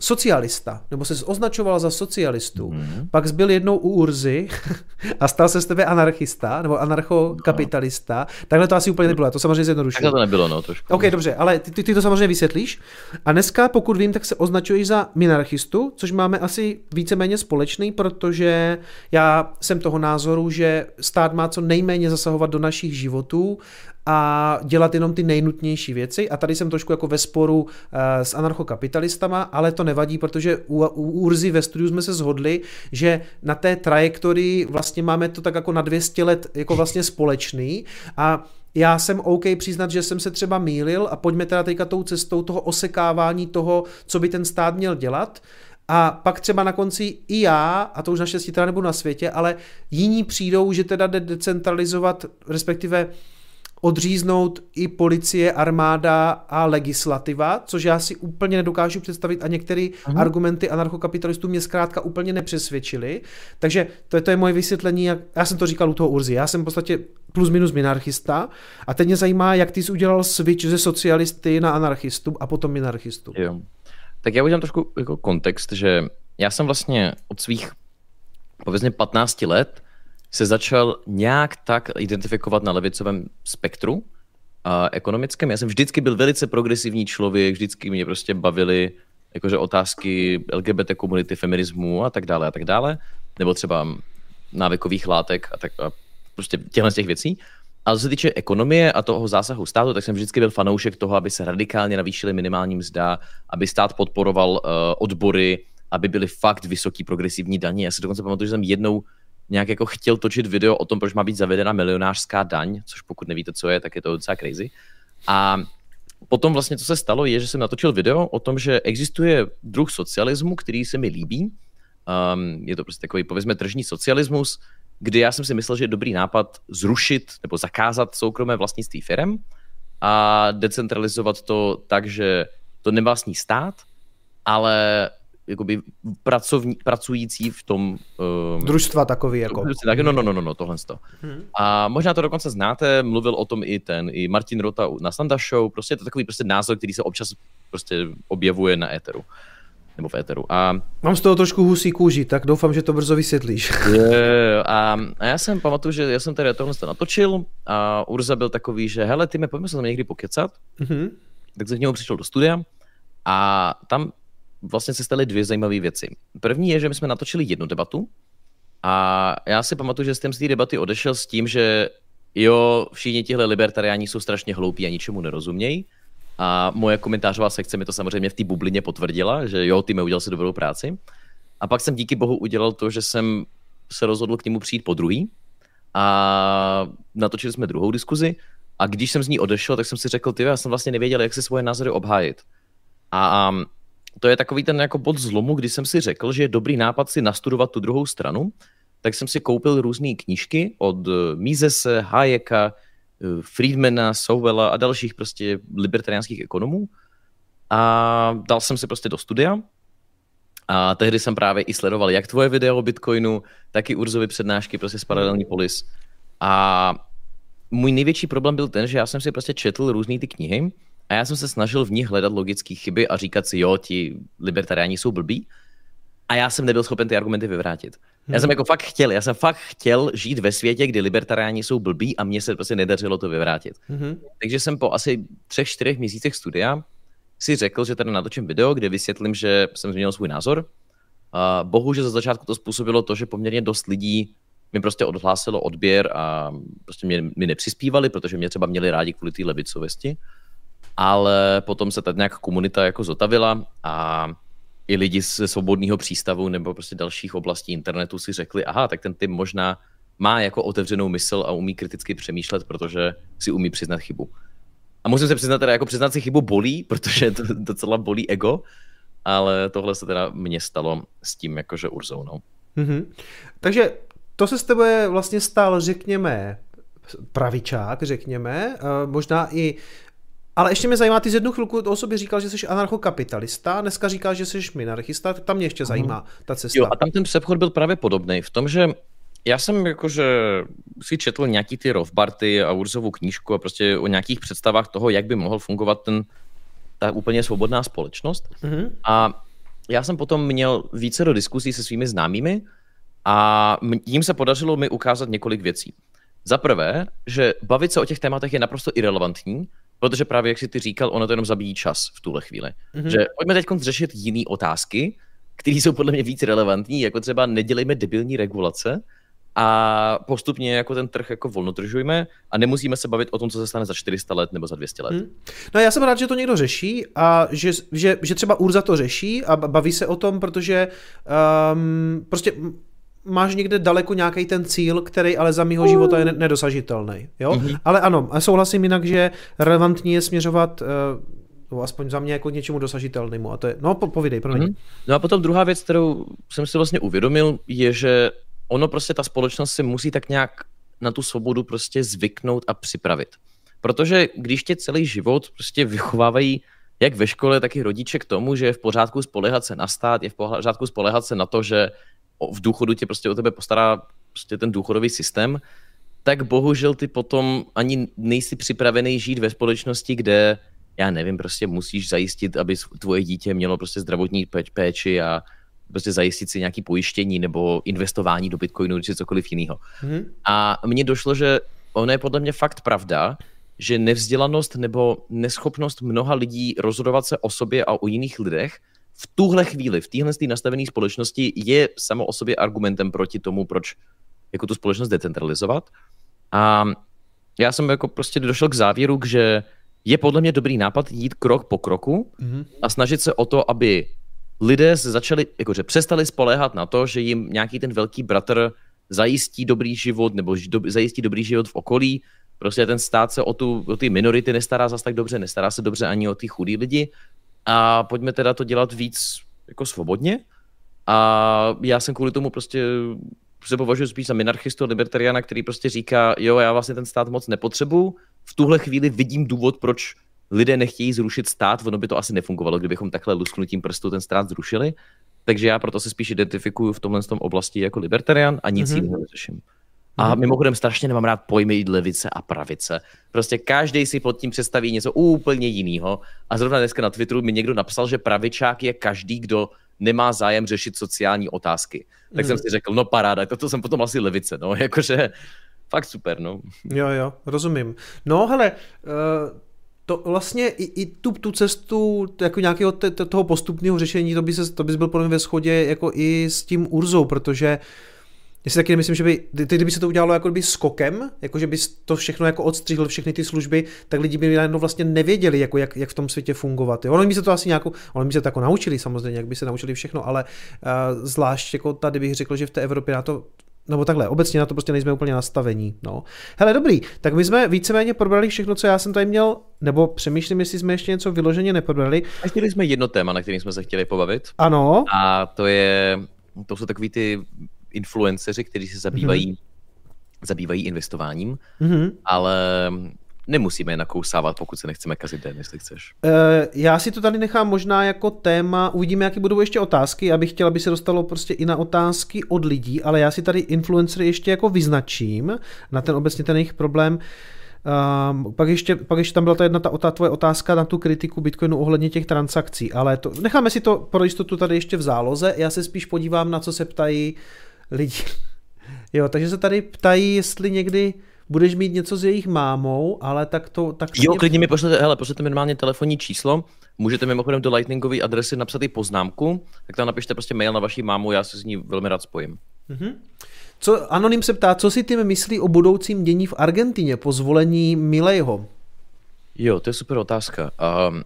[SPEAKER 2] socialista, nebo se označoval za socialistu, mm. pak jsi byl jednou u Urzy (laughs) a stal se z tebe anarchista, nebo anarchokapitalista. No. Takhle to asi úplně nebylo, to samozřejmě zjednodušilo.
[SPEAKER 3] Takhle to nebylo, no, trošku.
[SPEAKER 2] OK, dobře, ale ty, ty, ty to samozřejmě vysvětlíš. A dneska, pokud vím, tak se označuješ za minarchistu, což máme asi víceméně společný, protože já jsem toho názoru, že stát má co nejméně zasahovat do našich životů a dělat jenom ty nejnutnější věci. A tady jsem trošku jako ve sporu eh, s anarchokapitalistama, ale to nevadí, protože u, u Urzy ve studiu jsme se shodli, že na té trajektorii vlastně máme to tak jako na 200 let jako vlastně společný a já jsem OK přiznat, že jsem se třeba mýlil a pojďme teda teďka tou cestou toho osekávání toho, co by ten stát měl dělat. A pak třeba na konci i já, a to už naštěstí teda nebudu na světě, ale jiní přijdou, že teda jde decentralizovat, respektive odříznout i policie, armáda a legislativa, což já si úplně nedokážu představit a některé uh-huh. argumenty anarchokapitalistů mě zkrátka úplně nepřesvědčily. Takže to je, to je moje vysvětlení, jak, já jsem to říkal u toho Urzy, já jsem v podstatě plus minus minarchista a teď mě zajímá, jak ty jsi udělal switch ze socialisty na anarchistu a potom minarchistu.
[SPEAKER 3] Jo. Tak já udělám trošku jako kontext, že já jsem vlastně od svých povězně 15 let se začal nějak tak identifikovat na levicovém spektru a ekonomickém. Já jsem vždycky byl velice progresivní člověk, vždycky mě prostě bavily jakože otázky LGBT komunity, feminismu a tak dále a tak dále, nebo třeba návykových látek a tak a prostě těchto z těch věcí. A co se týče ekonomie a toho zásahu státu, tak jsem vždycky byl fanoušek toho, aby se radikálně navýšily minimální mzda, aby stát podporoval uh, odbory, aby byly fakt vysoký progresivní daně. Já si dokonce pamatuju, že jsem jednou nějak jako chtěl točit video o tom, proč má být zavedena milionářská daň, což pokud nevíte, co je, tak je to docela crazy. A potom vlastně, co se stalo, je, že jsem natočil video o tom, že existuje druh socialismu, který se mi líbí. Um, je to prostě takový, povězme, tržní socialismus, kdy já jsem si myslel, že je dobrý nápad zrušit nebo zakázat soukromé vlastnictví firem a decentralizovat to tak, že to nevlastní stát, ale jakoby pracovní, pracující v tom...
[SPEAKER 2] Um, Družstva takový jako.
[SPEAKER 3] Tak, no, no, no, no, no tohle to. Hmm. A možná to dokonce znáte, mluvil o tom i ten, i Martin Rota na Standa Show, prostě je to takový prostě názor, který se občas prostě objevuje na éteru. Nebo v éteru. A...
[SPEAKER 2] Mám z toho trošku husí kůži, tak doufám, že to brzo vysvětlíš.
[SPEAKER 3] Je, a, a, já jsem pamatuju, že já jsem tady tohle natočil a Urza byl takový, že hele, ty mi pojďme se tam někdy pokecat. Mm-hmm. Tak jsem k němu přišel do studia a tam vlastně se staly dvě zajímavé věci. První je, že my jsme natočili jednu debatu a já si pamatuju, že jsem z té debaty odešel s tím, že jo, všichni tihle libertariáni jsou strašně hloupí a ničemu nerozumějí. A moje komentářová sekce mi to samozřejmě v té bublině potvrdila, že jo, ty mi udělal si dobrou práci. A pak jsem díky bohu udělal to, že jsem se rozhodl k němu přijít po druhý a natočili jsme druhou diskuzi a když jsem z ní odešel, tak jsem si řekl, ty, já jsem vlastně nevěděl, jak si svoje názory obhájit. A, a to je takový ten jako bod zlomu, kdy jsem si řekl, že je dobrý nápad si nastudovat tu druhou stranu, tak jsem si koupil různé knížky od eh, Misese, Hayeka, eh, Friedmana, Sowella a dalších prostě libertariánských ekonomů. A dal jsem si prostě do studia. A tehdy jsem právě i sledoval jak tvoje video o Bitcoinu, tak i Urzovy přednášky prostě z Paralelní Polis. A můj největší problém byl ten, že já jsem si prostě četl různé ty knihy a já jsem se snažil v nich hledat logické chyby a říkat si, jo, ti libertariáni jsou blbí. A já jsem nebyl schopen ty argumenty vyvrátit. Já jsem hmm. jako fakt chtěl, já jsem fakt chtěl žít ve světě, kdy libertariáni jsou blbí a mně se prostě nedařilo to vyvrátit. Mm-hmm. Takže jsem po asi třech, čtyřech měsících studia si řekl, že tady natočím video, kde vysvětlím, že jsem změnil svůj názor. A bohužel za začátku to způsobilo to, že poměrně dost lidí mi prostě odhlásilo odběr a prostě mě, mi nepřispívali, protože mě třeba měli rádi kvůli té levicovosti ale potom se ta nějak komunita jako zotavila a i lidi ze svobodného přístavu nebo prostě dalších oblastí internetu si řekli, aha, tak ten tým možná má jako otevřenou mysl a umí kriticky přemýšlet, protože si umí přiznat chybu. A musím se přiznat teda, jako přiznat si chybu bolí, (laughs) protože to docela bolí ego, ale tohle se teda mně stalo s tím jakože Urzou, no.
[SPEAKER 2] Mm-hmm. Takže to se s tebe vlastně stalo, řekněme, pravičák, řekněme, možná i ale ještě mě zajímá, ty z jednu chvilku o sobě říkal, že jsi anarchokapitalista, dneska říkáš, že jsi minarchista, tam mě ještě zajímá ta cesta.
[SPEAKER 3] Jo, a tam ten přechod byl právě podobný v tom, že já jsem jakože si četl nějaký ty Rothbarty a Urzovu knížku a prostě o nějakých představách toho, jak by mohl fungovat ten, ta úplně svobodná společnost. Mm-hmm. A já jsem potom měl více do diskuzí se svými známými a jim se podařilo mi ukázat několik věcí. Za prvé, že bavit se o těch tématech je naprosto irrelevantní, protože právě, jak si ty říkal, ono to jenom zabíjí čas v tuhle chvíli. Mm-hmm. Že pojďme teď řešit jiné otázky, které jsou podle mě víc relevantní, jako třeba nedělejme debilní regulace, a postupně jako ten trh jako volnotržujeme a nemusíme se bavit o tom, co se stane za 400 let nebo za 200 let. Hmm.
[SPEAKER 2] No já jsem rád, že to někdo řeší a že, že, že třeba Urza to řeší a baví se o tom, protože um, prostě máš někde daleko nějaký ten cíl, který ale za mýho života je nedosažitelný. Jo? Mm-hmm. Ale ano, souhlasím jinak, že relevantní je směřovat uh, aspoň za mě jako k něčemu dosažitelnému. A to je, no po, povídej, pro Mm-hmm.
[SPEAKER 3] No a potom druhá věc, kterou jsem si vlastně uvědomil, je, že ono prostě ta společnost si musí tak nějak na tu svobodu prostě zvyknout a připravit. Protože když tě celý život prostě vychovávají jak ve škole, tak i rodiče k tomu, že je v pořádku spolehat se na stát, je v pořádku spolehat se na to, že v důchodu tě prostě o tebe postará prostě ten důchodový systém, tak bohužel ty potom ani nejsi připravený žít ve společnosti, kde já nevím, prostě musíš zajistit, aby tvoje dítě mělo prostě zdravotní péči a prostě zajistit si nějaké pojištění nebo investování do Bitcoinu či cokoliv jiného. Hmm. A mně došlo, že ono je podle mě fakt pravda, že nevzdělanost nebo neschopnost mnoha lidí rozhodovat se o sobě a o jiných lidech v tuhle chvíli, v téhle nastavené společnosti je samo o sobě argumentem proti tomu, proč jako tu společnost decentralizovat. A já jsem jako prostě došel k závěru, že je podle mě dobrý nápad jít krok po kroku mm-hmm. a snažit se o to, aby lidé se začali, jakože přestali spoléhat na to, že jim nějaký ten velký bratr zajistí dobrý život nebo do, zajistí dobrý život v okolí. Prostě ten stát se o, tu, o ty minority nestará zas tak dobře, nestará se dobře ani o ty chudý lidi. A pojďme teda to dělat víc jako svobodně. A já jsem kvůli tomu prostě se považuji spíš za minarchistu, libertariana, který prostě říká, jo, já vlastně ten stát moc nepotřebuju. V tuhle chvíli vidím důvod, proč lidé nechtějí zrušit stát, ono by to asi nefungovalo, kdybychom takhle lusknutím prstu ten stát zrušili. Takže já proto se spíš identifikuju v tomhle tom oblasti jako libertarian a nic mm-hmm. jiného neřeším. A mhm. mimochodem strašně nemám rád pojmy levice a pravice. Prostě každý si pod tím představí něco úplně jiného. A zrovna dneska na Twitteru mi někdo napsal, že pravičák je každý, kdo nemá zájem řešit sociální otázky. Tak mm. jsem si řekl, no paráda, toto jsem potom asi levice, no, (laughs) jakože fakt super, no.
[SPEAKER 2] Jo, jo, rozumím. No, hele, uh to vlastně i, i tu, tu cestu jako nějakého te, toho postupného řešení, to by, se, to bys byl podle mě ve shodě jako i s tím Urzou, protože já si taky nemyslím, že by, kdyby se to udělalo jako by skokem, jako že bys to všechno jako odstřihl, všechny ty služby, tak lidi by najednou vlastně nevěděli, jako jak, jak v tom světě fungovat. Jo? Ono by se to asi nějakou, ono by se to jako naučili samozřejmě, jak by se naučili všechno, ale uh, zvlášť jako tady bych řekl, že v té Evropě na to nebo takhle, obecně na to prostě nejsme úplně nastavení. No. Hele, dobrý, tak my jsme víceméně probrali všechno, co já jsem tady měl, nebo přemýšlím, jestli jsme ještě něco vyloženě neprobrali.
[SPEAKER 3] A chtěli jsme jedno téma, na kterým jsme se chtěli pobavit.
[SPEAKER 2] Ano.
[SPEAKER 3] A to je, to jsou takový ty influenceři, kteří se zabývají, mm-hmm. zabývají investováním, mm-hmm. ale nemusíme je nakousávat, pokud se nechceme kazit den, jestli chceš.
[SPEAKER 2] Uh, já si to tady nechám možná jako téma, uvidíme, jaké budou ještě otázky, abych chtěl, aby se dostalo prostě i na otázky od lidí, ale já si tady influencery ještě jako vyznačím na ten obecně ten jejich problém. Um, pak, ještě, pak ještě tam byla ta jedna ta, ta tvoje otázka na tu kritiku Bitcoinu ohledně těch transakcí, ale to, necháme si to pro jistotu tady ještě v záloze. Já se spíš podívám, na co se ptají lidi. (laughs) Jo, takže se tady ptají, jestli někdy budeš mít něco s jejich mámou, ale tak to... Tak
[SPEAKER 3] jo, mě... klidně mi pošlete, hele, pošlete minimálně telefonní číslo, můžete mimochodem do Lightningové adresy napsat i poznámku, tak tam napište prostě mail na vaší mámu, já se s ní velmi rád spojím. Mm-hmm.
[SPEAKER 2] Co, Anonym se ptá, co si ty myslí o budoucím dění v Argentině po zvolení Milejho?
[SPEAKER 3] Jo, to je super otázka. Um,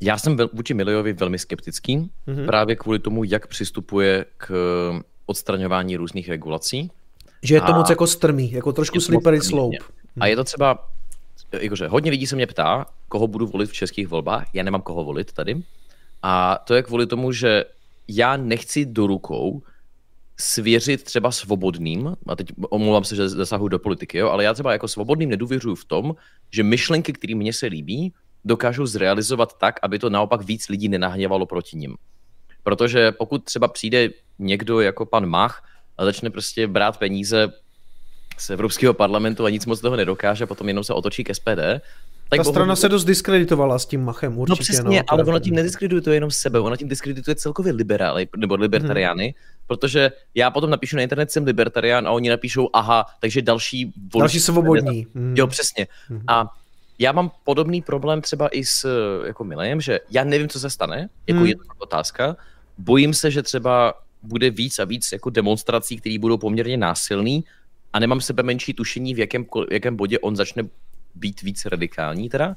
[SPEAKER 3] já jsem vůči Milejovi velmi skeptický, mm-hmm. právě kvůli tomu, jak přistupuje k odstraňování různých regulací.
[SPEAKER 2] Že je to a moc jako strmý, jako trošku slippery slope.
[SPEAKER 3] A je to třeba, jakože hodně lidí se mě ptá, koho budu volit v českých volbách, já nemám koho volit tady. A to je kvůli tomu, že já nechci do rukou svěřit třeba svobodným, a teď omlouvám se, že zasahuji do politiky, jo, ale já třeba jako svobodným nedůvěřuji v tom, že myšlenky, které mně se líbí, dokážou zrealizovat tak, aby to naopak víc lidí nenahněvalo proti ním. Protože pokud třeba přijde někdo jako pan Mach a začne prostě brát peníze z Evropského parlamentu a nic moc toho nedokáže, potom jenom se otočí k SPD,
[SPEAKER 2] tak Ta strana se dost diskreditovala s tím Machem, určitě.
[SPEAKER 3] No přesně, no, ale ona tím nediskredituje jenom sebe, ona tím diskredituje celkově liberály, nebo libertariány, hmm. protože já potom napíšu na internet, jsem libertarián a oni napíšou, aha, takže další...
[SPEAKER 2] Voliči, další svobodní.
[SPEAKER 3] Hmm. Jo, přesně. Hmm. A já mám podobný problém třeba i s jako Milejem, že já nevím, co se stane, jako hmm. je to otázka. Bojím se, že třeba bude víc a víc jako demonstrací, které budou poměrně násilný a nemám sebe menší tušení, v jakém, jakém bodě on začne být víc radikální teda.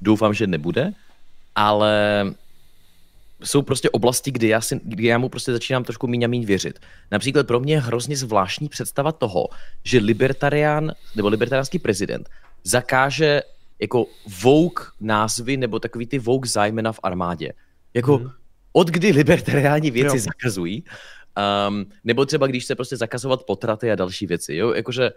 [SPEAKER 3] Doufám, že nebude, ale jsou prostě oblasti, kdy já, si, kdy já mu prostě začínám trošku míň a míň věřit. Například pro mě je hrozně zvláštní představa toho, že libertarián nebo libertariánský prezident zakáže jako Vogue názvy nebo takový ty Vogue zájmena v armádě. Jako hmm. Od kdy libertariáni věci jo. zakazují, um, nebo třeba když se prostě zakazovat potraty a další věci, jo, jakože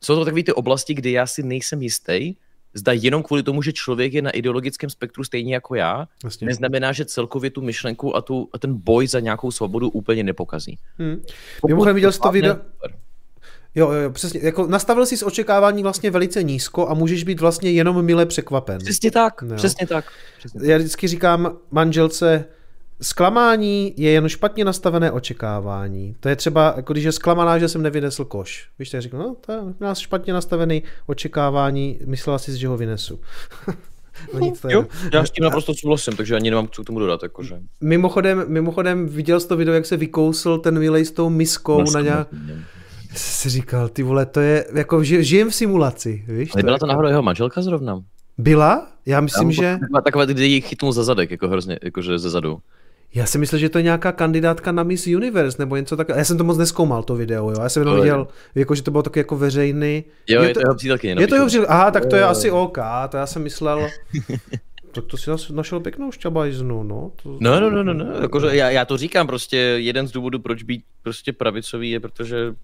[SPEAKER 3] jsou to takové ty oblasti, kdy já si nejsem jistý, zda jenom kvůli tomu, že člověk je na ideologickém spektru stejně jako já, Jasně. neznamená, že celkově tu myšlenku a, tu, a ten boj za nějakou svobodu úplně nepokazí. Hmm.
[SPEAKER 2] Mimochodem viděl jsi to video... Jo, jo, přesně. Jako nastavil jsi očekávání vlastně velice nízko a můžeš být vlastně jenom mile překvapen.
[SPEAKER 3] Přesně tak, jo. přesně tak.
[SPEAKER 2] Přesně tak. Já vždycky říkám manželce, Zklamání je jen špatně nastavené očekávání. To je třeba, jako když je zklamaná, že jsem nevynesl koš. Víš, tak říkám, no, to je nás špatně nastavený očekávání, myslela si, že ho vynesu. (laughs)
[SPEAKER 3] no nic, to je... Jo, já s tím naprosto souhlasím, takže ani nemám co k tomu dodat. Jakože.
[SPEAKER 2] Mimochodem, mimochodem, viděl jsi to video, jak se vykousl ten Milej s tou miskou Masku, na nějak... Si říkal, ty vole, to je, jako žijem v simulaci, víš?
[SPEAKER 3] Ale byla to náhodou jeho manželka zrovna?
[SPEAKER 2] Byla? Já myslím, Já že...
[SPEAKER 3] Takové, kdy ji chytnul za zadek, jako hrozně, jakože ze zadu.
[SPEAKER 2] Já si myslel, že to je nějaká kandidátka na Miss Universe nebo něco takového. Já jsem to moc neskoumal, to video, jo. Já jsem jenom viděl, jako, že to bylo taky jako veřejný.
[SPEAKER 3] Jo, je, je to jeho přítelkyně.
[SPEAKER 2] Je to jeho přítelkyně. Aha, tak to je asi OK. To já jsem myslel, (laughs) tak to si našel pěknou šťabajznu, no. To...
[SPEAKER 3] No, no, no, no, no. Jakože já, já to říkám prostě, jeden z důvodů, proč být prostě pravicový je, protože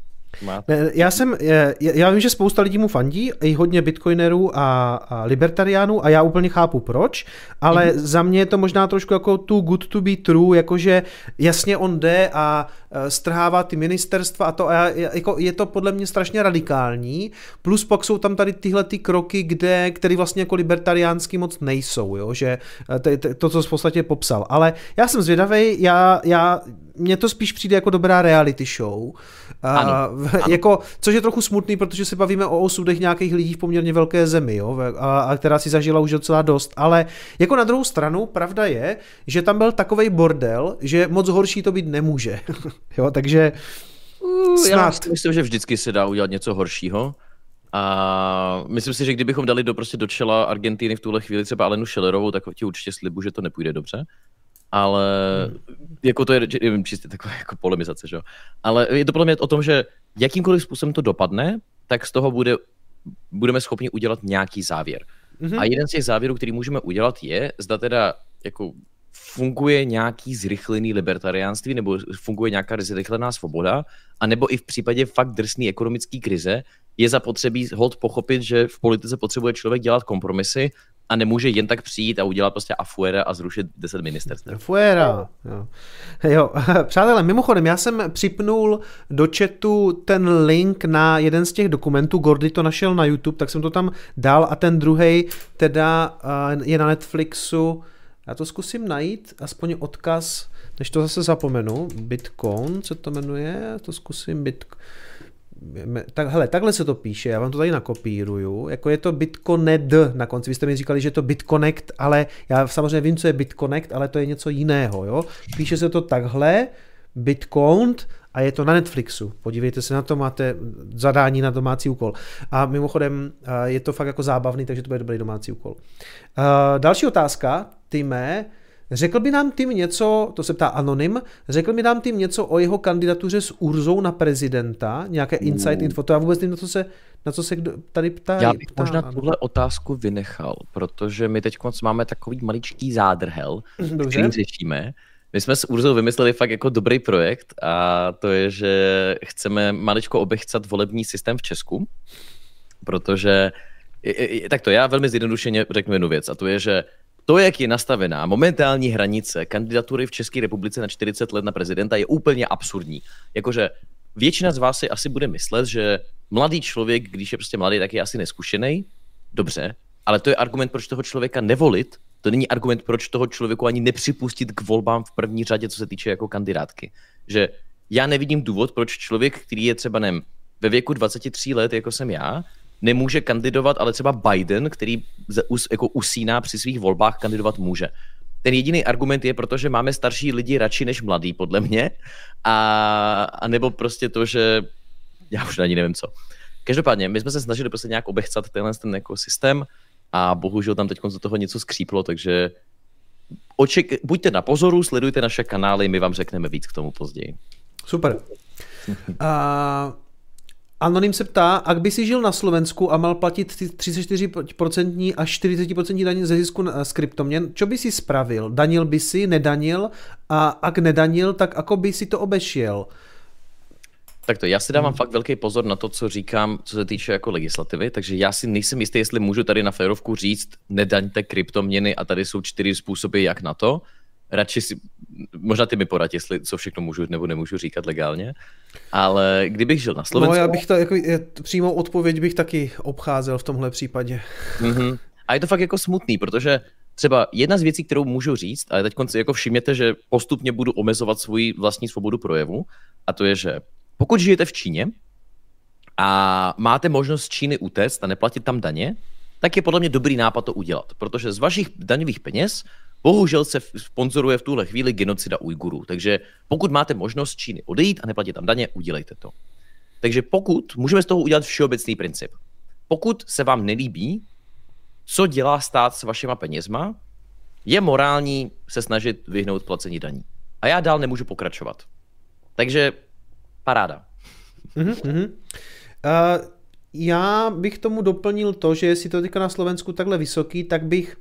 [SPEAKER 2] ne, já jsem, já vím, že spousta lidí mu fandí, i hodně bitcoinerů a, a libertariánů a já úplně chápu proč, ale mm-hmm. za mě je to možná trošku jako too good to be true, jakože jasně on jde a strhává ty ministerstva a to a jako je to podle mě strašně radikální, plus pak jsou tam tady tyhle ty kroky, kde, které vlastně jako libertariánský moc nejsou, jo, že e, to, to, co jsi v podstatě popsal, ale já jsem zvědavý, já, já mně to spíš přijde jako dobrá reality show. Ano, ano. (laughs) Jako, což je trochu smutný, protože se bavíme o osudech nějakých lidí v poměrně velké zemi, jo, a, a která si zažila už docela dost. Ale jako na druhou stranu, pravda je, že tam byl takový bordel, že moc horší to být nemůže. (laughs) jo, takže
[SPEAKER 3] snad. Já myslím, že vždycky se dá udělat něco horšího. A myslím si, že kdybychom dali do, prostě do čela Argentíny v tuhle chvíli třeba Alenu Schillerovou, tak ti určitě slibu, že to nepůjde dobře ale hmm. jako to je čistě taková (laughs) jako polemizace, že jo. Ale je to podle mě o tom, že jakýmkoliv způsobem to dopadne, tak z toho bude, budeme schopni udělat nějaký závěr. Mm-hmm. A jeden z těch závěrů, který můžeme udělat, je, zda teda jako funguje nějaký zrychlený libertariánství, nebo funguje nějaká zrychlená svoboda, a nebo i v případě fakt drsné ekonomické krize je zapotřebí hod pochopit, že v politice potřebuje člověk dělat kompromisy a nemůže jen tak přijít a udělat prostě afuera a zrušit 10 ministerstv.
[SPEAKER 2] Afuera, jo. jo. (laughs) Přátelé, mimochodem, já jsem připnul do chatu ten link na jeden z těch dokumentů, Gordy to našel na YouTube, tak jsem to tam dal a ten druhý teda je na Netflixu. Já to zkusím najít, aspoň odkaz, než to zase zapomenu. Bitcoin se to jmenuje, to zkusím Bitcoin tak, hele, takhle se to píše, já vám to tady nakopíruju, jako je to Bitconnect na konci, vy jste mi říkali, že je to Bitconnect, ale já samozřejmě vím, co je Bitconnect, ale to je něco jiného, jo. Píše se to takhle, Bitcoin a je to na Netflixu. Podívejte se na to, máte zadání na domácí úkol. A mimochodem je to fakt jako zábavný, takže to bude dobrý domácí úkol. Další otázka, ty mé, Řekl by nám tím něco, to se ptá Anonym, řekl by nám tím něco o jeho kandidatuře s Urzou na prezidenta, nějaké insight info, to já vůbec nevím, na co se, na co se tady ptá.
[SPEAKER 3] Já bych ptá, možná ano. tuhle otázku vynechal, protože my teď máme takový maličký zádrhel, Dobře. který řešíme, My jsme s Urzou vymysleli fakt jako dobrý projekt a to je, že chceme maličko obechcat volební systém v Česku, protože tak to já velmi zjednodušeně řeknu jednu věc a to je, že to, jak je nastavená momentální hranice kandidatury v České republice na 40 let na prezidenta, je úplně absurdní. Jakože většina z vás si asi bude myslet, že mladý člověk, když je prostě mladý, tak je asi neskušený. Dobře, ale to je argument, proč toho člověka nevolit. To není argument, proč toho člověku ani nepřipustit k volbám v první řadě, co se týče jako kandidátky. Že já nevidím důvod, proč člověk, který je třeba nevím, ve věku 23 let, jako jsem já, nemůže kandidovat, ale třeba Biden, který jako usíná při svých volbách, kandidovat může. Ten jediný argument je, protože máme starší lidi radši než mladý, podle mě, a, a nebo prostě to, že já už ani nevím co. Každopádně, my jsme se snažili prostě nějak obechcat tenhle ten jako systém a bohužel tam teď do toho něco skříplo, takže oček, buďte na pozoru, sledujte naše kanály, my vám řekneme víc k tomu později.
[SPEAKER 2] Super. A Anonym se ptá, ak by si žil na Slovensku a mal platit 34% až 40% daní ze zisku z kryptoměn, čo by si spravil? Danil by si, nedanil? A ak nedanil, tak ako by si to obešiel?
[SPEAKER 3] Tak to, já si dávám hmm. fakt velký pozor na to, co říkám, co se týče jako legislativy, takže já si nejsem jistý, jestli můžu tady na férovku říct, nedaňte kryptoměny a tady jsou čtyři způsoby, jak na to radši si, možná ty mi porad, jestli co všechno můžu nebo nemůžu říkat legálně, ale kdybych žil na Slovensku...
[SPEAKER 2] No já bych to, jako, přímou odpověď bych taky obcházel v tomhle případě.
[SPEAKER 3] Mm-hmm. A je to fakt jako smutný, protože třeba jedna z věcí, kterou můžu říct, ale teď si jako všimněte, že postupně budu omezovat svoji vlastní svobodu projevu, a to je, že pokud žijete v Číně a máte možnost z Číny utéct a neplatit tam daně, tak je podle mě dobrý nápad to udělat, protože z vašich daňových peněz Bohužel se sponzoruje v tuhle chvíli genocida Ujgurů, takže pokud máte možnost z Číny odejít a neplatit tam daně, udělejte to. Takže pokud, můžeme z toho udělat všeobecný princip. Pokud se vám nelíbí, co dělá stát s vašima penězma, je morální se snažit vyhnout placení daní. A já dál nemůžu pokračovat. Takže paráda.
[SPEAKER 2] Mm-hmm. Uh, já bych tomu doplnil to, že jestli to teďka na Slovensku takhle vysoký, tak bych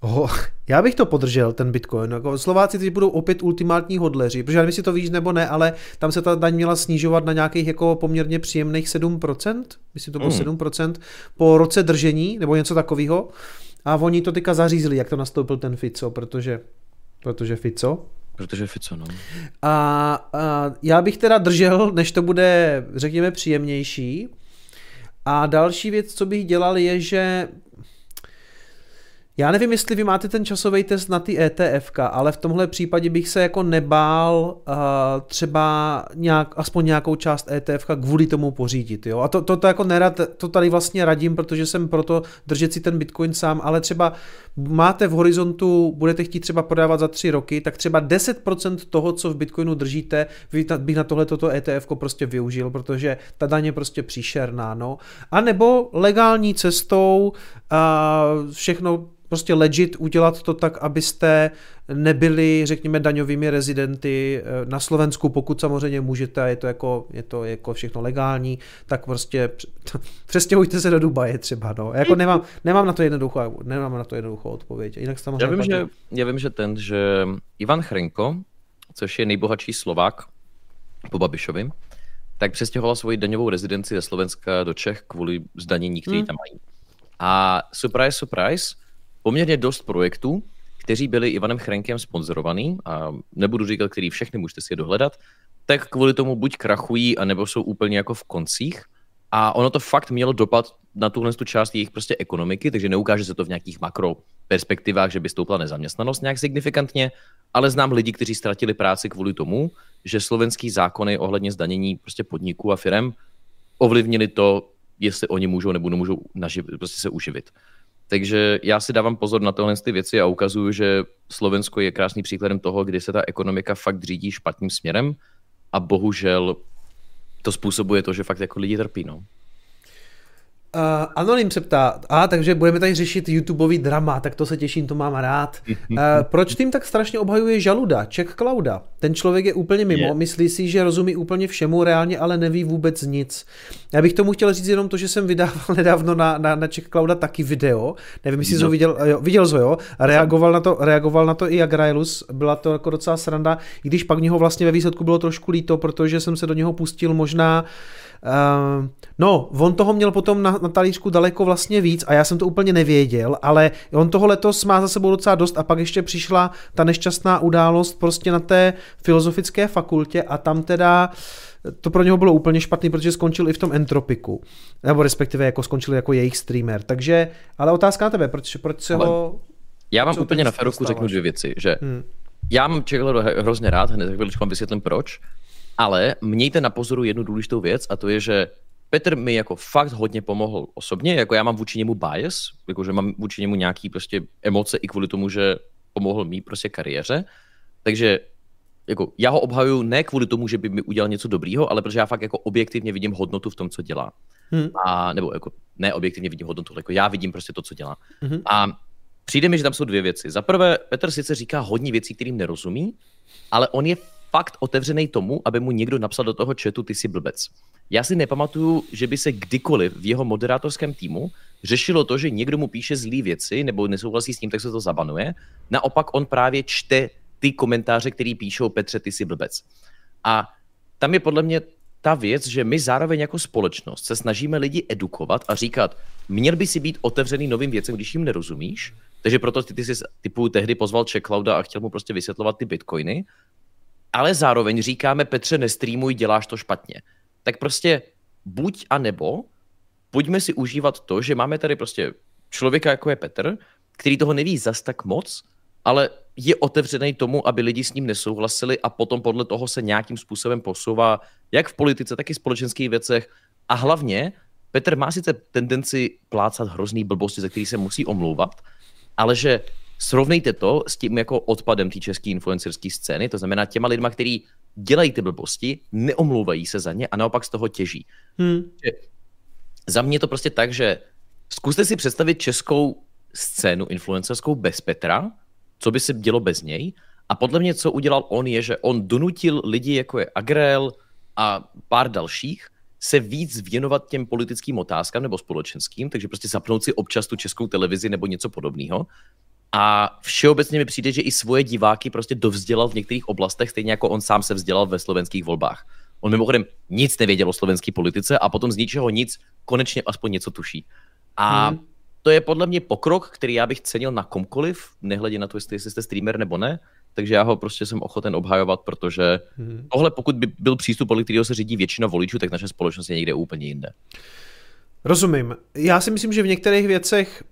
[SPEAKER 2] Ho, (laughs) já bych to podržel, ten Bitcoin. Jako Slováci teď budou opět ultimátní hodleři, protože já nevím, jestli to víš nebo ne, ale tam se ta daň měla snižovat na nějakých jako poměrně příjemných 7%, myslím to bylo mm. 7%, po roce držení, nebo něco takového. A oni to teďka zařízli, jak to nastoupil ten Fico, protože, protože Fico.
[SPEAKER 3] Protože Fico, no.
[SPEAKER 2] A, a já bych teda držel, než to bude, řekněme, příjemnější. A další věc, co bych dělal, je, že já nevím, jestli vy máte ten časový test na ty ETF, ale v tomhle případě bych se jako nebál uh, třeba nějak, aspoň nějakou část ETF kvůli tomu pořídit. Jo? A to, to, to jako nerad, to tady vlastně radím, protože jsem proto držet si ten Bitcoin sám, ale třeba máte v horizontu, budete chtít třeba prodávat za tři roky, tak třeba 10% toho, co v Bitcoinu držíte, bych na tohle toto ETF prostě využil, protože ta daň je prostě příšerná. No. A nebo legální cestou uh, všechno prostě legit udělat to tak, abyste nebyli, řekněme, daňovými rezidenty eh, na Slovensku, pokud samozřejmě můžete, je to jako, je to jako všechno legální, tak prostě (laughs) přestěhujte se do Dubaje třeba, no. Jako nemám, nemám na to jednoduchou, nemám na to jednoduchou odpověď. Jinak
[SPEAKER 3] já vím, že, já vím, že ten, že Ivan Chrenko, což je nejbohatší Slovák po Babišovi, tak přestěhoval svoji daňovou rezidenci ze Slovenska do Čech kvůli zdanění, který hmm. tam mají. A surprise, surprise, poměrně dost projektů, kteří byli Ivanem Chrenkem sponzorovaný, a nebudu říkat, který všechny, můžete si je dohledat, tak kvůli tomu buď krachují, anebo jsou úplně jako v koncích. A ono to fakt mělo dopad na tuhle tu část jejich prostě ekonomiky, takže neukáže se to v nějakých makro perspektivách, že by stoupla nezaměstnanost nějak signifikantně, ale znám lidi, kteří ztratili práci kvůli tomu, že slovenský zákony ohledně zdanění prostě podniků a firm ovlivnili to, jestli oni můžou nebo nemůžou naživ, prostě se uživit. Takže já si dávám pozor na tohle ty věci a ukazuju, že Slovensko je krásný příkladem toho, kdy se ta ekonomika fakt řídí špatným směrem a bohužel to způsobuje to, že fakt jako lidi trpí. No.
[SPEAKER 2] Uh, Anonym se ptá, a takže budeme tady řešit YouTubeový drama, tak to se těším, to mám rád. Uh, proč tým tak strašně obhajuje Žaluda, Czech Clouda? Ten člověk je úplně mimo, je. myslí si, že rozumí úplně všemu reálně, ale neví vůbec nic. Já bych tomu chtěl říct jenom to, že jsem vydával (laughs) nedávno na, na, na Czech Clouda taky video, nevím, jestli jsi ho viděl, jo, viděl jsi ho, jo? Reagoval na to, reagoval na to i Agrailus, byla to jako docela sranda, i když pak něho vlastně ve výsledku bylo trošku líto, protože jsem se do něho pustil možná Uh, no, on toho měl potom na, na talířku daleko vlastně víc a já jsem to úplně nevěděl, ale on toho letos má za sebou docela dost a pak ještě přišla ta nešťastná událost prostě na té filozofické fakultě a tam teda to pro něho bylo úplně špatný, protože skončil i v tom entropiku. Nebo respektive jako skončil jako jejich streamer. Takže, ale otázka na tebe, proč, proč se ale ho...
[SPEAKER 3] Já vám úplně na feroku řeknu dvě věci, že hmm. já mám Čekalo hrozně rád, hned chviličku vám vysvětlím proč. Ale mějte na pozoru jednu důležitou věc a to je, že Petr mi jako fakt hodně pomohl osobně, jako já mám vůči němu bias, jako že mám vůči němu nějaký prostě emoce i kvůli tomu, že pomohl mý prostě kariéře, takže jako já ho obhajuju ne kvůli tomu, že by mi udělal něco dobrýho, ale protože já fakt jako objektivně vidím hodnotu v tom, co dělá. Hmm. A, nebo jako ne objektivně vidím hodnotu, jako já vidím prostě to, co dělá. Hmm. A přijde mi, že tam jsou dvě věci. Za prvé, Petr sice říká hodně věcí, kterým nerozumí, ale on je fakt otevřený tomu, aby mu někdo napsal do toho chatu, ty jsi blbec. Já si nepamatuju, že by se kdykoliv v jeho moderátorském týmu řešilo to, že někdo mu píše zlý věci nebo nesouhlasí s ním, tak se to zabanuje. Naopak on právě čte ty komentáře, který píšou Petře, ty jsi blbec. A tam je podle mě ta věc, že my zároveň jako společnost se snažíme lidi edukovat a říkat, měl by si být otevřený novým věcem, když jim nerozumíš, takže proto ty, ty jsi typu tehdy pozval Clouda a chtěl mu prostě vysvětlovat ty bitcoiny, ale zároveň říkáme Petře, nestreamuj, děláš to špatně. Tak prostě buď a nebo, pojďme si užívat to, že máme tady prostě člověka, jako je Petr, který toho neví zas tak moc, ale je otevřený tomu, aby lidi s ním nesouhlasili a potom podle toho se nějakým způsobem posouvá, jak v politice, tak i v společenských věcech. A hlavně, Petr má sice tendenci plácat hrozný blbosti, za který se musí omlouvat, ale že Srovnejte to s tím jako odpadem té české influencerské scény, to znamená těma lidma, kteří dělají ty blbosti, neomlouvají se za ně a naopak z toho těží. Hmm. Za mě to prostě tak, že zkuste si představit českou scénu influencerskou bez Petra, co by se dělo bez něj. A podle mě, co udělal on, je, že on donutil lidi, jako je Agrel a pár dalších, se víc věnovat těm politickým otázkám nebo společenským, takže prostě zapnout si občas tu českou televizi nebo něco podobného. A všeobecně mi přijde, že i svoje diváky prostě dovzdělal v některých oblastech, stejně jako on sám se vzdělal ve slovenských volbách. On mimochodem nic nevěděl o slovenské politice a potom z ničeho nic konečně aspoň něco tuší. A hmm. to je podle mě pokrok, který já bych cenil na komkoliv, nehledě na to, jestli, jste streamer nebo ne, takže já ho prostě jsem ochoten obhajovat, protože hmm. tohle, pokud by byl přístup, podle kterého se řídí většina voličů, tak naše společnost je někde úplně jinde.
[SPEAKER 2] Rozumím. Já si myslím, že v některých věcech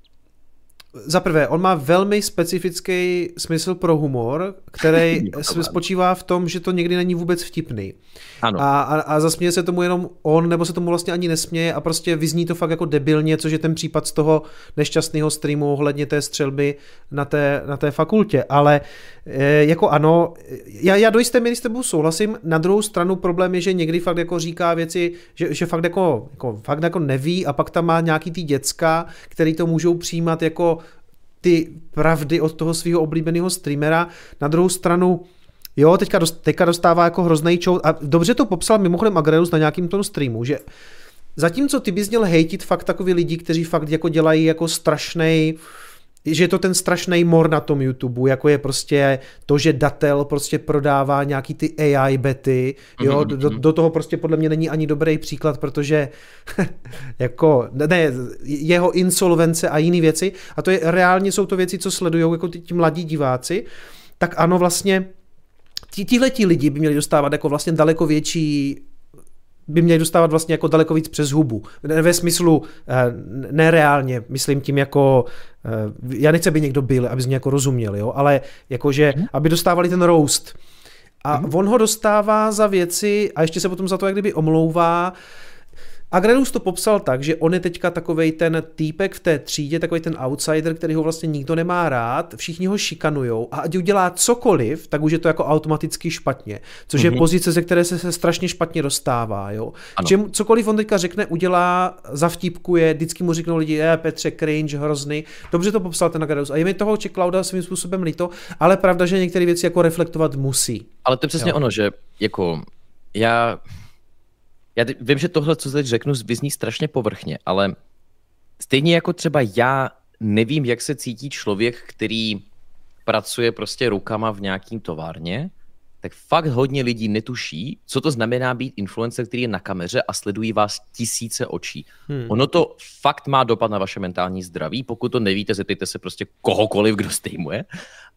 [SPEAKER 2] za prvé, on má velmi specifický smysl pro humor, který (laughs) spočívá v tom, že to někdy není vůbec vtipný. Ano. A, a, a zasměje se tomu jenom on, nebo se tomu vlastně ani nesměje a prostě vyzní to fakt jako debilně, což je ten případ z toho nešťastného streamu ohledně té střelby na té, na té fakultě. Ale e, jako ano, já, já do jisté míry s tebou souhlasím, na druhou stranu problém je, že někdy fakt jako říká věci, že, že fakt, jako, jako, fakt jako neví a pak tam má nějaký ty děcka, který to můžou přijímat jako ty pravdy od toho svého oblíbeného streamera. Na druhou stranu, jo, teďka, dost, teďka dostává jako hrozný čou. A dobře to popsal mimochodem Agrelus na nějakým tom streamu, že zatímco ty bys měl hejtit fakt takový lidi, kteří fakt jako dělají jako strašný že je to ten strašný mor na tom YouTube, jako je prostě to, že Datel prostě prodává nějaký ty AI bety, jo, mm-hmm. do, do toho prostě podle mě není ani dobrý příklad, protože (laughs) jako, ne, jeho insolvence a jiné věci, a to je, reálně jsou to věci, co sledují jako ti mladí diváci, tak ano, vlastně tihle lidi by měli dostávat jako vlastně daleko větší by měli dostávat vlastně jako daleko víc přes hubu. Ve smyslu eh, nereálně, myslím tím jako, eh, já nechci, aby někdo byl, aby z mě jako rozuměl, jo, ale jakože, mm. aby dostávali ten roast. A mm. on ho dostává za věci a ještě se potom za to jak kdyby omlouvá, Agrenus to popsal tak, že on je teďka takovej ten týpek v té třídě, takový ten outsider, který ho vlastně nikdo nemá rád, všichni ho šikanujou a ať udělá cokoliv, tak už je to jako automaticky špatně, což mm-hmm. je mhm. pozice, ze které se, se strašně špatně dostává. Jo? Čem, cokoliv on teďka řekne, udělá, zavtipkuje, vždycky mu řeknou lidi, je Petře, cringe, hrozný. Dobře to popsal ten Agrenus a je mi toho Ček Klauda svým způsobem líto, ale pravda, že některé věci jako reflektovat musí.
[SPEAKER 3] Ale to je přesně jo. ono, že jako já já vím, že tohle, co teď řeknu, vyzní strašně povrchně, ale stejně jako třeba já nevím, jak se cítí člověk, který pracuje prostě rukama v nějakým továrně, tak fakt hodně lidí netuší, co to znamená být influencer, který je na kameře a sledují vás tisíce očí. Hmm. Ono to fakt má dopad na vaše mentální zdraví. Pokud to nevíte, zeptejte se prostě kohokoliv, kdo streamuje.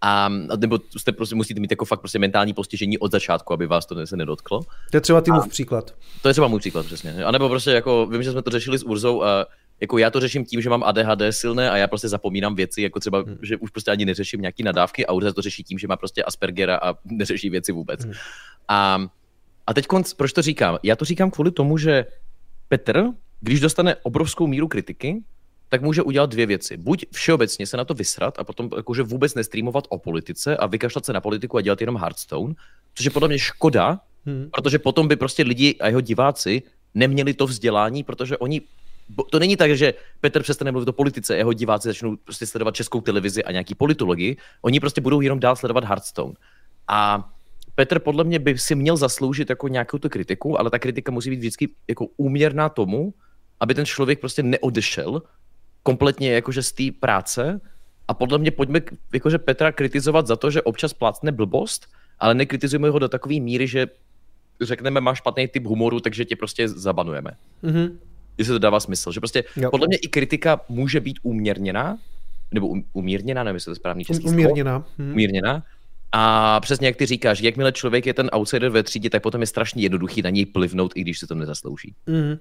[SPEAKER 3] A, nebo jste prostě, musíte mít jako fakt prostě mentální postižení od začátku, aby vás to se nedotklo.
[SPEAKER 2] To je třeba týmův příklad.
[SPEAKER 3] To je třeba můj příklad, přesně. A nebo prostě jako, vím, že jsme to řešili s Urzou a jako já to řeším tím, že mám ADHD silné a já prostě zapomínám věci, jako třeba, hmm. že už prostě ani neřeším nějaký nadávky a Urza to řeší tím, že má prostě Aspergera a (laughs) neřeší věci vůbec. Hmm. A, a teď konc, proč to říkám? Já to říkám kvůli tomu, že Petr, když dostane obrovskou míru kritiky, tak může udělat dvě věci. Buď všeobecně se na to vysrat a potom jakože vůbec nestreamovat o politice a vykašlat se na politiku a dělat jenom Hearthstone, což je podle mě škoda, hmm. protože potom by prostě lidi a jeho diváci neměli to vzdělání, protože oni to není tak, že Petr přestane mluvit o politice, jeho diváci začnou prostě sledovat českou televizi a nějaký politologii, oni prostě budou jenom dál sledovat Hearthstone. A Petr podle mě by si měl zasloužit jako nějakou tu kritiku, ale ta kritika musí být vždycky jako úměrná tomu, aby ten člověk prostě neodešel kompletně jakože z té práce a podle mě pojďme jakože Petra kritizovat za to, že občas plácne blbost, ale nekritizujeme ho do takové míry, že řekneme, máš špatný typ humoru, takže tě prostě zabanujeme. Mm-hmm jestli to dává smysl. Že prostě jo. podle mě i kritika může být umírněná, nebo um, umírněná, nevím, jestli to je správný český
[SPEAKER 2] Umírněná.
[SPEAKER 3] Hmm. Umírněná. A přesně jak ty říkáš, jakmile člověk je ten outsider ve třídě, tak potom je strašně jednoduchý na něj plivnout, i když se to nezaslouží.
[SPEAKER 2] Mm.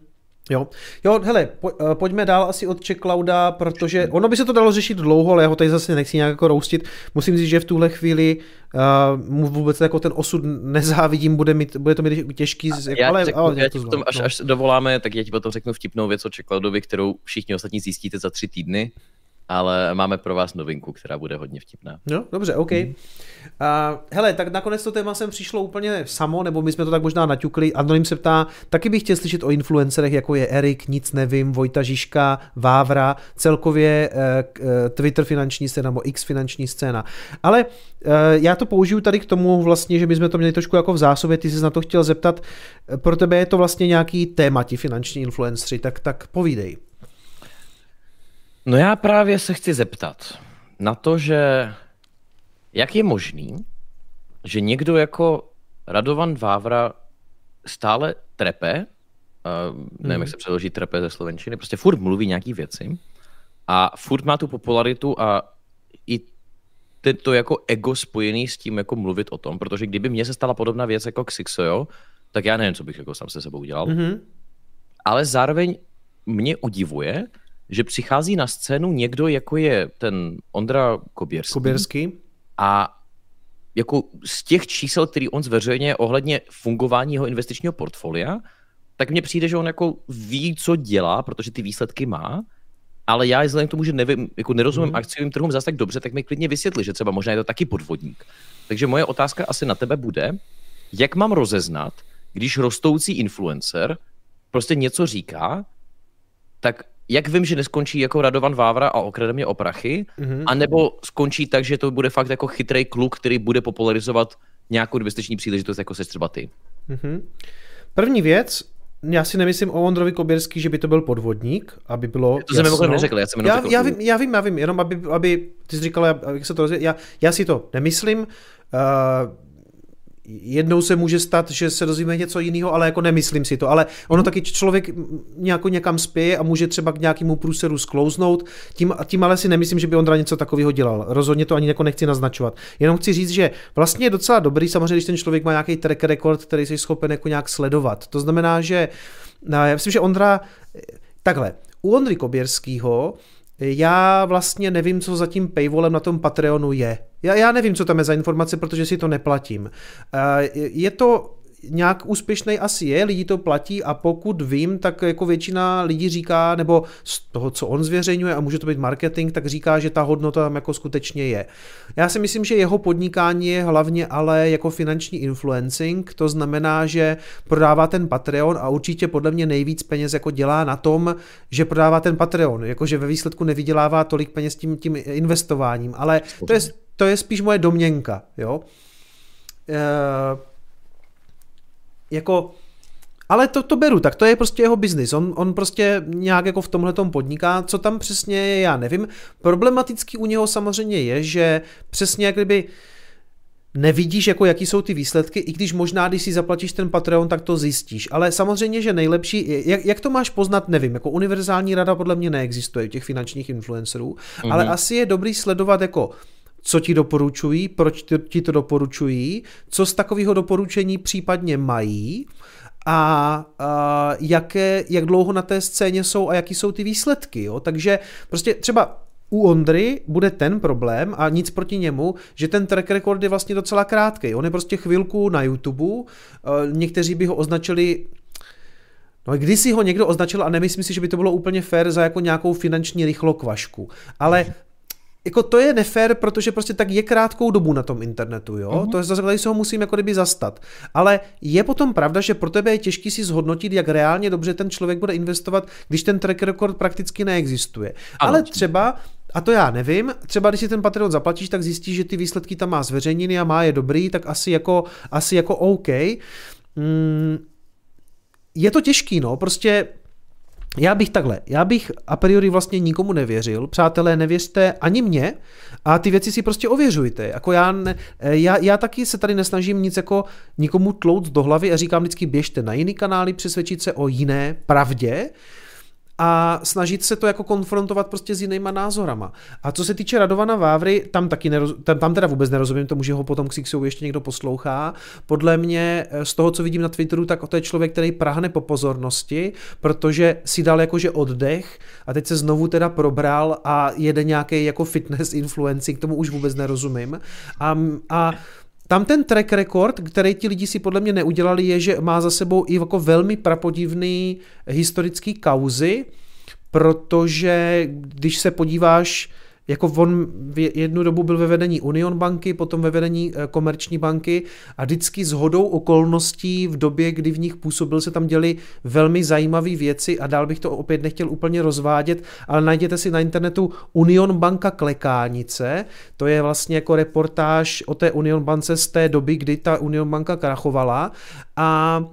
[SPEAKER 2] Jo, jo, hele, po, uh, pojďme dál asi od Clouda, protože ono by se to dalo řešit dlouho, ale já ho tady zase nechci nějak jako roustit. Musím říct, že v tuhle chvíli uh, mu vůbec jako ten osud nezávidím, bude, mít, bude to mít těžký, jako,
[SPEAKER 3] já ale, řeknu, ale já ti potom, až, až dovoláme, tak já ti potom řeknu vtipnou věc o Cloudovi, kterou všichni ostatní zjistíte za tři týdny ale máme pro vás novinku, která bude hodně vtipná.
[SPEAKER 2] No, dobře, OK. Hmm. Uh, hele, tak nakonec to téma sem přišlo úplně samo, nebo my jsme to tak možná naťukli. Anonym se ptá, taky bych chtěl slyšet o influencerech, jako je Erik, nic nevím, Vojta Žižka, Vávra, celkově uh, Twitter finanční scéna, nebo X finanční scéna. Ale uh, já to použiju tady k tomu vlastně, že my jsme to měli trošku jako v zásobě, ty jsi na to chtěl zeptat, pro tebe je to vlastně nějaký téma, ti finanční influenceri, tak, tak povídej.
[SPEAKER 3] No já právě se chci zeptat na to, že jak je možný, že někdo jako Radovan Vávra stále trepe, uh, nevím, jak hmm. se přeloží trepe ze slovenčiny, prostě furt mluví nějaký věci a furt má tu popularitu a i to jako ego spojený s tím jako mluvit o tom, protože kdyby mně se stala podobná věc jako Xixojo, tak já nevím, co bych jako sám se sebou udělal. Mm-hmm. Ale zároveň mě udivuje, že přichází na scénu někdo, jako je ten Ondra Koběrský.
[SPEAKER 2] Koběrský.
[SPEAKER 3] A jako z těch čísel, který on zveřejně ohledně fungování jeho investičního portfolia, tak mně přijde, že on jako ví, co dělá, protože ty výsledky má, ale já vzhledem k tomu, že nevím, jako nerozumím mm. akciovým trhům zase tak dobře, tak mi klidně vysvětli, že třeba možná je to taky podvodník. Takže moje otázka asi na tebe bude, jak mám rozeznat, když rostoucí influencer prostě něco říká, tak jak vím, že neskončí jako Radovan Vávra a okrade mě o prachy, mm-hmm. anebo skončí tak, že to bude fakt jako chytrý kluk, který bude popularizovat nějakou investiční příležitost, jako se třeba ty.
[SPEAKER 2] Mm-hmm. První věc, já si nemyslím o Ondrovi Koběrský, že by to byl podvodník, aby bylo
[SPEAKER 3] To jsem mimochodem neřekl, já jsem
[SPEAKER 2] já, já, vím, já vím, já vím, jenom aby, aby ty jsi říkal, jak se to rozvěděl, já, já si to nemyslím, uh, jednou se může stát, že se dozvíme něco jiného, ale jako nemyslím si to. Ale ono taky člověk nějako někam spěje a může třeba k nějakému průseru sklouznout. Tím, tím ale si nemyslím, že by Ondra něco takového dělal. Rozhodně to ani jako nechci naznačovat. Jenom chci říct, že vlastně je docela dobrý, samozřejmě, když ten člověk má nějaký track record, který jsi schopen jako nějak sledovat. To znamená, že no, já myslím, že Ondra takhle. U Ondry Koběrského já vlastně nevím, co za tím paywallem na tom Patreonu je. Já, já nevím, co tam je za informace, protože si to neplatím. Eh, je to nějak úspěšný asi je, lidi to platí a pokud vím, tak jako většina lidí říká, nebo z toho, co on zveřejňuje a může to být marketing, tak říká, že ta hodnota tam jako skutečně je. Já si myslím, že jeho podnikání je hlavně ale jako finanční influencing, to znamená, že prodává ten Patreon a určitě podle mě nejvíc peněz jako dělá na tom, že prodává ten Patreon, jakože ve výsledku nevydělává tolik peněz tím, tím investováním, ale to je, to je spíš moje domněnka, jo. E, jako ale to, to beru, tak to je prostě jeho biznis. On, on prostě nějak jako v tomhle podniká, co tam přesně je, já nevím. Problematický u něho samozřejmě je, že přesně jak kdyby nevidíš, jako jaký jsou ty výsledky, i když možná, když si zaplatíš ten Patreon, tak to zjistíš. Ale samozřejmě, že nejlepší, jak, jak to máš poznat, nevím, jako univerzální rada podle mě neexistuje u těch finančních influencerů, mm-hmm. ale asi je dobrý sledovat jako co ti doporučují, proč ti to doporučují, co z takového doporučení případně mají a, a jaké, jak dlouho na té scéně jsou a jaký jsou ty výsledky. Jo? Takže prostě třeba u Ondry bude ten problém a nic proti němu, že ten track record je vlastně docela krátký. On je prostě chvilku na YouTube, někteří by ho označili No, když si ho někdo označil a nemyslím si, že by to bylo úplně fair za jako nějakou finanční rychlokvašku, ale jako to je nefér, protože prostě tak je krátkou dobu na tom internetu, jo? Uh-huh. To je zase, tady se ho musím jako kdyby zastat. Ale je potom pravda, že pro tebe je těžký si zhodnotit, jak reálně dobře ten člověk bude investovat, když ten track record prakticky neexistuje. Ano. Ale třeba a to já nevím, třeba když si ten Patreon zaplatíš, tak zjistíš, že ty výsledky tam má zveřejněny a má je dobrý, tak asi jako, asi jako OK. Mm, je to těžký, no, prostě já bych takhle, já bych a priori vlastně nikomu nevěřil, přátelé, nevěřte ani mě a ty věci si prostě ověřujte. Jako já, ne, já, já taky se tady nesnažím nic jako nikomu tlout do hlavy a říkám vždycky běžte na jiný kanály, přesvědčit se o jiné pravdě, a snažit se to jako konfrontovat prostě s jinýma názorama. A co se týče Radovana Vávry, tam taky neroz, tam, tam teda vůbec nerozumím tomu, že ho potom k Sixou ještě někdo poslouchá. Podle mě eh, z toho, co vidím na Twitteru, tak to je člověk, který prahne po pozornosti, protože si dal jakože oddech a teď se znovu teda probral a jede nějaký jako fitness influencing, tomu už vůbec nerozumím. A, a tam ten track record, který ti lidi si podle mě neudělali, je, že má za sebou i jako velmi prapodivný historický kauzy, protože když se podíváš jako on jednu dobu byl ve vedení Union banky, potom ve vedení eh, Komerční banky a vždycky s hodou okolností v době, kdy v nich působil, se tam děli velmi zajímavé věci a dál bych to opět nechtěl úplně rozvádět, ale najděte si na internetu Union banka Klekánice, to je vlastně jako reportáž o té Union bance z té doby, kdy ta Union banka krachovala. A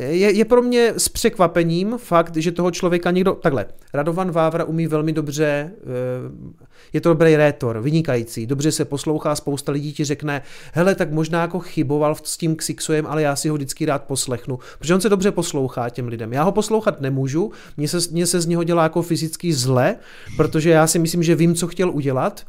[SPEAKER 2] je, je pro mě s překvapením fakt, že toho člověka někdo, takhle, Radovan Vávra umí velmi dobře, eh, je to dobrý rétor, vynikající, dobře se poslouchá, spousta lidí ti řekne, hele, tak možná jako chyboval s tím Xixojem, ale já si ho vždycky rád poslechnu, protože on se dobře poslouchá těm lidem. Já ho poslouchat nemůžu, mně se, mně se z něho dělá jako fyzicky zle, protože já si myslím, že vím, co chtěl udělat,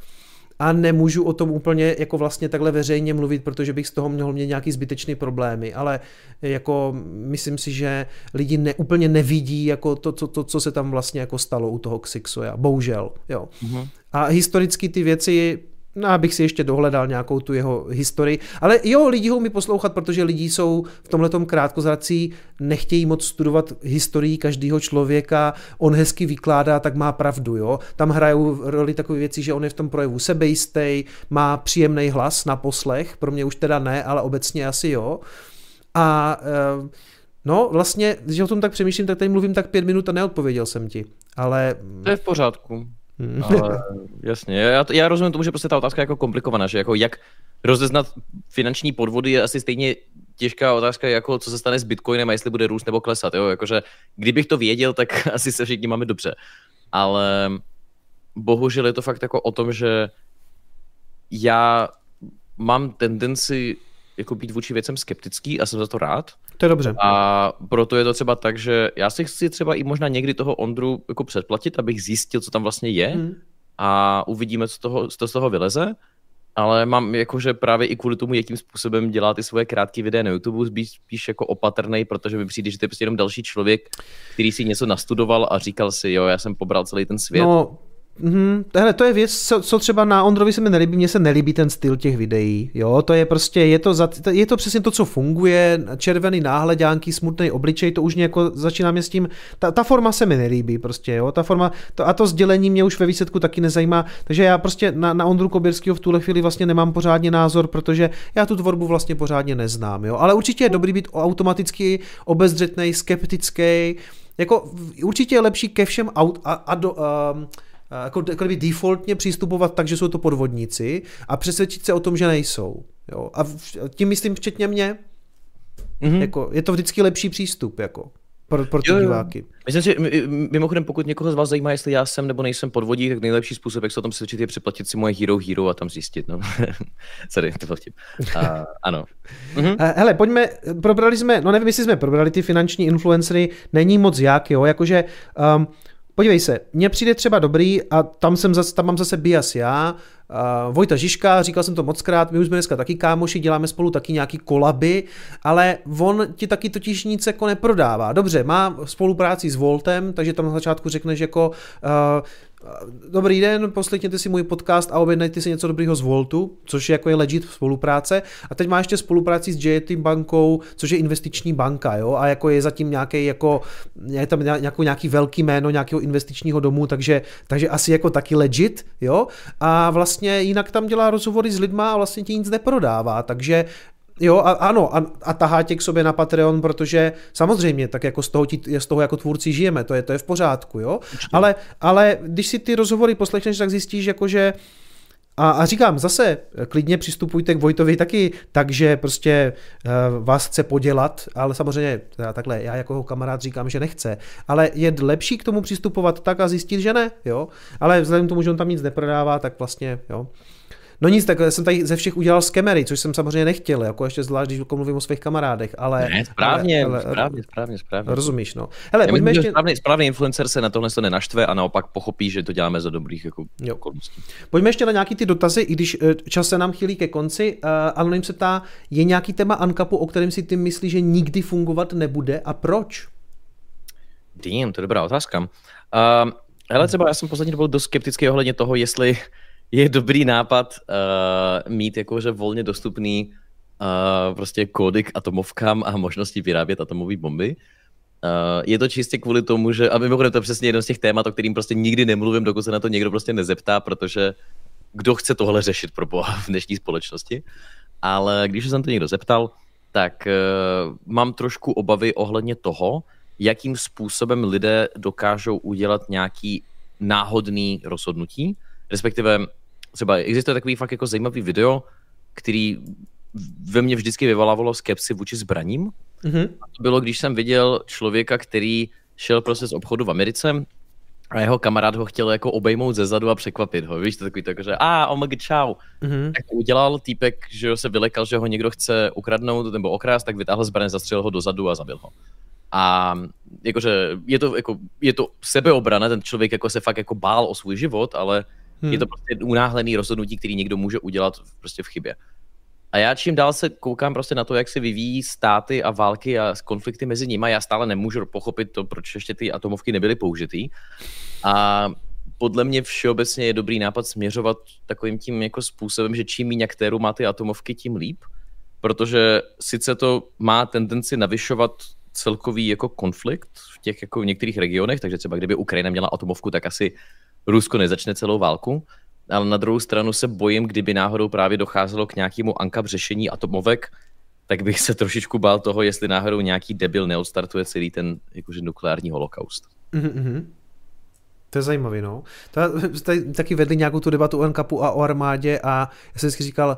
[SPEAKER 2] a nemůžu o tom úplně jako vlastně takhle veřejně mluvit, protože bych z toho měl mít nějaký zbytečný problémy, ale jako myslím si, že lidi ne, úplně nevidí jako to, to, to, co se tam vlastně jako stalo u toho Xixoja, bohužel, jo. Mm-hmm. A historicky ty věci No, abych si ještě dohledal nějakou tu jeho historii. Ale jo, lidi ho mi poslouchat, protože lidi jsou v tomhle krátkozrací, nechtějí moc studovat historii každého člověka, on hezky vykládá, tak má pravdu, jo. Tam hrajou roli takové věci, že on je v tom projevu sebejistý, má příjemný hlas na poslech, pro mě už teda ne, ale obecně asi jo. A e, No, vlastně, když o tom tak přemýšlím, tak tady mluvím tak pět minut a neodpověděl jsem ti. Ale...
[SPEAKER 3] To je v pořádku. Hmm. Ale jasně, já, já rozumím tomu, že prostě ta otázka je jako komplikovaná, že jako jak rozeznat finanční podvody je asi stejně těžká otázka, jako co se stane s Bitcoinem a jestli bude růst nebo klesat. Jo? Jakože, kdybych to věděl, tak (laughs) asi se všichni máme dobře. Ale bohužel je to fakt jako o tom, že já mám tendenci jako být vůči věcem skeptický a jsem za to rád.
[SPEAKER 2] To je dobře.
[SPEAKER 3] A proto je to třeba tak, že já si chci třeba i možná někdy toho Ondru jako předplatit, abych zjistil, co tam vlastně je hmm. a uvidíme, co, toho, co z toho vyleze. Ale mám jakože právě i kvůli tomu, jakým způsobem dělá ty svoje krátké videa na YouTube, spíš, spíš jako opatrný, protože mi přijde, že to je prostě jenom další člověk, který si něco nastudoval a říkal si, jo, já jsem pobral celý ten svět.
[SPEAKER 2] No, Mm, hele, to je věc, co, co třeba na Ondrovi se mi nelíbí, mně se nelíbí ten styl těch videí, jo, to je prostě, je to, za, je to přesně to, co funguje, červený náhledánky, smutný obličej, to už mě jako začíná mě s tím, ta, ta forma se mi nelíbí prostě, jo, ta forma, to, a to sdělení mě už ve výsledku taky nezajímá, takže já prostě na, na Ondru Koběrského v tuhle chvíli vlastně nemám pořádně názor, protože já tu tvorbu vlastně pořádně neznám, jo, ale určitě je dobrý být automaticky obezřetný, skeptický, jako určitě je lepší ke všem aut, a, a do, um, jako, jako by defaultně přistupovat tak, že jsou to podvodníci a přesvědčit se o tom, že nejsou. Jo? A tím myslím včetně mě. Mm-hmm. Jako, je to vždycky lepší přístup. Jako pro, pro ty jo, diváky.
[SPEAKER 3] Myslím si, mimochodem, pokud někoho z vás zajímá, jestli já jsem nebo nejsem podvodí, tak nejlepší způsob, jak se o tom přesvědčit, je přeplatit si moje Hero Hero a tam zjistit. No. (laughs) Sorry, to byl vtip. A, ano.
[SPEAKER 2] Mhm. Hele, pojďme, probrali jsme, no nevím, jestli jsme probrali ty finanční influencery, není moc jak, jo, jakože um, Podívej se, mně přijde třeba dobrý a tam, jsem zase, tam mám zase bias já, uh, Vojta Žižka, říkal jsem to moc krát, my už jsme dneska taky kámoši, děláme spolu taky nějaký kolaby, ale on ti taky totiž nic jako neprodává. Dobře, má spolupráci s Voltem, takže tam na začátku řekneš jako uh, Dobrý den, poslechněte si můj podcast a objednejte si něco dobrýho z Voltu, což je jako je legit spolupráce. A teď má ještě spolupráci s JT bankou, což je investiční banka, jo, a jako je zatím nějaký jako, je tam nějakou, nějaký velký jméno nějakého investičního domu, takže, takže asi jako taky legit, jo. A vlastně jinak tam dělá rozhovory s lidma a vlastně ti nic neprodává, takže Jo, a, ano, a, a tahá tě k sobě na Patreon, protože samozřejmě, tak jako z toho, tí, z toho jako tvůrci žijeme, to je, to je v pořádku, jo. Ale, ale když si ty rozhovory poslechneš, tak zjistíš, jako že a, a říkám zase, klidně přistupujte k Vojtovi taky, takže prostě uh, vás chce podělat, ale samozřejmě já takhle, já jako kamarád říkám, že nechce, ale je lepší k tomu přistupovat tak a zjistit, že ne, jo, ale vzhledem k tomu, že on tam nic neprodává, tak vlastně, jo. No nic, tak jsem tady ze všech udělal skemery, což jsem samozřejmě nechtěl, jako ještě zvlášť, když mluvím o svých kamarádech, ale...
[SPEAKER 3] Ne, správně, ale, ale, správně, správně, správně.
[SPEAKER 2] Rozumíš, no.
[SPEAKER 3] Hele, Já ještě... správný, správný influencer se na tohle to nenaštve a naopak pochopí, že to děláme za dobrých jako, jo. okolností.
[SPEAKER 2] Pojďme ještě na nějaký ty dotazy, i když eh, čas se nám chýlí ke konci. Uh, Anonym se ptá, je nějaký téma Ankapu, o kterém si ty myslíš, že nikdy fungovat nebude a proč?
[SPEAKER 3] Damn, to je dobrá otázka. Uh, hele, třeba já jsem poslední dobou dost skeptický ohledně toho, jestli je dobrý nápad uh, mít jakože volně dostupný uh, prostě kódy k atomovkám a možnosti vyrábět atomové bomby. Uh, je to čistě kvůli tomu, že, a mimochodem to je přesně jedno z těch témat, o kterým prostě nikdy nemluvím, dokud se na to někdo prostě nezeptá, protože kdo chce tohle řešit pro boha v dnešní společnosti. Ale když jsem to někdo zeptal, tak uh, mám trošku obavy ohledně toho, jakým způsobem lidé dokážou udělat nějaký náhodný rozhodnutí, respektive třeba existuje takový fakt jako zajímavý video, který ve mně vždycky vyvolávalo skepsi vůči zbraním. Mm-hmm. A to bylo, když jsem viděl člověka, který šel prostě z obchodu v Americe a jeho kamarád ho chtěl jako obejmout ze zadu a překvapit ho. Víš, to takový tak, že a oh my čau. Mm-hmm. Tak to udělal týpek, že se vylekal, že ho někdo chce ukradnout nebo okrást, tak vytáhl zbraň, zastřelil ho dozadu a zabil ho. A jakože je to, jako, je to sebeobrana, ten člověk jako se fakt jako bál o svůj život, ale Hmm. Je to prostě unáhlený rozhodnutí, který někdo může udělat prostě v chybě. A já čím dál se koukám prostě na to, jak se vyvíjí státy a války a konflikty mezi nimi, já stále nemůžu pochopit to, proč ještě ty atomovky nebyly použitý. A podle mě všeobecně je dobrý nápad směřovat takovým tím jako způsobem, že čím méně aktérů má ty atomovky, tím líp. Protože sice to má tendenci navyšovat celkový jako konflikt v těch jako v některých regionech, takže třeba kdyby Ukrajina měla atomovku, tak asi Rusko nezačne celou válku, ale na druhou stranu se bojím, kdyby náhodou právě docházelo k nějakému ankap řešení atomovek, tak bych se trošičku bál toho, jestli náhodou nějaký debil neodstartuje celý ten jakože nukleární holokaust. Mm-hmm.
[SPEAKER 2] To je zajímavý, no. Tady taky vedli nějakou tu debatu o NKAPu a o armádě a já jsem vždycky říkal,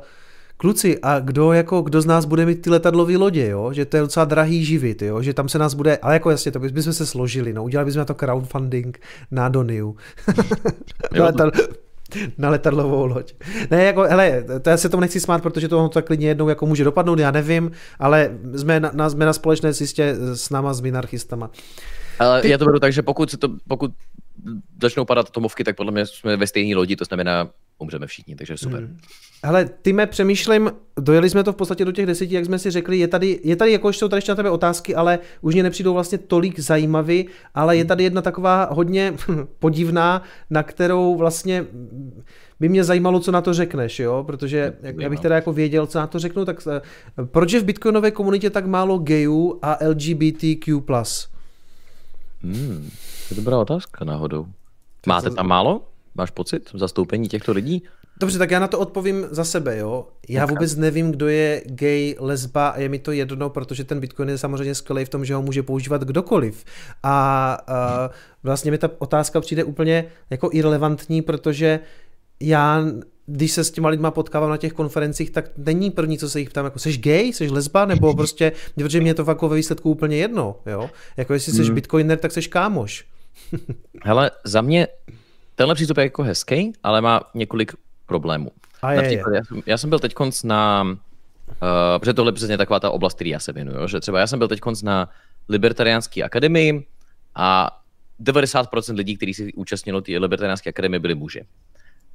[SPEAKER 2] kluci, a kdo, jako, kdo z nás bude mít ty letadlové lodě, jo? že to je docela drahý živit, jo? že tam se nás bude, ale jako jasně, to bychom se složili, no? udělali bychom na to crowdfunding na Doniu. (laughs) na, letadl, na letadlovou loď. Ne, jako, hele, to já se tomu nechci smát, protože to tak klidně jednou jako může dopadnout, já nevím, ale jsme na, na, jsme na společné cestě s náma, s minarchistama.
[SPEAKER 3] Ale Ty... já to beru tak, že pokud, se to, pokud začnou padat atomovky, tak podle mě jsme ve stejné lodi, to znamená, umřeme všichni, takže super. Hmm.
[SPEAKER 2] Hele, ty mě přemýšlím, dojeli jsme to v podstatě do těch deseti, jak jsme si řekli, je tady, je tady jako jsou tady ještě na tebe otázky, ale už mě nepřijdou vlastně tolik zajímavý, ale je tady jedna taková hodně (laughs) podivná, na kterou vlastně by mě zajímalo, co na to řekneš, jo, protože jak, já bych teda jako věděl, co na to řeknu, tak eh, proč je v bitcoinové komunitě tak málo gayů a LGBTQ+.
[SPEAKER 3] Hmm, to je dobrá otázka náhodou. Máte tam málo? Máš pocit v zastoupení těchto lidí?
[SPEAKER 2] Dobře, tak já na to odpovím za sebe, jo. Já okay. vůbec nevím, kdo je gay, lesba a je mi to jedno, protože ten Bitcoin je samozřejmě skvělý v tom, že ho může používat kdokoliv. A uh, vlastně mi ta otázka přijde úplně jako irrelevantní, protože já když se s těma lidma potkávám na těch konferencích, tak není první, co se jich ptám, jako jsi gay, jsi lesba, nebo (laughs) prostě, protože mě to jako ve výsledku úplně jedno, jo. Jako jestli jsi mm. bitcoiner, tak jsi kámoš. (laughs)
[SPEAKER 3] Hele, za mě tenhle přístup je jako hezký, ale má několik problémů. A je, Například, je. Já, jsem, já jsem byl teď na, uh, protože tohle je přesně taková ta oblast, který já se věnuju, že třeba já jsem byl teď na Libertariánské akademii a 90% lidí, kteří se účastnilo té Libertariánské akademie, byli muži.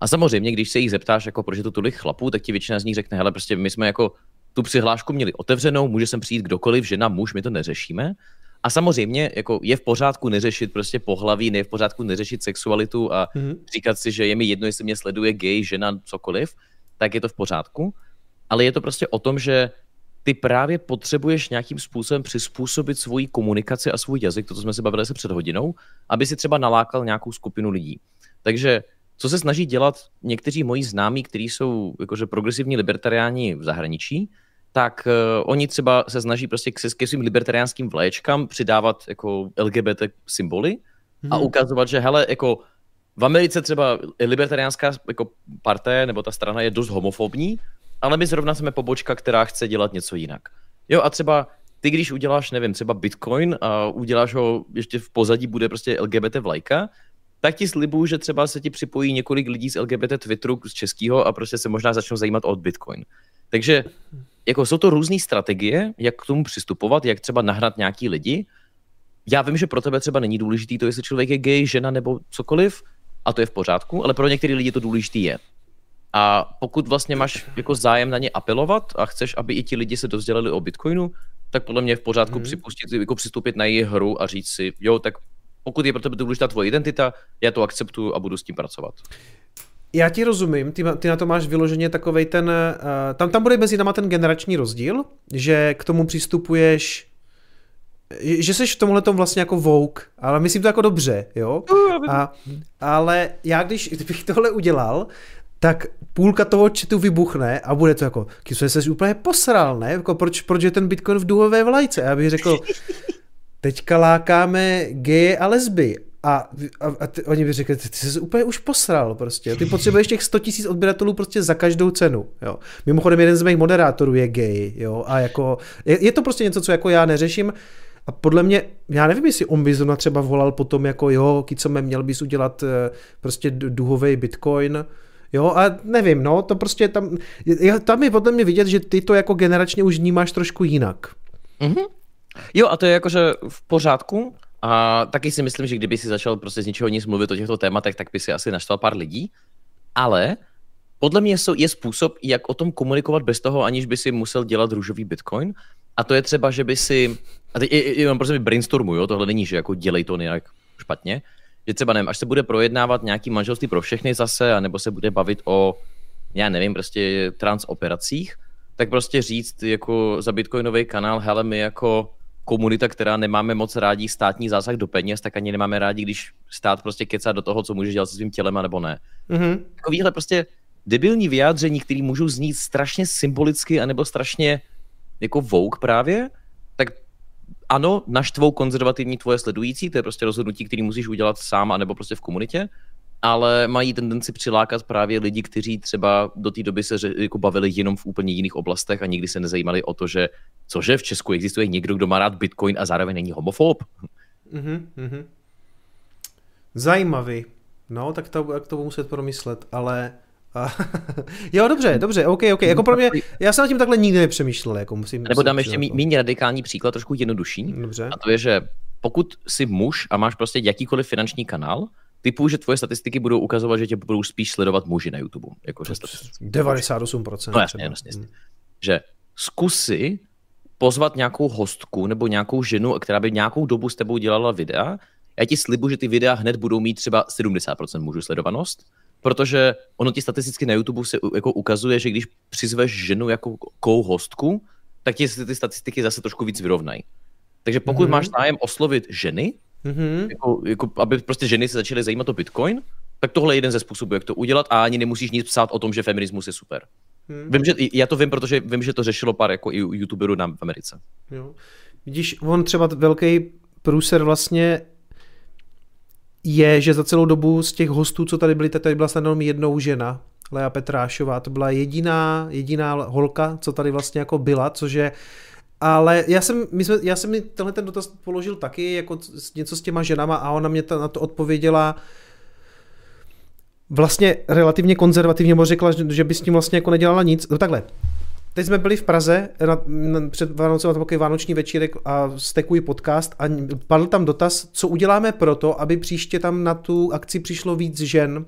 [SPEAKER 3] A samozřejmě, když se jich zeptáš, jako proč je to tolik chlapů, tak ti většina z nich řekne, hele, prostě my jsme jako tu přihlášku měli otevřenou, může sem přijít kdokoliv, žena, muž, my to neřešíme. A samozřejmě jako je v pořádku neřešit prostě pohlaví, je v pořádku neřešit sexualitu a mm-hmm. říkat si, že je mi jedno, jestli mě sleduje gay, žena, cokoliv, tak je to v pořádku. Ale je to prostě o tom, že ty právě potřebuješ nějakým způsobem přizpůsobit svoji komunikaci a svůj jazyk, to, co jsme se bavili se před hodinou, aby si třeba nalákal nějakou skupinu lidí. Takže co se snaží dělat někteří moji známí, kteří jsou jakože progresivní libertariáni v zahraničí, tak uh, oni třeba se snaží prostě k, ke svým libertariánským vléčkám přidávat jako LGBT symboly hmm. a mhm. ukazovat, že hele, jako v Americe třeba libertariánská jako parté nebo ta strana je dost homofobní, ale my zrovna jsme pobočka, která chce dělat něco jinak. Jo a třeba ty, když uděláš, nevím, třeba Bitcoin a uděláš ho, ještě v pozadí bude prostě LGBT vlajka, tak ti slibuju, že třeba se ti připojí několik lidí z LGBT Twitteru z českého a prostě se možná začnou zajímat o Bitcoin. Takže jako jsou to různé strategie, jak k tomu přistupovat, jak třeba nahrát nějaký lidi. Já vím, že pro tebe třeba není důležitý to, jestli člověk je gay, žena nebo cokoliv, a to je v pořádku, ale pro některé lidi to důležitý je. A pokud vlastně máš jako zájem na ně apelovat a chceš, aby i ti lidi se dozdělali o Bitcoinu, tak podle mě je v pořádku hmm. připustit, jako přistoupit na její hru a říct si, jo, tak pokud je pro tebe důležitá tvoje identita, já to akceptuju a budu s tím pracovat.
[SPEAKER 2] Já ti rozumím, ty, ty na to máš vyloženě takovej ten, uh, tam, tam bude mezi náma ten generační rozdíl, že k tomu přistupuješ že jsi v tomhle tom vlastně jako vouk, ale myslím to jako dobře, jo? A, ale já když bych tohle udělal, tak půlka toho chatu vybuchne a bude to jako, Kyso, jsi úplně posral, ne? Jako proč, proč je ten Bitcoin v duhové vlajce? Já bych řekl, (laughs) teďka lákáme geje a lesby. A, a, a ty, oni by řekli, ty, ty jsi úplně už posral prostě. Ty potřebuješ těch 100 tisíc odběratelů prostě za každou cenu. Jo. Mimochodem jeden z mých moderátorů je gay. Jo. A jako, je, je, to prostě něco, co jako já neřeším. A podle mě, já nevím, jestli on by zrovna třeba volal potom jako jo, mě měl bys udělat eh, prostě duhový bitcoin. Jo, a nevím, no, to prostě tam, tam je podle mě vidět, že ty to jako generačně už vnímáš trošku jinak.
[SPEAKER 3] Mm-hmm. Jo, a to je jakože v pořádku. A taky si myslím, že kdyby si začal prostě z ničeho nic mluvit o těchto tématech, tak by si asi naštval pár lidí. Ale podle mě je způsob, jak o tom komunikovat bez toho, aniž by si musel dělat růžový bitcoin. A to je třeba, že by si, a teď jenom prostě brainstormuju, tohle není, že jako dělej to nějak špatně, že třeba nevím, až se bude projednávat nějaký manželství pro všechny zase, anebo se bude bavit o, já nevím, prostě transoperacích, tak prostě říct jako za bitcoinový kanál, hele, my jako komunita, která nemáme moc rádi státní zásah do peněz, tak ani nemáme rádi, když stát prostě kecá do toho, co může dělat se svým tělem, nebo ne. Mm-hmm. Takovýhle prostě debilní vyjádření, které můžou znít strašně symbolicky, anebo strašně jako vouk právě, tak ano, naštvou konzervativní tvoje sledující, to je prostě rozhodnutí, který musíš udělat sám, anebo prostě v komunitě, ale mají tendenci přilákat právě lidi, kteří třeba do té doby se jako bavili jenom v úplně jiných oblastech a nikdy se nezajímali o to, že cože v Česku existuje někdo, kdo má rád Bitcoin a zároveň není homofob. Mm-hmm,
[SPEAKER 2] Zajímavý. No, tak to, jak to budu muset promyslet, ale (laughs) jo, dobře, dobře, OK, OK. Jako pro mě, já jsem na tím takhle nikdy nepřemýšlel. Jako musím,
[SPEAKER 3] Nebo dám ještě méně radikální příklad, trošku jednodušší. Dobře. A to je, že pokud jsi muž a máš prostě jakýkoliv finanční kanál, typu, že tvoje statistiky budou ukazovat, že tě budou spíš sledovat muži na YouTube. Jakože
[SPEAKER 2] 98%.
[SPEAKER 3] No jasně, jasně, jasně. Že zkusy pozvat nějakou hostku nebo nějakou ženu, která by nějakou dobu s tebou dělala videa. Já ti slibu, že ty videa hned budou mít třeba 70% mužů sledovanost, protože ono ti statisticky na YouTube se jako ukazuje, že když přizveš ženu jako kou hostku, tak ti ty statistiky zase trošku víc vyrovnají. Takže pokud mm-hmm. máš zájem oslovit ženy, mm-hmm. jako, jako, aby prostě ženy se začaly zajímat o Bitcoin, tak tohle je jeden ze způsobů, jak to udělat a ani nemusíš nic psát o tom, že feminismus je super. Hmm. Vím, že, já to vím, protože vím, že to řešilo pár jako i youtuberů na, v Americe.
[SPEAKER 2] Jo. Vidíš, on třeba velký průser vlastně je, že za celou dobu z těch hostů, co tady byli, tady byla snad jenom jednou žena, Lea Petrášová, to byla jediná, jediná holka, co tady vlastně jako byla, což je ale já jsem, my jsme, já jsem mi tenhle ten dotaz položil taky, jako něco s těma ženama a ona mě ta, na to odpověděla, vlastně relativně konzervativně, bo řekla, že by s tím vlastně jako nedělala nic. No takhle, Teď jsme byli v Praze na, na, před Vánocem takový vánoční večírek a stekují podcast a padl tam dotaz, co uděláme pro to, aby příště tam na tu akci přišlo víc žen.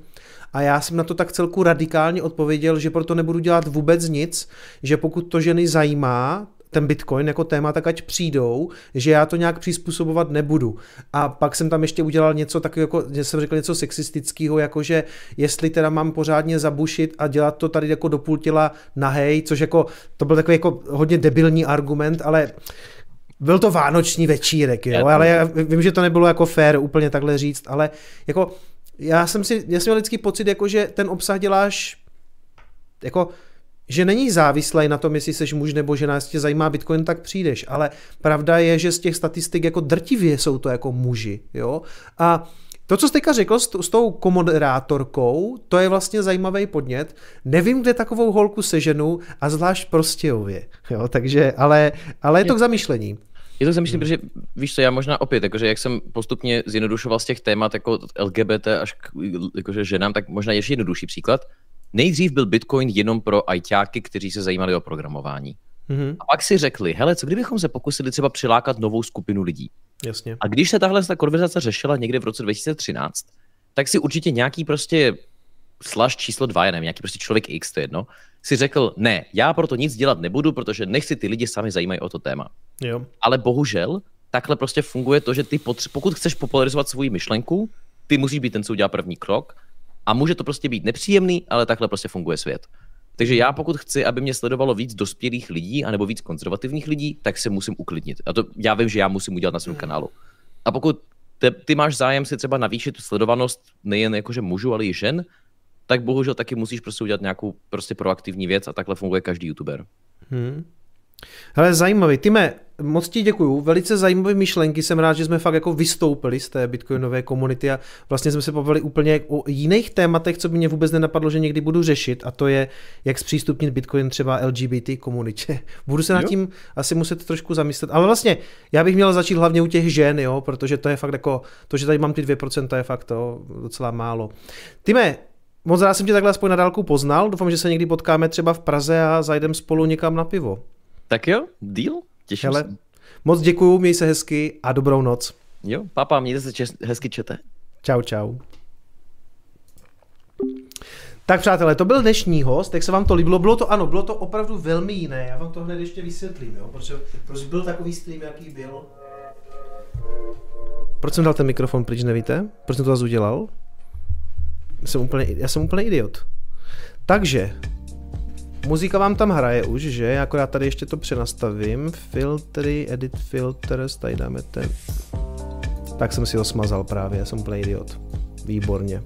[SPEAKER 2] A já jsem na to tak celku radikálně odpověděl, že proto nebudu dělat vůbec nic, že pokud to ženy zajímá, ten Bitcoin jako téma, tak ať přijdou, že já to nějak přizpůsobovat nebudu. A pak jsem tam ještě udělal něco takového, jako, že jsem řekl něco sexistického, jako že jestli teda mám pořádně zabušit a dělat to tady jako do půl těla nahej, což jako, to byl takový jako hodně debilní argument, ale byl to vánoční večírek, jo, ale já vím, že to nebylo jako fair úplně takhle říct, ale jako já jsem si, já jsem měl vždycky pocit, jako že ten obsah děláš jako že není závislý na tom, jestli jsi muž nebo žena, jestli tě zajímá Bitcoin, tak přijdeš. Ale pravda je, že z těch statistik jako drtivě jsou to jako muži. Jo? A to, co jste teďka řekl s, s tou komoderátorkou, to je vlastně zajímavý podnět. Nevím, kde takovou holku seženu a zvlášť Prostějově. Jo, takže, ale, ale je to k zamyšlení.
[SPEAKER 3] Je to zamýšlím, hmm. protože víš co, já možná opět, jakože jak jsem postupně zjednodušoval z těch témat jako LGBT až k jakože ženám, tak možná ještě jednodušší příklad. Nejdřív byl Bitcoin jenom pro ajťáky, kteří se zajímali o programování. Mm-hmm. A pak si řekli, hele, co kdybychom se pokusili třeba přilákat novou skupinu lidí?
[SPEAKER 2] Jasně.
[SPEAKER 3] A když se tahle ta konverzace řešila někde v roce 2013, tak si určitě nějaký prostě slash číslo dva, já nevím, nějaký prostě člověk X, to je jedno, si řekl, ne, já proto nic dělat nebudu, protože nechci ty lidi sami zajímají o to téma.
[SPEAKER 2] Jo.
[SPEAKER 3] Ale bohužel, takhle prostě funguje to, že ty potře- pokud chceš popularizovat svoji myšlenku, ty musíš být ten, co udělá první krok a může to prostě být nepříjemný, ale takhle prostě funguje svět. Takže já pokud chci, aby mě sledovalo víc dospělých lidí, anebo víc konzervativních lidí, tak se musím uklidnit. A to já vím, že já musím udělat na svém kanálu. A pokud te, ty máš zájem si třeba navýšit sledovanost nejen jakože mužů, ale i žen, tak bohužel taky musíš prostě udělat nějakou prostě proaktivní věc a takhle funguje každý youtuber. Hmm.
[SPEAKER 2] Hele, zajímavý. Tyme, moc ti děkuju. Velice zajímavé myšlenky. Jsem rád, že jsme fakt jako vystoupili z té bitcoinové komunity a vlastně jsme se pobavili úplně o jiných tématech, co by mě vůbec nenapadlo, že někdy budu řešit a to je, jak zpřístupnit bitcoin třeba LGBT komunitě. (laughs) Budu se nad tím asi muset trošku zamyslet. Ale vlastně já bych měl začít hlavně u těch žen, jo, protože to je fakt jako, to, že tady mám ty 2%, je fakt to docela málo. Tyme, moc rád jsem tě takhle aspoň na dálku poznal. Doufám, že se někdy potkáme třeba v Praze a zajdem spolu někam na pivo.
[SPEAKER 3] Tak jo, deal, těším Hele, se.
[SPEAKER 2] Moc děkuju, měj se hezky a dobrou noc.
[SPEAKER 3] Jo, papa, mějte se čes- hezky čete.
[SPEAKER 2] Čau, čau. Tak přátelé, to byl dnešní host, jak se vám to líbilo, bylo to ano, bylo to opravdu velmi jiné, já vám to hned ještě vysvětlím, jo, protože, protože byl takový stream, jaký byl. Proč jsem dal ten mikrofon pryč, nevíte? Proč jsem to zase udělal? Jsem úplně, já jsem úplně idiot. Takže, Muzika vám tam hraje už, že? Akorát tady ještě to přenastavím. Filtry, edit filters, tady dáme ten... Tak jsem si ho smazal právě, já jsem úplně idiot. Výborně.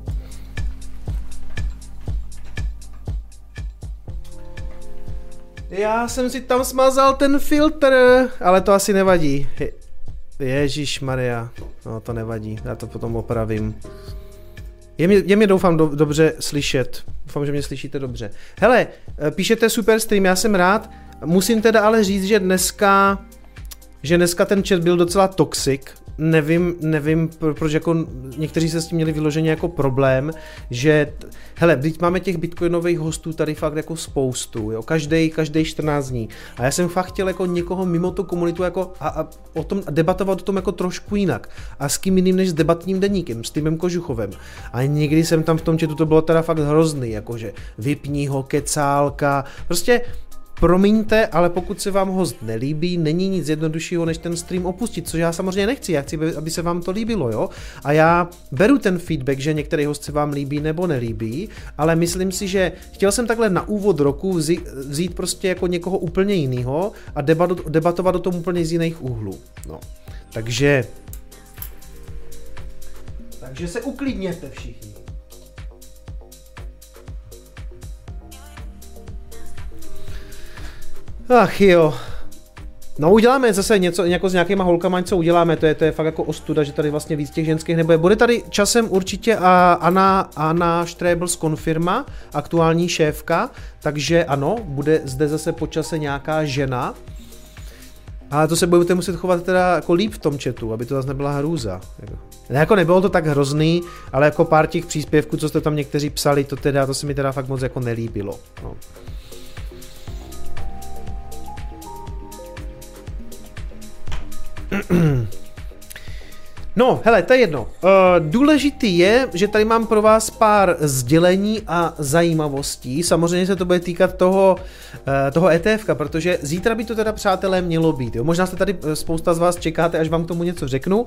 [SPEAKER 2] Já jsem si tam smazal ten filtr, ale to asi nevadí. Ježíš Maria, no to nevadí, já to potom opravím. Je mě, je mě doufám do, dobře slyšet. Doufám, že mě slyšíte dobře. Hele, eh, píšete super stream, já jsem rád. Musím teda ale říct, že dneska že dneska ten chat byl docela toxic, nevím, nevím, proč jako někteří se s tím měli vyloženě jako problém, že, hele, teď máme těch bitcoinových hostů tady fakt jako spoustu, jo, každý, každý 14 dní. A já jsem fakt chtěl jako někoho mimo tu komunitu jako a, a o tom, debatovat o tom jako trošku jinak. A s kým jiným než s debatním deníkem, s Týmem Kožuchovem. A někdy jsem tam v tom četu, to bylo teda fakt hrozný, jakože vypní ho, kecálka, prostě Promiňte, ale pokud se vám host nelíbí, není nic jednoduššího, než ten stream opustit, což já samozřejmě nechci, já chci, aby se vám to líbilo, jo. A já beru ten feedback, že některý host se vám líbí nebo nelíbí, ale myslím si, že chtěl jsem takhle na úvod roku vzít, prostě jako někoho úplně jiného a debat, debatovat o tom úplně z jiných úhlů. No. Takže takže se uklidněte všichni. Ach jo. No uděláme zase něco jako s nějakýma holkama, co uděláme, to je, to je fakt jako ostuda, že tady vlastně víc těch ženských nebude. Bude tady časem určitě a Anna, Anna Štrebl z Konfirma, aktuální šéfka, takže ano, bude zde zase po čase nějaká žena, ale to se budete muset chovat teda jako líp v tom chatu, aby to zase nebyla hrůza. Jako. Ne, jako nebylo to tak hrozný, ale jako pár těch příspěvků, co jste tam někteří psali, to teda, to se mi teda fakt moc jako nelíbilo. No. (clears throat) No, hele, to je jedno. Uh, důležitý je, že tady mám pro vás pár sdělení a zajímavostí. Samozřejmě se to bude týkat toho, uh, toho ETF, protože zítra by to teda, přátelé, mělo být. Jo? Možná se tady eh, spousta z vás čekáte, až vám k tomu něco řeknu.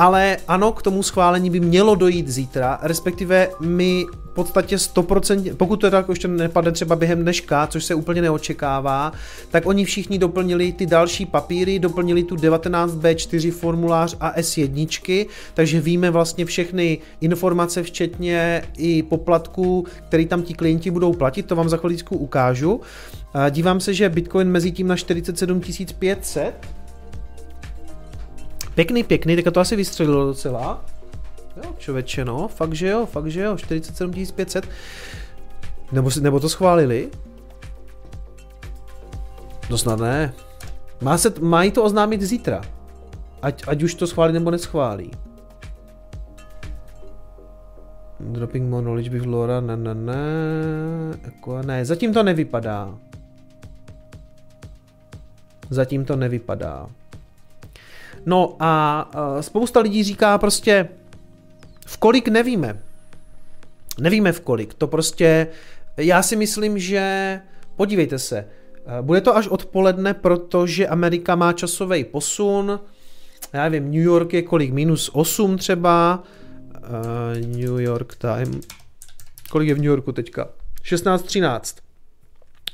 [SPEAKER 2] Ale ano, k tomu schválení by mělo dojít zítra, respektive my v podstatě 100%, pokud to tak ještě nepadne třeba během dneška, což se úplně neočekává, tak oni všichni doplnili ty další papíry, doplnili tu 19B4 formulář a S1, takže víme vlastně všechny informace, včetně i poplatků, který tam ti klienti budou platit, to vám za chviličku ukážu. Dívám se, že Bitcoin mezi tím na 47 500, Pěkný, pěkný, tak to asi vystřelilo docela. Jo, člověče, no, fakt že jo, fakt že jo, 47 500. Nebo, nebo to schválili? No snad ne. Má se, mají to oznámit zítra. Ať, ať už to schválí nebo neschválí. Dropping more knowledge with Laura, ne, ne, ne, jako ne, zatím to nevypadá. Zatím to nevypadá. No a spousta lidí říká prostě, v kolik nevíme. Nevíme v kolik. To prostě, já si myslím, že, podívejte se, bude to až odpoledne, protože Amerika má časový posun. Já nevím, New York je kolik? Minus 8 třeba. Uh, New York time. Kolik je v New Yorku teďka? 16.13.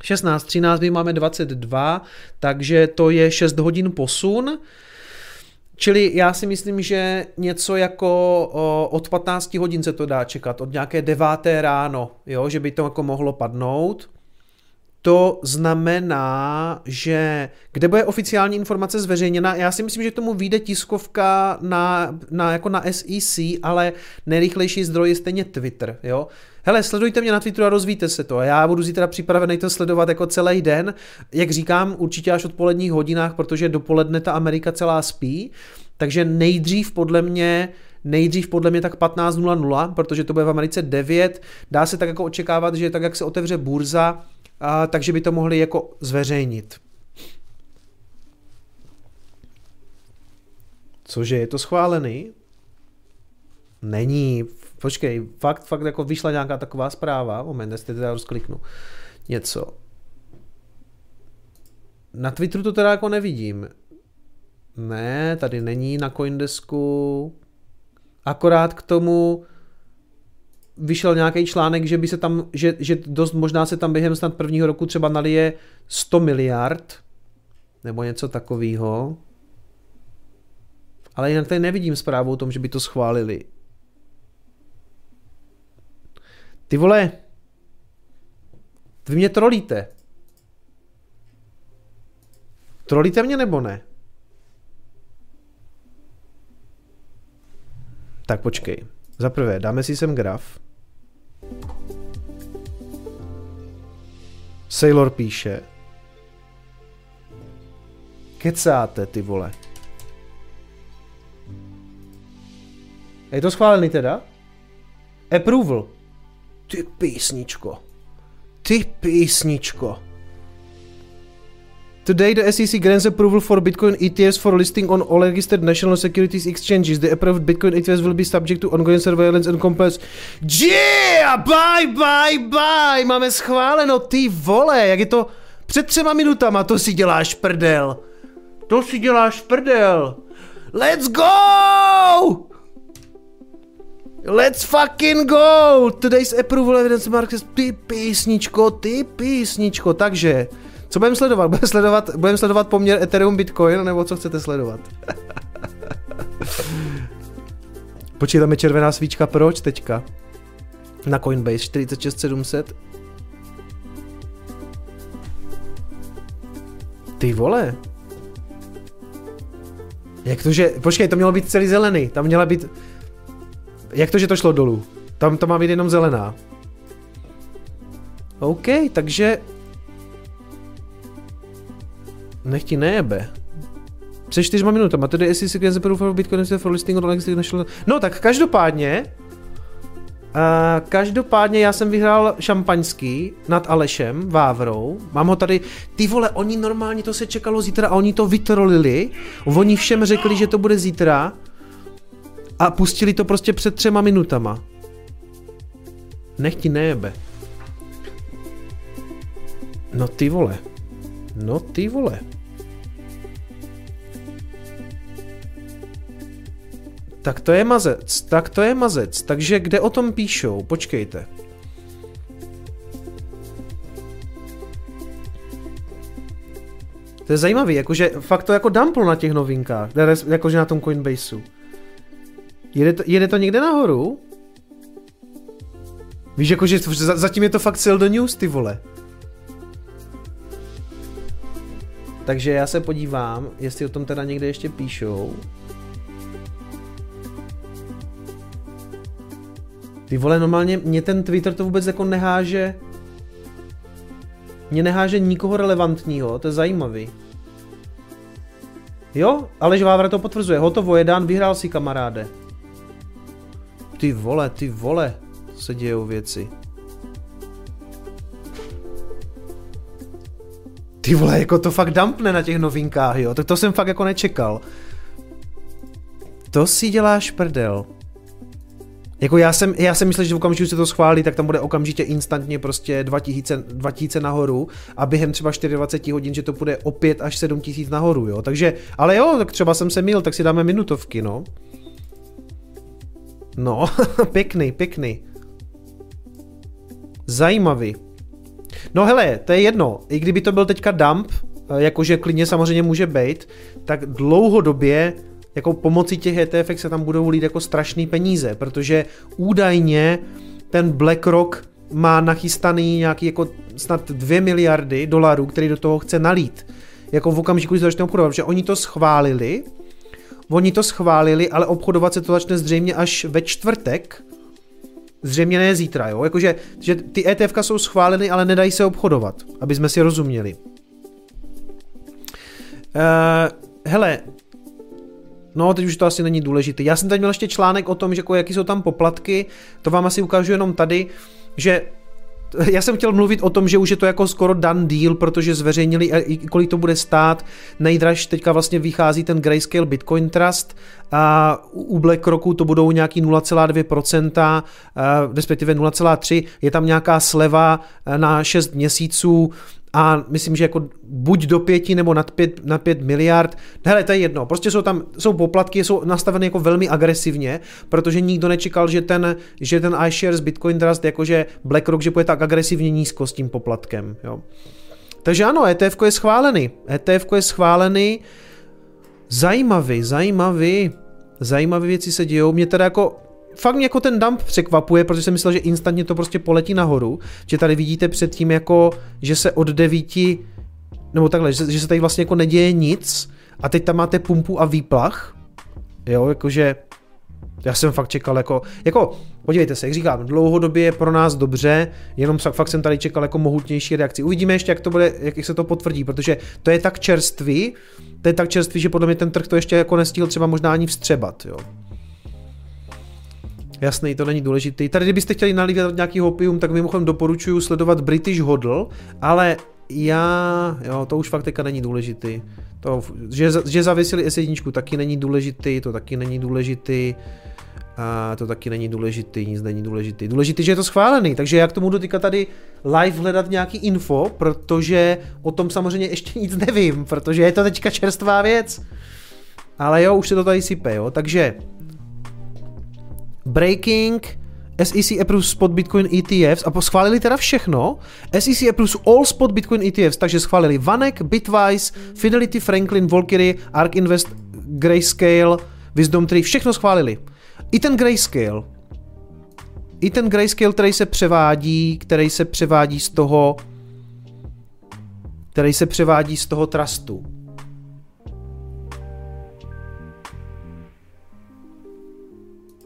[SPEAKER 2] 16.13, my máme 22, takže to je 6 hodin posun. Čili já si myslím, že něco jako od 15 hodin se to dá čekat, od nějaké deváté ráno, jo, že by to jako mohlo padnout. To znamená, že kde bude oficiální informace zveřejněna, já si myslím, že tomu vyjde tiskovka na, na, jako na SEC, ale nejrychlejší zdroj je stejně Twitter. Jo? Hele, sledujte mě na Twitteru a rozvíte se to. Já budu zítra připravený to sledovat jako celý den. Jak říkám, určitě až odpoledních hodinách, protože dopoledne ta Amerika celá spí. Takže nejdřív podle mě nejdřív podle mě tak 15.00, protože to bude v Americe 9. Dá se tak jako očekávat, že tak, jak se otevře burza, a, takže by to mohli jako zveřejnit. Cože, je to schválený? Není. Počkej, fakt, fakt jako vyšla nějaká taková zpráva. Moment, jestli teda rozkliknu. Něco. Na Twitteru to teda jako nevidím. Ne, tady není na Coindesku. Akorát k tomu vyšel nějaký článek, že by se tam, že, že dost možná se tam během snad prvního roku třeba nalije 100 miliard, nebo něco takového. Ale jinak tady nevidím zprávu o tom, že by to schválili. Ty vole, vy mě trolíte. Trolíte mě nebo ne? Tak počkej. Za prvé, dáme si sem graf. Sailor píše. Kecáte, ty vole. Je to schválený teda? Approval. Ty písničko. Ty písničko. Today the SEC grants approval for Bitcoin ETFs for listing on all registered national securities exchanges. The approved Bitcoin ETFs will be subject to ongoing surveillance and compliance. Yeah! Bye, bye, bye! Máme schváleno, ty vole, jak je to před třema minutama, to si děláš prdel. To si děláš prdel. Let's go! Let's fucking go! Today's approval evidence market. Ty písničko, ty písničko. Takže, co budeme sledovat? Budeme sledovat, budeme sledovat poměr Ethereum Bitcoin, nebo co chcete sledovat? (laughs) Tam je červená svíčka, proč teďka? Na Coinbase 46700. Ty vole. Jak to, že... Počkej, to mělo být celý zelený. Tam měla být... Jak to, že to šlo dolů? Tam to má být jenom zelená. OK, takže... Nech ti nejebe. Před čtyřma minutama, tedy jestli si proof of Bitcoin for listing on national... No tak každopádně, Uh, každopádně já jsem vyhrál šampaňský nad Alešem Vávrou. Mám ho tady. Ty vole, oni normálně to se čekalo zítra a oni to vytrolili. Oni všem řekli, že to bude zítra a pustili to prostě před třema minutama. Nech ti nejebe. No ty vole. No ty vole. Tak to je mazec, tak to je mazec. Takže kde o tom píšou? Počkejte. To je zajímavý, jakože fakt to jako dumplo na těch novinkách, jakože na tom Coinbaseu. Jede to, jede to někde nahoru? Víš, jakože zatím je to fakt sell the news, ty vole. Takže já se podívám, jestli o tom teda někde ještě píšou. Ty vole, normálně mě ten Twitter to vůbec jako neháže... Mě neháže nikoho relevantního, to je zajímavý. Jo, ale Vávra to potvrzuje. Hotovo, je dán, vyhrál si kamaráde. Ty vole, ty vole, se dějou věci. Ty vole, jako to fakt dumpne na těch novinkách, jo, tak to jsem fakt jako nečekal. To si děláš prdel. Jako já jsem, já jsem myslel, že v okamžiku se to schválí, tak tam bude okamžitě instantně prostě 2000, 2000 nahoru a během třeba 24 hodin, že to bude o 5 až 7000 nahoru, jo. Takže, ale jo, tak třeba jsem se mil, tak si dáme minutovky, no. No, (laughs) pěkný, pěkný. Zajímavý. No hele, to je jedno, i kdyby to byl teďka dump, eh, jakože klidně samozřejmě může být, tak dlouhodobě jako pomocí těch ETF se tam budou lít jako strašný peníze, protože údajně ten BlackRock má nachystaný nějaký jako snad 2 miliardy dolarů, který do toho chce nalít. Jako v okamžiku, kdy to začne obchodovat, protože oni to schválili, oni to schválili, ale obchodovat se to začne zřejmě až ve čtvrtek, zřejmě ne zítra, jo, jakože že ty ETF jsou schváleny, ale nedají se obchodovat, aby jsme si rozuměli. Uh, hele, No, teď už to asi není důležité. Já jsem tady měl ještě článek o tom, že jako, jaký jsou tam poplatky, to vám asi ukážu jenom tady, že já jsem chtěl mluvit o tom, že už je to jako skoro done deal, protože zveřejnili, kolik to bude stát. Nejdraž teďka vlastně vychází ten Grayscale Bitcoin Trust a u BlackRocku to budou nějaký 0,2%, respektive 0,3%. Je tam nějaká sleva na 6 měsíců a myslím, že jako buď do pěti nebo nad pět, na pět miliard, hele, to je jedno, prostě jsou tam, jsou poplatky, jsou nastaveny jako velmi agresivně, protože nikdo nečekal, že ten, že ten iShares Bitcoin Trust, jakože BlackRock, že bude tak agresivně nízko s tím poplatkem, jo. Takže ano, ETF je schválený, ETF je schválený, zajímavý, zajímavý, zajímavé věci se dějou, mě teda jako fakt mě jako ten dump překvapuje, protože jsem myslel, že instantně to prostě poletí nahoru, že tady vidíte předtím jako, že se od devíti, nebo takhle, že, že se tady vlastně jako neděje nic a teď tam máte pumpu a výplach, jo, jakože já jsem fakt čekal jako, jako podívejte se, jak říkám, dlouhodobě je pro nás dobře, jenom fakt jsem tady čekal jako mohutnější reakci. Uvidíme ještě, jak to bude, jak se to potvrdí, protože to je tak čerstvý, to je tak čerstvý, že podle mě ten trh to ještě jako nestihl třeba možná ani vstřebat, jo. Jasný, to není důležitý. Tady, kdybyste chtěli nalívat nějaký opium, tak mimochodem doporučuji sledovat British Hodl, ale já, jo, to už fakt teďka není důležitý. To, že, že zavěsili S1 taky není důležitý, to taky není důležitý. A to taky není důležitý, nic není důležitý. Důležitý, že je to schválený, takže já k tomu jdu teďka tady live hledat nějaký info, protože o tom samozřejmě ještě nic nevím, protože je to teďka čerstvá věc. Ale jo, už se to tady sype, jo, takže Breaking, SEC approves spot Bitcoin ETFs a schválili teda všechno. SEC approves all spot Bitcoin ETFs, takže schválili Vanek, Bitwise, Fidelity, Franklin, Valkyrie, ARK Invest, Grayscale, Wisdom Tree, všechno schválili. I ten Grayscale, i ten Grayscale, který se převádí, který se převádí z toho, který se převádí z toho trustu.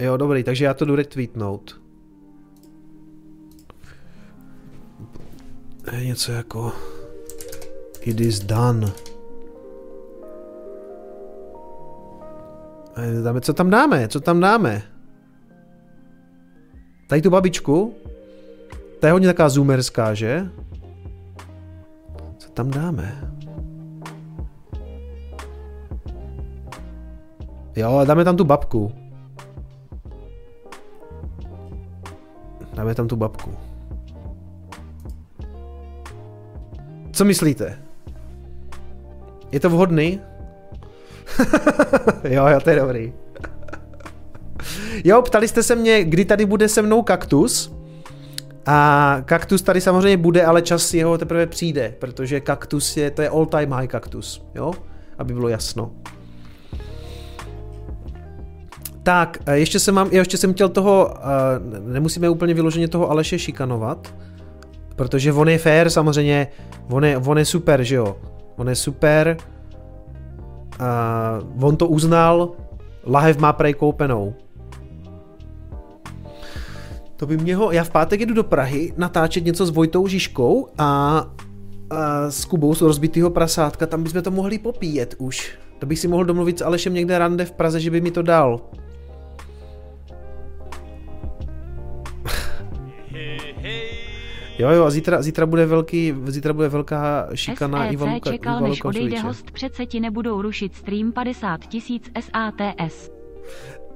[SPEAKER 2] Jo, dobrý, takže já to jdu retweetnout. Je něco jako... It is done. Dáme, co tam dáme? Co tam dáme? Tady tu babičku. Ta je hodně taková zoomerská, že? Co tam dáme? Jo, dáme tam tu babku. Dáme tam tu babku. Co myslíte? Je to vhodný? (laughs) jo, jo, to je dobrý. jo, ptali jste se mě, kdy tady bude se mnou kaktus. A kaktus tady samozřejmě bude, ale čas jeho teprve přijde, protože kaktus je, to je all time high kaktus, jo? Aby bylo jasno. Tak, ještě jsem, mám, ještě jsem chtěl toho, nemusíme úplně vyloženě toho Aleše šikanovat, protože on je fair samozřejmě, on je, on je super, že jo? On je super, uh, on to uznal, lahev má prej koupenou. To by mě ho, já v pátek jedu do Prahy natáčet něco s Vojtou Žižkou a, a s Kubou z rozbitého prasátka, tam bychom to mohli popíjet už. To bych si mohl domluvit s Alešem někde rande v Praze, že by mi to dal. Jo, jo, a zítra, zítra bude velký, zítra bude velká šikana
[SPEAKER 4] SEC
[SPEAKER 2] Ivalu
[SPEAKER 4] čekal,
[SPEAKER 2] Ivalu
[SPEAKER 4] než odejde host, přece ti nebudou rušit stream 50 tisíc SATS.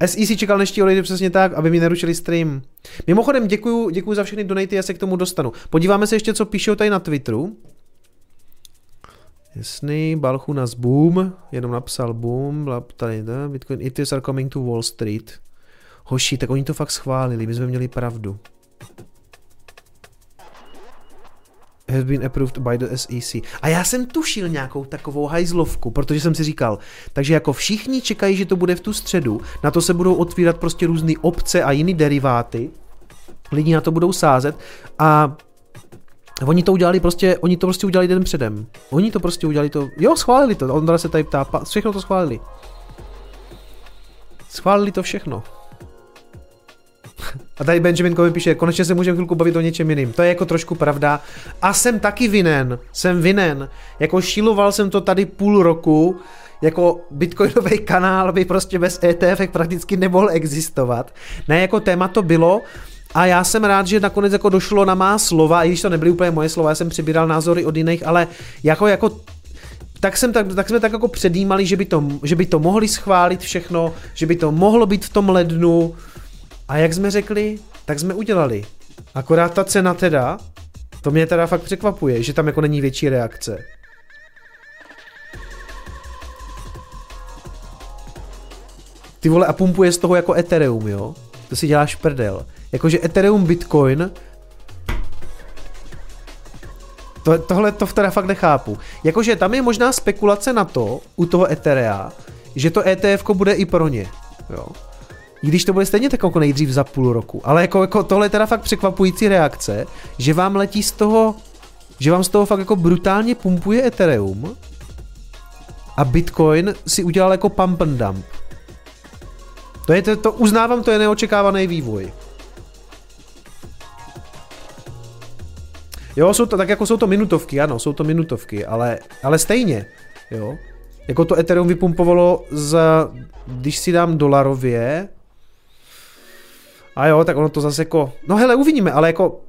[SPEAKER 2] SEC čekal, než ti odejde přesně tak, aby mi nerušili stream. Mimochodem, děkuju, děkuju za všechny donaty, já se k tomu dostanu. Podíváme se ještě, co píšou tady na Twitteru. Jasný, Balchu nás boom, jenom napsal boom, tady, ne, Bitcoin ETFs are coming to Wall Street. Hoši, tak oni to fakt schválili, my jsme měli pravdu. Has been approved by the SEC. A já jsem tušil nějakou takovou hajzlovku, protože jsem si říkal, takže jako všichni čekají, že to bude v tu středu, na to se budou otvírat prostě různé obce a jiné deriváty, lidi na to budou sázet a Oni to udělali prostě, oni to prostě udělali den předem. Oni to prostě udělali to, jo, schválili to, Ondra se tady ptá, všechno to schválili. Schválili to všechno. A tady Benjamin Cohen píše, konečně se můžeme chvilku bavit o něčem jiným. To je jako trošku pravda. A jsem taky vinen, jsem vinen. Jako šiloval jsem to tady půl roku, jako bitcoinový kanál by prostě bez ETF prakticky nemohl existovat. Ne, jako téma to bylo, a já jsem rád, že nakonec jako došlo na má slova, i když to nebyly úplně moje slova, já jsem přibíral názory od jiných, ale jako, jako tak, jsem, tak, tak jsme tak jako předjímali, že by, to, že by to mohli schválit všechno, že by to mohlo být v tom lednu, a jak jsme řekli, tak jsme udělali. Akorát ta cena teda, to mě teda fakt překvapuje, že tam jako není větší reakce. Ty vole, a pumpuje z toho jako Ethereum, jo? To si děláš prdel. Jakože Ethereum Bitcoin to, tohle to teda fakt nechápu. Jakože tam je možná spekulace na to, u toho Etherea, že to ETF bude i pro ně. Jo. I když to bude stejně tak jako nejdřív za půl roku. Ale jako, jako tohle je teda fakt překvapující reakce, že vám letí z toho, že vám z toho fakt jako brutálně pumpuje Ethereum a Bitcoin si udělal jako pump and dump. To je to, to uznávám, to je neočekávaný vývoj. Jo, jsou to, tak jako jsou to minutovky, ano, jsou to minutovky, ale, ale stejně, jo. Jako to Ethereum vypumpovalo za, když si dám dolarově, A jo, tak ono to zase jako, no hele, uvidíme, ale jako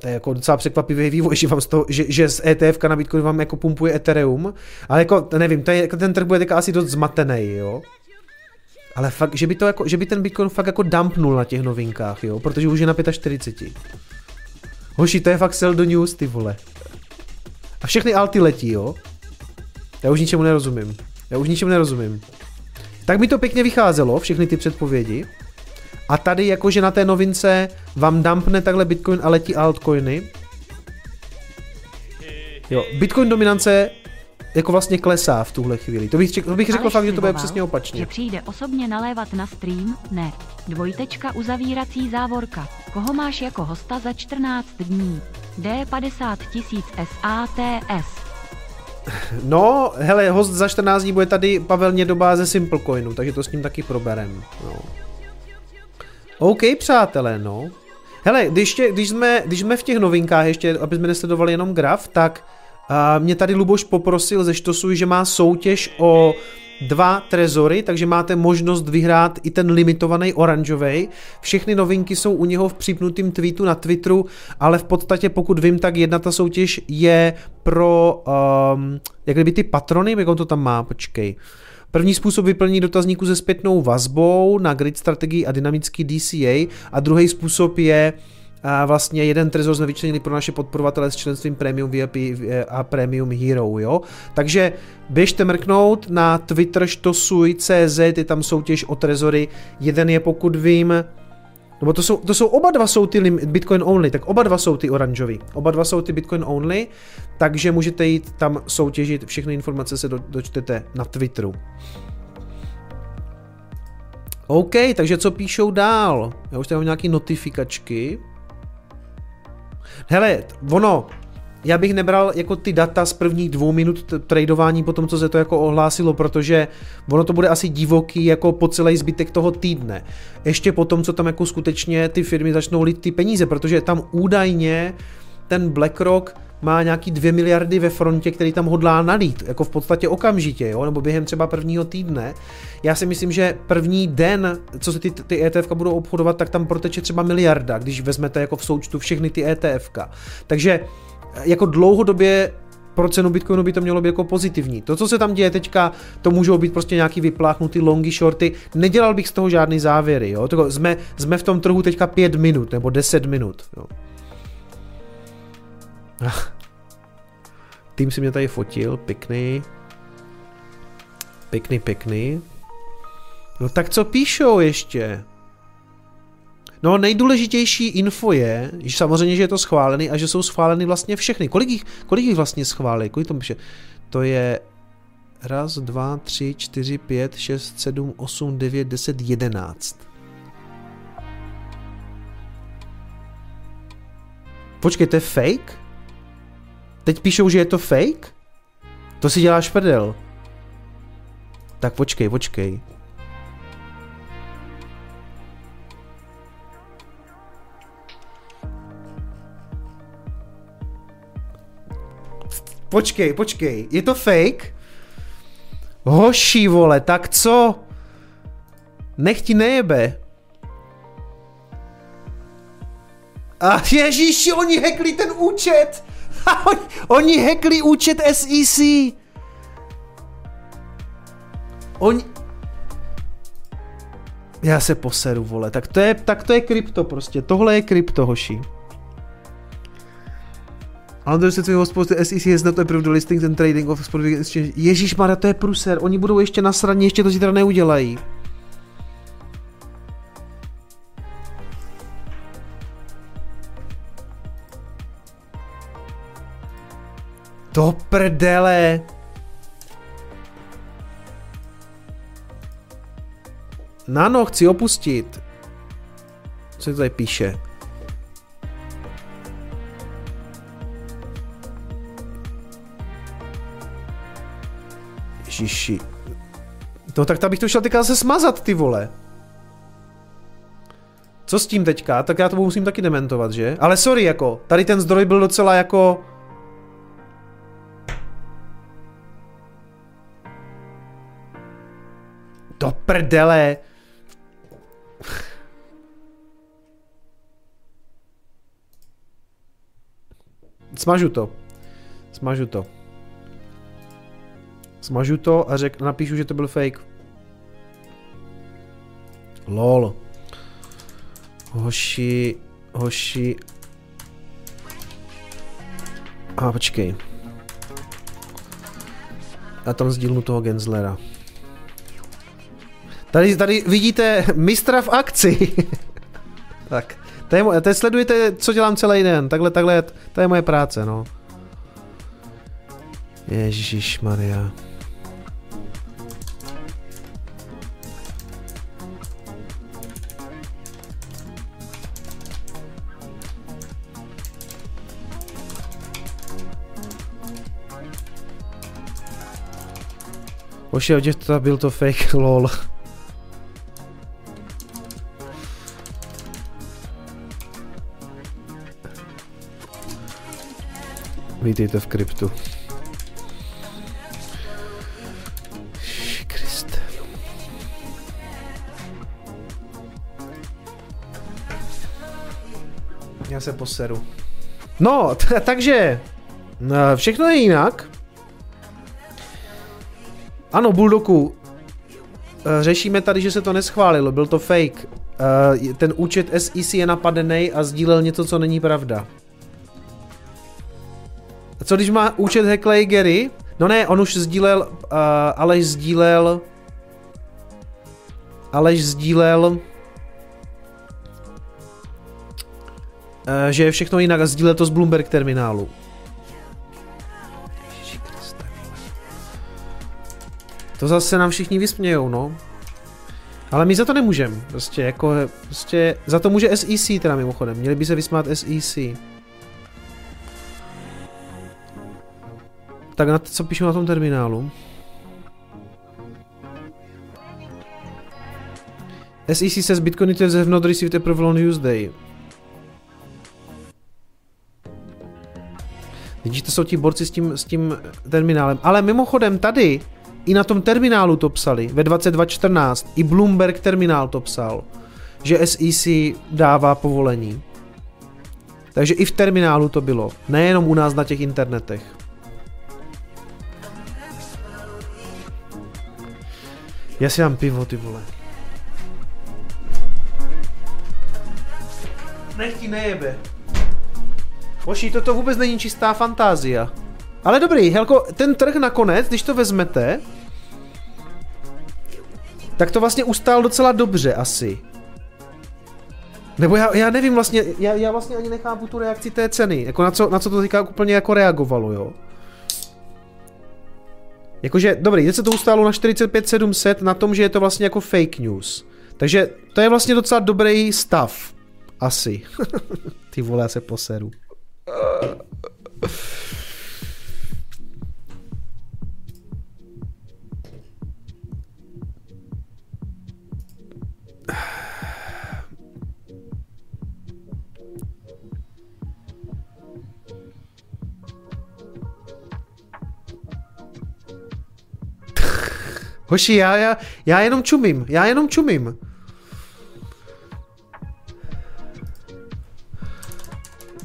[SPEAKER 2] to je jako docela překvapivý vývoj, že, vám z toho, že, že z ETF na Bitcoin vám jako pumpuje Ethereum, ale jako nevím, to je, jako ten trh bude teďka asi dost zmatený, jo. Ale fakt, že by, to jako, že by ten Bitcoin fakt jako dumpnul na těch novinkách, jo, protože už je na 45. Hoši, to je fakt sell do news, ty vole. A všechny alty letí, jo. Já už ničemu nerozumím. Já už ničemu nerozumím. Tak mi to pěkně vycházelo, všechny ty předpovědi. A tady jakože na té novince vám dumpne takhle Bitcoin a letí altcoiny. Jo, Bitcoin dominance jako vlastně klesá v tuhle chvíli. To bych, řekl, to bych řekl fakt, že to bude přesně opačně.
[SPEAKER 4] Že přijde osobně nalévat na stream? Ne. Dvojtečka uzavírací závorka. Koho máš jako hosta za 14 dní? D50 tisíc SATS. (laughs)
[SPEAKER 2] No, hele, host za 14 dní bude tady Pavel Nědoba ze Simplecoinu, takže to s ním taky proberem. No. OK, přátelé, no. Hele, když, tě, když, jsme, když jsme v těch novinkách ještě, aby jsme nesledovali jenom graf, tak uh, mě tady Luboš poprosil ze Štosu, že má soutěž o dva trezory, takže máte možnost vyhrát i ten limitovaný oranžový. Všechny novinky jsou u něho v připnutém tweetu na Twitteru, ale v podstatě pokud vím, tak jedna ta soutěž je pro um, jak kdyby ty patrony, jak on to tam má, počkej. První způsob vyplní dotazníku se zpětnou vazbou na grid strategii a dynamický DCA a druhý způsob je a vlastně jeden trezor jsme vyčlenili pro naše podporovatele s členstvím Premium VIP a Premium Hero, jo. Takže běžte mrknout na Twitter štosuj.cz, je tam soutěž o trezory, jeden je pokud vím, nebo to jsou, to jsou oba dva jsou ty Bitcoin only, tak oba dva jsou ty oranžový. Oba dva jsou ty Bitcoin only, takže můžete jít tam soutěžit, všechny informace se do, dočtete na Twitteru. OK, takže co píšou dál? Já už tady mám nějaký notifikačky. Hele, ono, já bych nebral jako ty data z prvních dvou minut tradování po tom, co se to jako ohlásilo, protože ono to bude asi divoký jako po celý zbytek toho týdne. Ještě po tom, co tam jako skutečně ty firmy začnou lít ty peníze, protože tam údajně ten BlackRock má nějaký 2 miliardy ve frontě, který tam hodlá nalít, jako v podstatě okamžitě, jo, nebo během třeba prvního týdne. Já si myslím, že první den, co se ty, ty ETF budou obchodovat, tak tam proteče třeba miliarda, když vezmete jako v součtu všechny ty ETF. Takže jako dlouhodobě pro cenu Bitcoinu by to mělo být jako pozitivní. To, co se tam děje teďka, to můžou být prostě nějaký vypláchnutý longy, shorty. Nedělal bych z toho žádný závěry. Jo? Tako jsme, jsme v tom trhu teďka 5 minut nebo 10 minut. Jo? Tým si mě tady fotil, pěkný. Pěkný, pěkný. No tak co píšou ještě? No nejdůležitější info je, že samozřejmě, že je to schválený a že jsou schváleny vlastně všechny. Kolik jich, kolik jich vlastně schválí? Kolik to píše? To je raz, dva, tři, čtyři, pět, šest, sedm, osm, devět, deset, jedenáct. Počkej, to je fake? Teď píšou, že je to fake? To si děláš prdel. Tak počkej, počkej. Počkej, počkej, je to fake? Hoši vole, tak co? Nech ti nejebe. A ježíši, oni hekli ten účet! (laughs) oni, oni hekli účet SEC! Oni... Já se poseru, vole. Tak to je, tak to je krypto prostě. Tohle je krypto, hoši. To se tvého spoustu SEC is not approved listings and trading of sport exchange. Ježíš Mara, to je pruser. Oni budou ještě nasraně, ještě to zítra neudělají. To prdele. Nano, chci opustit. Co to tady píše? Ježiši. To tak tam bych to šel teďka zase smazat, ty vole. Co s tím teďka? Tak já to musím taky dementovat, že? Ale sorry, jako, tady ten zdroj byl docela jako... Do prdele! Smažu to. Smažu to. Smažu to a řek, napíšu, že to byl fake. Lol. Hoši, hoši. A počkej. Já tam sdílnu toho Genslera. Tady, tady vidíte mistra v akci. (laughs) tak, to je, moje, je, sledujete, co dělám celý den. Takhle, takhle, to je moje práce, no. Ježíš Maria. Oši, to byl to fake, (laughs) lol. Vítejte v kryptu. Kriste. Já se poseru. No, takže všechno je jinak. Ano, Bulldoku, eh, řešíme tady, že se to neschválilo, byl to fake. Eh, ten účet SEC je napadený a sdílel něco, co není pravda. Co když má účet Heckley Gary? No ne, on už sdílel, uh, Aleš sdílel, Aleš sdílel, uh, že je všechno jinak a sdílel to z Bloomberg terminálu. To zase nám všichni vysmějou, no. Ale my za to nemůžeme, prostě jako, prostě, za to může SEC teda mimochodem, měli by se vysmát SEC. Tak na to, co píšu na tom terminálu. SEC says Bitcoin ETFs have not received approval on Tuesday. Vidíte, jsou ti borci s tím, s tím terminálem. Ale mimochodem tady, i na tom terminálu to psali, ve 22.14, i Bloomberg terminál to psal, že SEC dává povolení. Takže i v terminálu to bylo, nejenom u nás na těch internetech. Já si dám pivo, ty vole. Nech ti nejebe. Oší, toto vůbec není čistá fantázia. Ale dobrý, Helko, ten trh nakonec, když to vezmete, tak to vlastně ustál docela dobře asi. Nebo já, já nevím vlastně, já, já vlastně ani nechápu tu reakci té ceny, jako na co, na co to teďka úplně jako reagovalo, jo. Jakože, dobrý, teď se to ustálo na 45700 na tom, že je to vlastně jako fake news. Takže to je vlastně docela dobrý stav. Asi. (laughs) Ty vole, já se poseru. Hoši, já, já, já jenom čumím, já jenom čumím.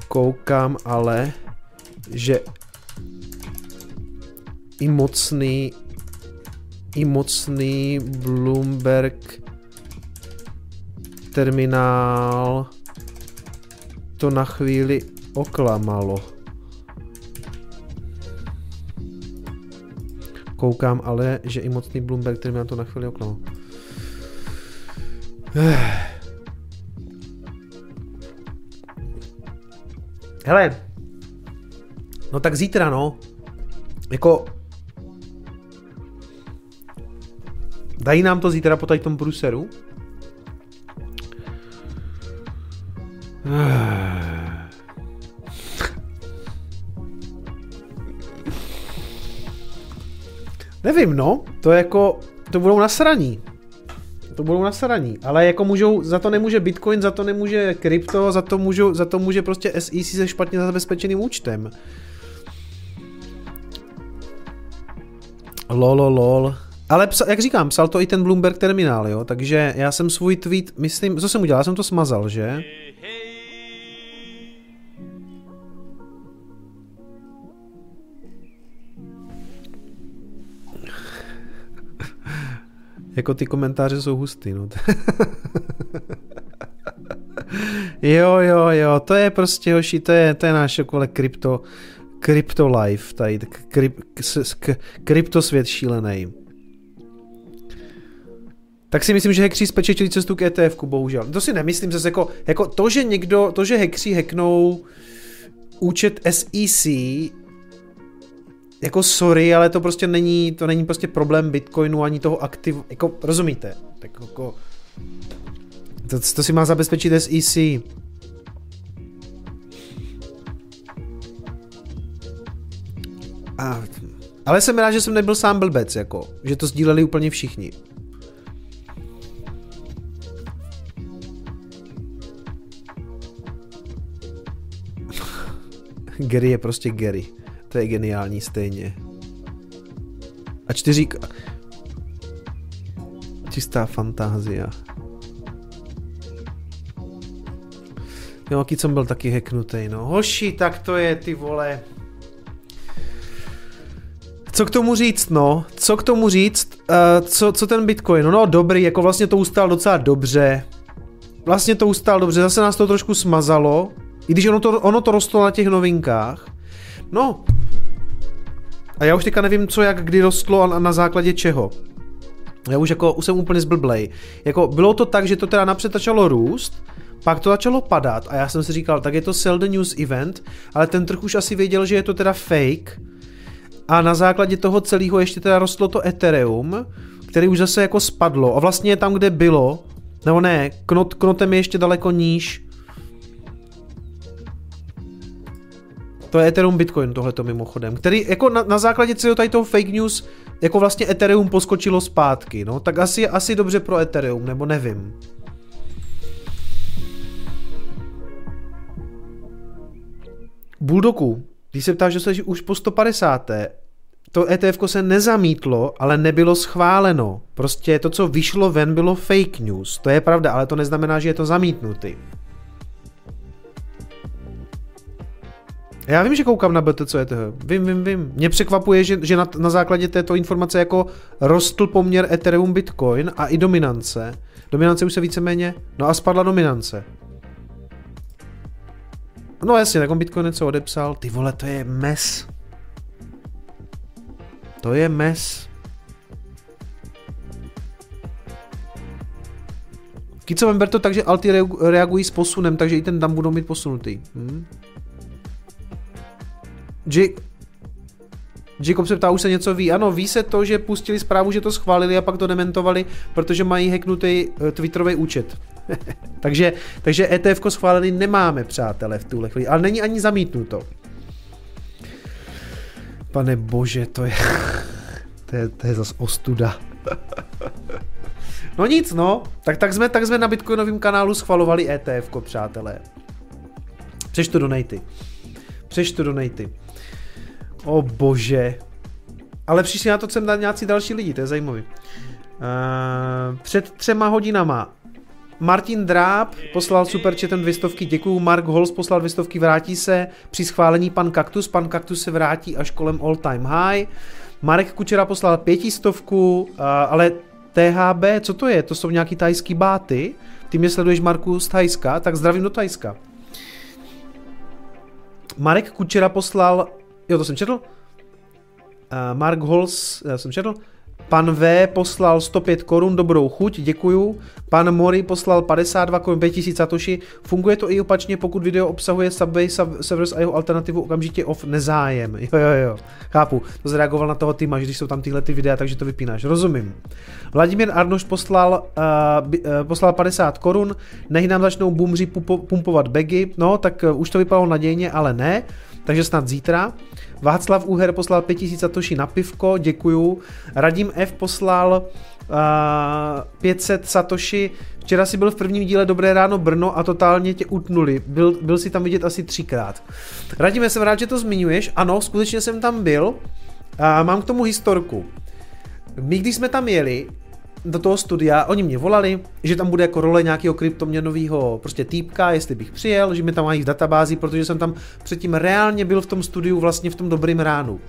[SPEAKER 2] Koukám ale, že i mocný, i mocný Bloomberg terminál to na chvíli oklamalo. Koukám ale, že i mocný Bloomberg, který mě to na chvíli oklamal. (sighs) Hele, no tak zítra no, jako dají nám to zítra po tady tom průseru? (sighs) Nevím, no, to jako, to budou nasraní. To budou nasraní, ale jako můžou, za to nemůže Bitcoin, za to nemůže krypto, za to, můžou, za to může prostě SEC se špatně zabezpečeným účtem. Lol, lol. Ale psa, jak říkám, psal to i ten Bloomberg terminál, jo, takže já jsem svůj tweet, myslím, co jsem udělal, já jsem to smazal, že? Jako ty komentáře jsou hustý, no. (laughs) jo, jo, jo, to je prostě, hoši, to je, to je náš okolo krypto, krypto life, tady, kryp, kryptosvět šílený. Tak si myslím, že hekři spečečili cestu k ETF, bohužel. To si nemyslím, zase jako, jako to, že někdo, to, že hekři heknou účet SEC, jako sorry, ale to prostě není, to není prostě problém Bitcoinu ani toho aktivu, jako rozumíte, tak jako to, to si má zabezpečit SEC. A, ale jsem rád, že jsem nebyl sám blbec, jako, že to sdíleli úplně všichni. (laughs) Gary je prostě Gary. To je geniální stejně. A čtyři... Čistá fantázia. Jo, jsem byl taky heknutý, no. Hoši, tak to je, ty vole. Co k tomu říct, no? Co k tomu říct? Uh, co, co ten Bitcoin? No, no, dobrý, jako vlastně to ustál docela dobře. Vlastně to ustál dobře, zase nás to trošku smazalo. I když ono to, ono to rostlo na těch novinkách. No. A já už teďka nevím, co jak kdy rostlo a na základě čeho. Já už jako už jsem úplně zblblej. Jako bylo to tak, že to teda napřed začalo růst, pak to začalo padat a já jsem si říkal, tak je to sell the news event, ale ten trh už asi věděl, že je to teda fake a na základě toho celého ještě teda rostlo to Ethereum, který už zase jako spadlo a vlastně tam, kde bylo, nebo ne, knot, knotem je ještě daleko níž, To je Ethereum Bitcoin, tohleto mimochodem, který jako na, na základě celého tady toho fake news, jako vlastně Ethereum poskočilo zpátky, no, tak asi, asi dobře pro Ethereum, nebo nevím. Bulldoku, když se ptáš, že jsi už po 150. To ETF se nezamítlo, ale nebylo schváleno. Prostě to, co vyšlo ven, bylo fake news. To je pravda, ale to neznamená, že je to zamítnutý. Já vím, že koukám na BTC. Vím, vím, vím. Mě překvapuje, že, že na, na základě této informace jako rostl poměr Ethereum Bitcoin a i dominance. Dominance už se víceméně, no a spadla dominance. No jasně, tak on Bitcoin něco odepsal. Ty vole, to je mes. To je mes. Kico to tak, že alty reagují s posunem, takže i ten dam budou mít posunutý. Hm? Jacob se ptá, už se něco ví. Ano, ví se to, že pustili zprávu, že to schválili a pak to dementovali, protože mají hacknutý eh, Twitterový účet. (laughs) takže, takže ETF schválený nemáme, přátelé, v tuhle chvíli. Ale není ani zamítnuto. Pane bože, to je... (laughs) to je, to je zas ostuda. (laughs) no nic, no. Tak, tak, jsme, tak jsme na Bitcoinovém kanálu schvalovali ETF, přátelé. Přečtu donaty. Přečtu donaty. O bože. Ale přišli na to sem nějací další lidi, to je zajímavý. Uh, před třema hodinama Martin Dráb poslal super chatem dvě stovky, děkuju. Mark Holz poslal dvě stovky, vrátí se při schválení pan Kaktus. Pan Kaktus se vrátí až kolem all time high. Marek Kučera poslal pětistovku, uh, ale THB, co to je? To jsou nějaký tajský báty? Ty mě sleduješ, Marku, z Tajska, tak zdravím do Tajska. Marek Kučera poslal Jo, to jsem četl. Uh, Mark Hols, já jsem četl. Pan V poslal 105 korun, dobrou chuť, děkuju. Pan Mori poslal 52 korun, 5000 satoshi. Funguje to i opačně, pokud video obsahuje Subway servers a jeho alternativu okamžitě off nezájem. (laughs) Jo, jo, jo, chápu. To zareagoval na toho týma, že když jsou tam tyhle ty videa, takže to vypínáš. Rozumím. Vladimír Arnoš poslal, uh, uh, poslal 50 korun, nehy nám začnou boomři pumpovat bagy. No, tak už to vypadalo nadějně, ale ne takže snad zítra. Václav Úher poslal 5000 satoshi na pivko, děkuju. Radim F poslal uh, 500 satoshi. Včera si byl v prvním díle Dobré ráno Brno a totálně tě utnuli. Byl, byl si tam vidět asi třikrát. Radim, jsem rád, že to zmiňuješ. Ano, skutečně jsem tam byl. A mám k tomu historku. My, když jsme tam jeli, do toho studia, oni mě volali, že tam bude jako role nějakého kryptoměnového prostě týpka, jestli bych přijel, že mi tam mají v databázi, protože jsem tam předtím reálně byl v tom studiu vlastně v tom dobrým ránu.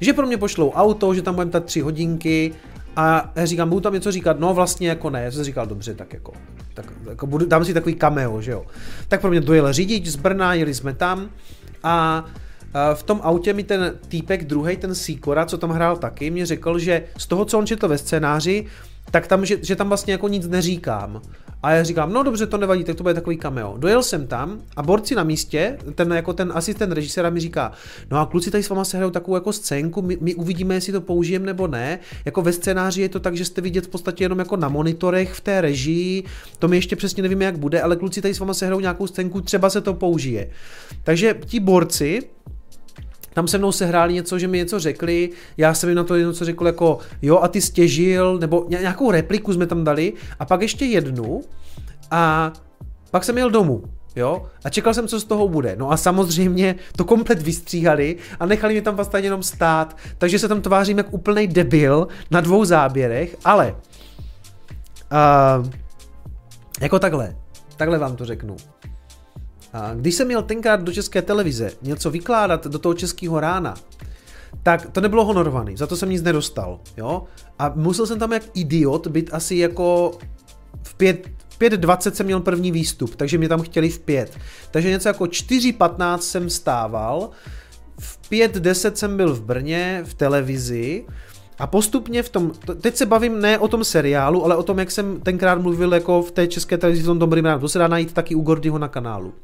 [SPEAKER 2] Že pro mě pošlou auto, že tam budeme tak tři hodinky A říkám, budu tam něco říkat, no vlastně jako ne, já jsem říkal, dobře, tak jako, tak, jako budu, dám si takový cameo, že jo. Tak pro mě dojel řidič z Brna, jeli jsme tam a v tom autě mi ten týpek druhý, ten Sikora, co tam hrál taky, mě řekl, že z toho, co on četl ve scénáři, tak tam, že, že tam vlastně jako nic neříkám. A já říkám, no dobře, to nevadí, tak to bude takový cameo. Dojel jsem tam a borci na místě, ten jako ten asistent režiséra mi říká, no a kluci tady s váma se hrajou takovou jako scénku, my, my uvidíme, jestli to použijeme nebo ne. Jako ve scénáři je to tak, že jste vidět v podstatě jenom jako na monitorech v té režii, to my ještě přesně nevíme, jak bude, ale kluci tady s váma se hrajou nějakou scénku, třeba se to použije. Takže ti borci, tam se mnou sehráli něco, že mi něco řekli, já jsem jim na to něco řekl jako jo a ty stěžil, nebo nějakou repliku jsme tam dali a pak ještě jednu a pak jsem jel domů. Jo? A čekal jsem, co z toho bude. No a samozřejmě to komplet vystříhali a nechali mě tam vlastně jenom stát. Takže se tam tvářím jak úplný debil na dvou záběrech, ale uh, jako takhle. Takhle vám to řeknu. Když jsem měl tenkrát do české televize něco vykládat do toho českého rána, tak to nebylo honorovaný, za to jsem nic nedostal, jo? A musel jsem tam jak idiot být asi jako v pět, 5.20 jsem měl první výstup, takže mě tam chtěli v 5. Takže něco jako 4.15 jsem stával, v 5.10 jsem byl v Brně v televizi a postupně v tom, teď se bavím ne o tom seriálu, ale o tom, jak jsem tenkrát mluvil jako v té české televizi v tom dobrým ránu. To se dá najít taky u Gordyho na kanálu.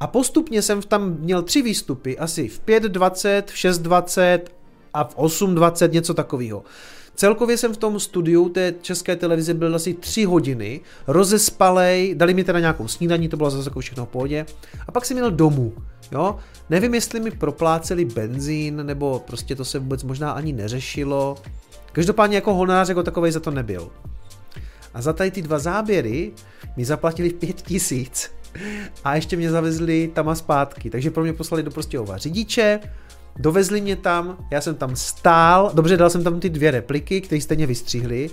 [SPEAKER 2] A postupně jsem tam měl tři výstupy, asi v 5.20, v 6.20 a v 8.20, něco takového. Celkově jsem v tom studiu té české televize byl asi tři hodiny, rozespalej, dali mi teda nějakou snídaní, to bylo zase jako všechno v pohodě, a pak jsem měl domů, jo. Nevím, jestli mi propláceli benzín, nebo prostě to se vůbec možná ani neřešilo. Každopádně jako honorář jako takovej za to nebyl. A za tady ty dva záběry mi zaplatili pět tisíc a ještě mě zavezli tam a zpátky. Takže pro mě poslali do Prostějova řidiče, dovezli mě tam, já jsem tam stál, dobře, dal jsem tam ty dvě repliky, které stejně vystřihli,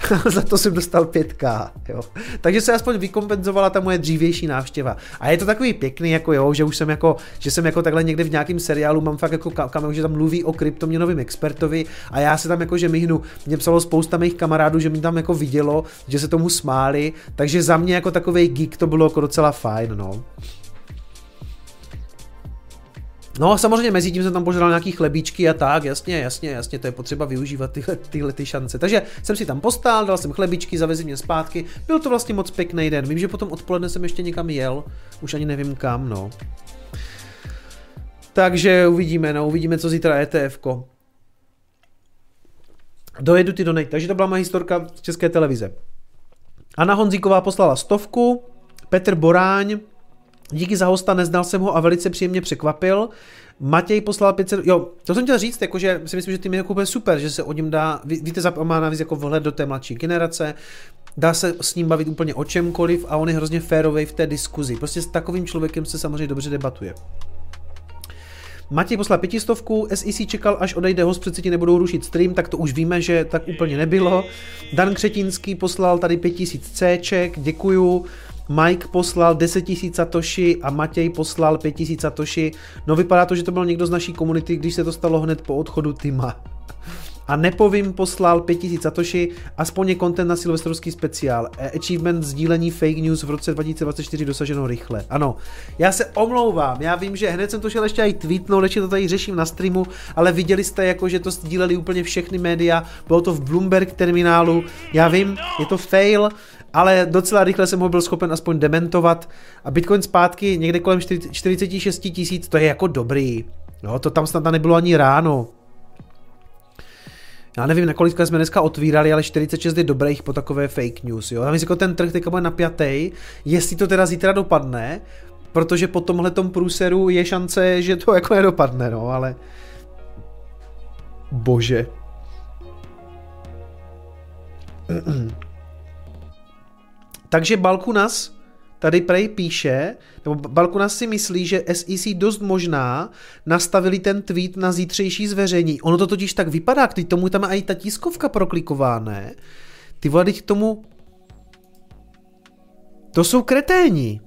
[SPEAKER 2] (laughs) za to jsem dostal 5K, jo. Takže se aspoň vykompenzovala ta moje dřívější návštěva. A je to takový pěkný, jako jo, že už jsem jako, že jsem jako takhle někde v nějakém seriálu, mám fakt jako kam, že tam mluví o kryptoměnovém expertovi a já se tam jako, že myhnu, mě psalo spousta mých kamarádů, že mi tam jako vidělo, že se tomu smáli, takže za mě jako takový geek to bylo jako docela fajn, no. No a samozřejmě mezi tím jsem tam požádal nějaký chlebíčky a tak, jasně, jasně, jasně, to je potřeba využívat tyhle, tyhle ty šance. Takže jsem si tam postál, dal jsem chlebičky, zavezli mě zpátky, byl to vlastně moc pěkný den. Vím, že potom odpoledne jsem ještě někam jel, už ani nevím kam, no. Takže uvidíme, no, uvidíme, co zítra ETF. -ko. Dojedu ty donate. Takže to byla moje historka z České televize. Anna Honzíková poslala stovku, Petr Boráň Díky za hosta, neznal jsem ho a velice příjemně překvapil. Matěj poslal 500, jo, to jsem chtěl říct, jakože si myslím, že tým je jako super, že se o něm dá, víte, má navíc jako vhled do té mladší generace, dá se s ním bavit úplně o čemkoliv a on je hrozně férový v té diskuzi. Prostě s takovým člověkem se samozřejmě dobře debatuje. Matěj poslal pětistovku, SEC čekal, až odejde host, přece ti nebudou rušit stream, tak to už víme, že tak úplně nebylo. Dan Křetínský poslal tady 5000 Cček, děkuju. Mike poslal 10 000 satoshi a Matěj poslal 5 000 satoshi. No vypadá to, že to byl někdo z naší komunity, když se to stalo hned po odchodu Tima. (laughs) A nepovím poslal 5000 satoshi, aspoň je content na silvestrovský speciál. E, achievement sdílení fake news v roce 2024 dosaženo rychle. Ano, já se omlouvám, já vím, že hned jsem to šel ještě i tweetnout, ještě to tady řeším na streamu, ale viděli jste jako, že to sdíleli úplně všechny média, bylo to v Bloomberg terminálu, já vím, je to fail, ale docela rychle jsem ho byl schopen aspoň dementovat a Bitcoin zpátky někde kolem 46 tisíc, to je jako dobrý. No, to tam snad nebylo ani ráno. Já nevím, na kolik jsme dneska otvírali, ale 46 je dobrých po takové fake news. Jo? Já myslím, jako ten trh teďka bude napjatý, jestli to teda zítra dopadne, protože po tomhle průseru je šance, že to jako nedopadne, no, ale bože. (clears throat) Takže Balkunas tady prej píše, nebo Balkunas si myslí, že SEC dost možná nastavili ten tweet na zítřejší zveřejní. Ono to totiž tak vypadá, když tomu tam i ta tiskovka prokliková, ne? Ty vole, k tomu... To jsou kreténi.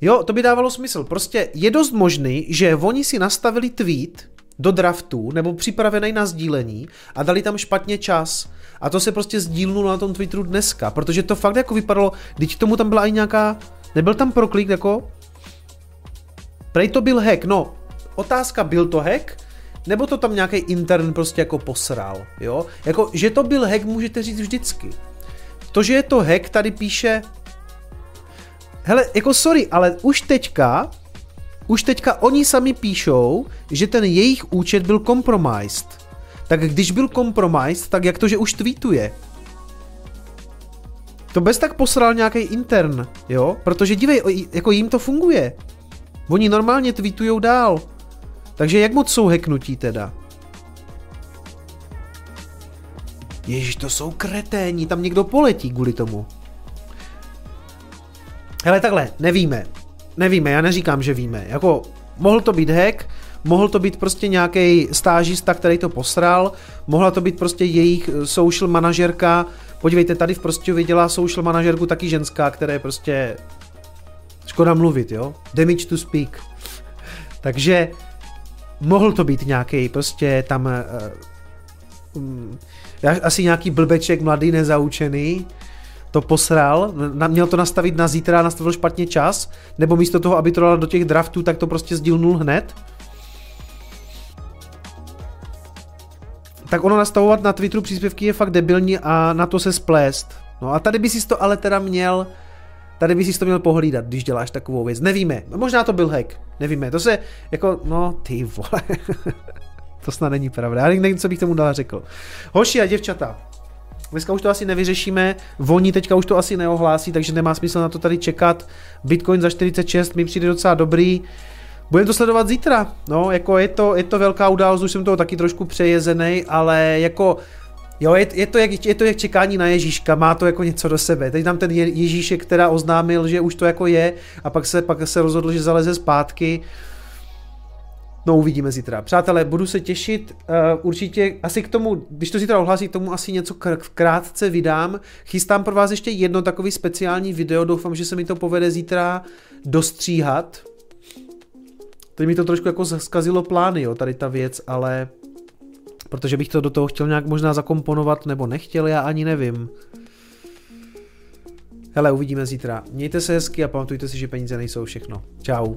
[SPEAKER 2] Jo, to by dávalo smysl. Prostě je dost možný, že oni si nastavili tweet, do draftu nebo připravený na sdílení a dali tam špatně čas. A to se prostě sdílnulo na tom Twitteru dneska, protože to fakt jako vypadalo, když tomu tam byla i nějaká, nebyl tam proklik jako? Prej to byl hack, no, otázka, byl to hack? Nebo to tam nějaký intern prostě jako posral, jo? Jako, že to byl hack, můžete říct vždycky. To, že je to hack, tady píše... Hele, jako sorry, ale už teďka už teďka oni sami píšou, že ten jejich účet byl compromised. Tak když byl compromised, tak jak to, že už tweetuje? To bez tak posral nějaký intern, jo? Protože dívej, jako jim to funguje. Oni normálně tweetujou dál. Takže jak moc jsou heknutí teda? Ježiš, to jsou kreténi, tam někdo poletí kvůli tomu. Hele, takhle, nevíme. Nevíme, já neříkám, že víme. Jako, mohl to být hack, mohl to být prostě nějaký stážista, který to posral, mohla to být prostě jejich eh, social manažerka. Podívejte, tady v Prostějově dělá social manažerku taky ženská, která je prostě škoda mluvit, jo? Damage to speak. (laughs) Takže mohl to být nějaký prostě tam uh, um, asi nějaký blbeček mladý, nezaučený, to posral, měl to nastavit na zítra nastavil špatně čas, nebo místo toho, aby to dal do těch draftů, tak to prostě sdílnul hned. Tak ono nastavovat na Twitteru příspěvky je fakt debilní a na to se splést. No a tady by si to ale teda měl, tady by si to měl pohlídat, když děláš takovou věc. Nevíme, možná to byl hack, nevíme, to se jako, no ty vole, (laughs) to snad není pravda, já nevím, co bych tomu dál řekl. Hoši a děvčata, Dneska už to asi nevyřešíme, Voní teďka už to asi neohlásí, takže nemá smysl na to tady čekat. Bitcoin za 46 mi přijde docela dobrý. Budeme to sledovat zítra, no, jako je to, je to velká událost, už jsem toho taky trošku přejezený, ale jako Jo, je, je, to jak, je to jak čekání na Ježíška, má to jako něco do sebe. Teď tam ten Ježíšek, která oznámil, že už to jako je a pak se, pak se rozhodl, že zaleze zpátky. No uvidíme zítra. Přátelé, budu se těšit. Uh, určitě asi k tomu, když to zítra ohlásí, tomu asi něco krátce vydám. Chystám pro vás ještě jedno takový speciální video. Doufám, že se mi to povede zítra dostříhat. Teď mi to trošku jako zkazilo plány, jo, tady ta věc, ale protože bych to do toho chtěl nějak možná zakomponovat, nebo nechtěl, já ani nevím. Hele, uvidíme zítra. Mějte se hezky a pamatujte si, že peníze nejsou všechno. Ciao.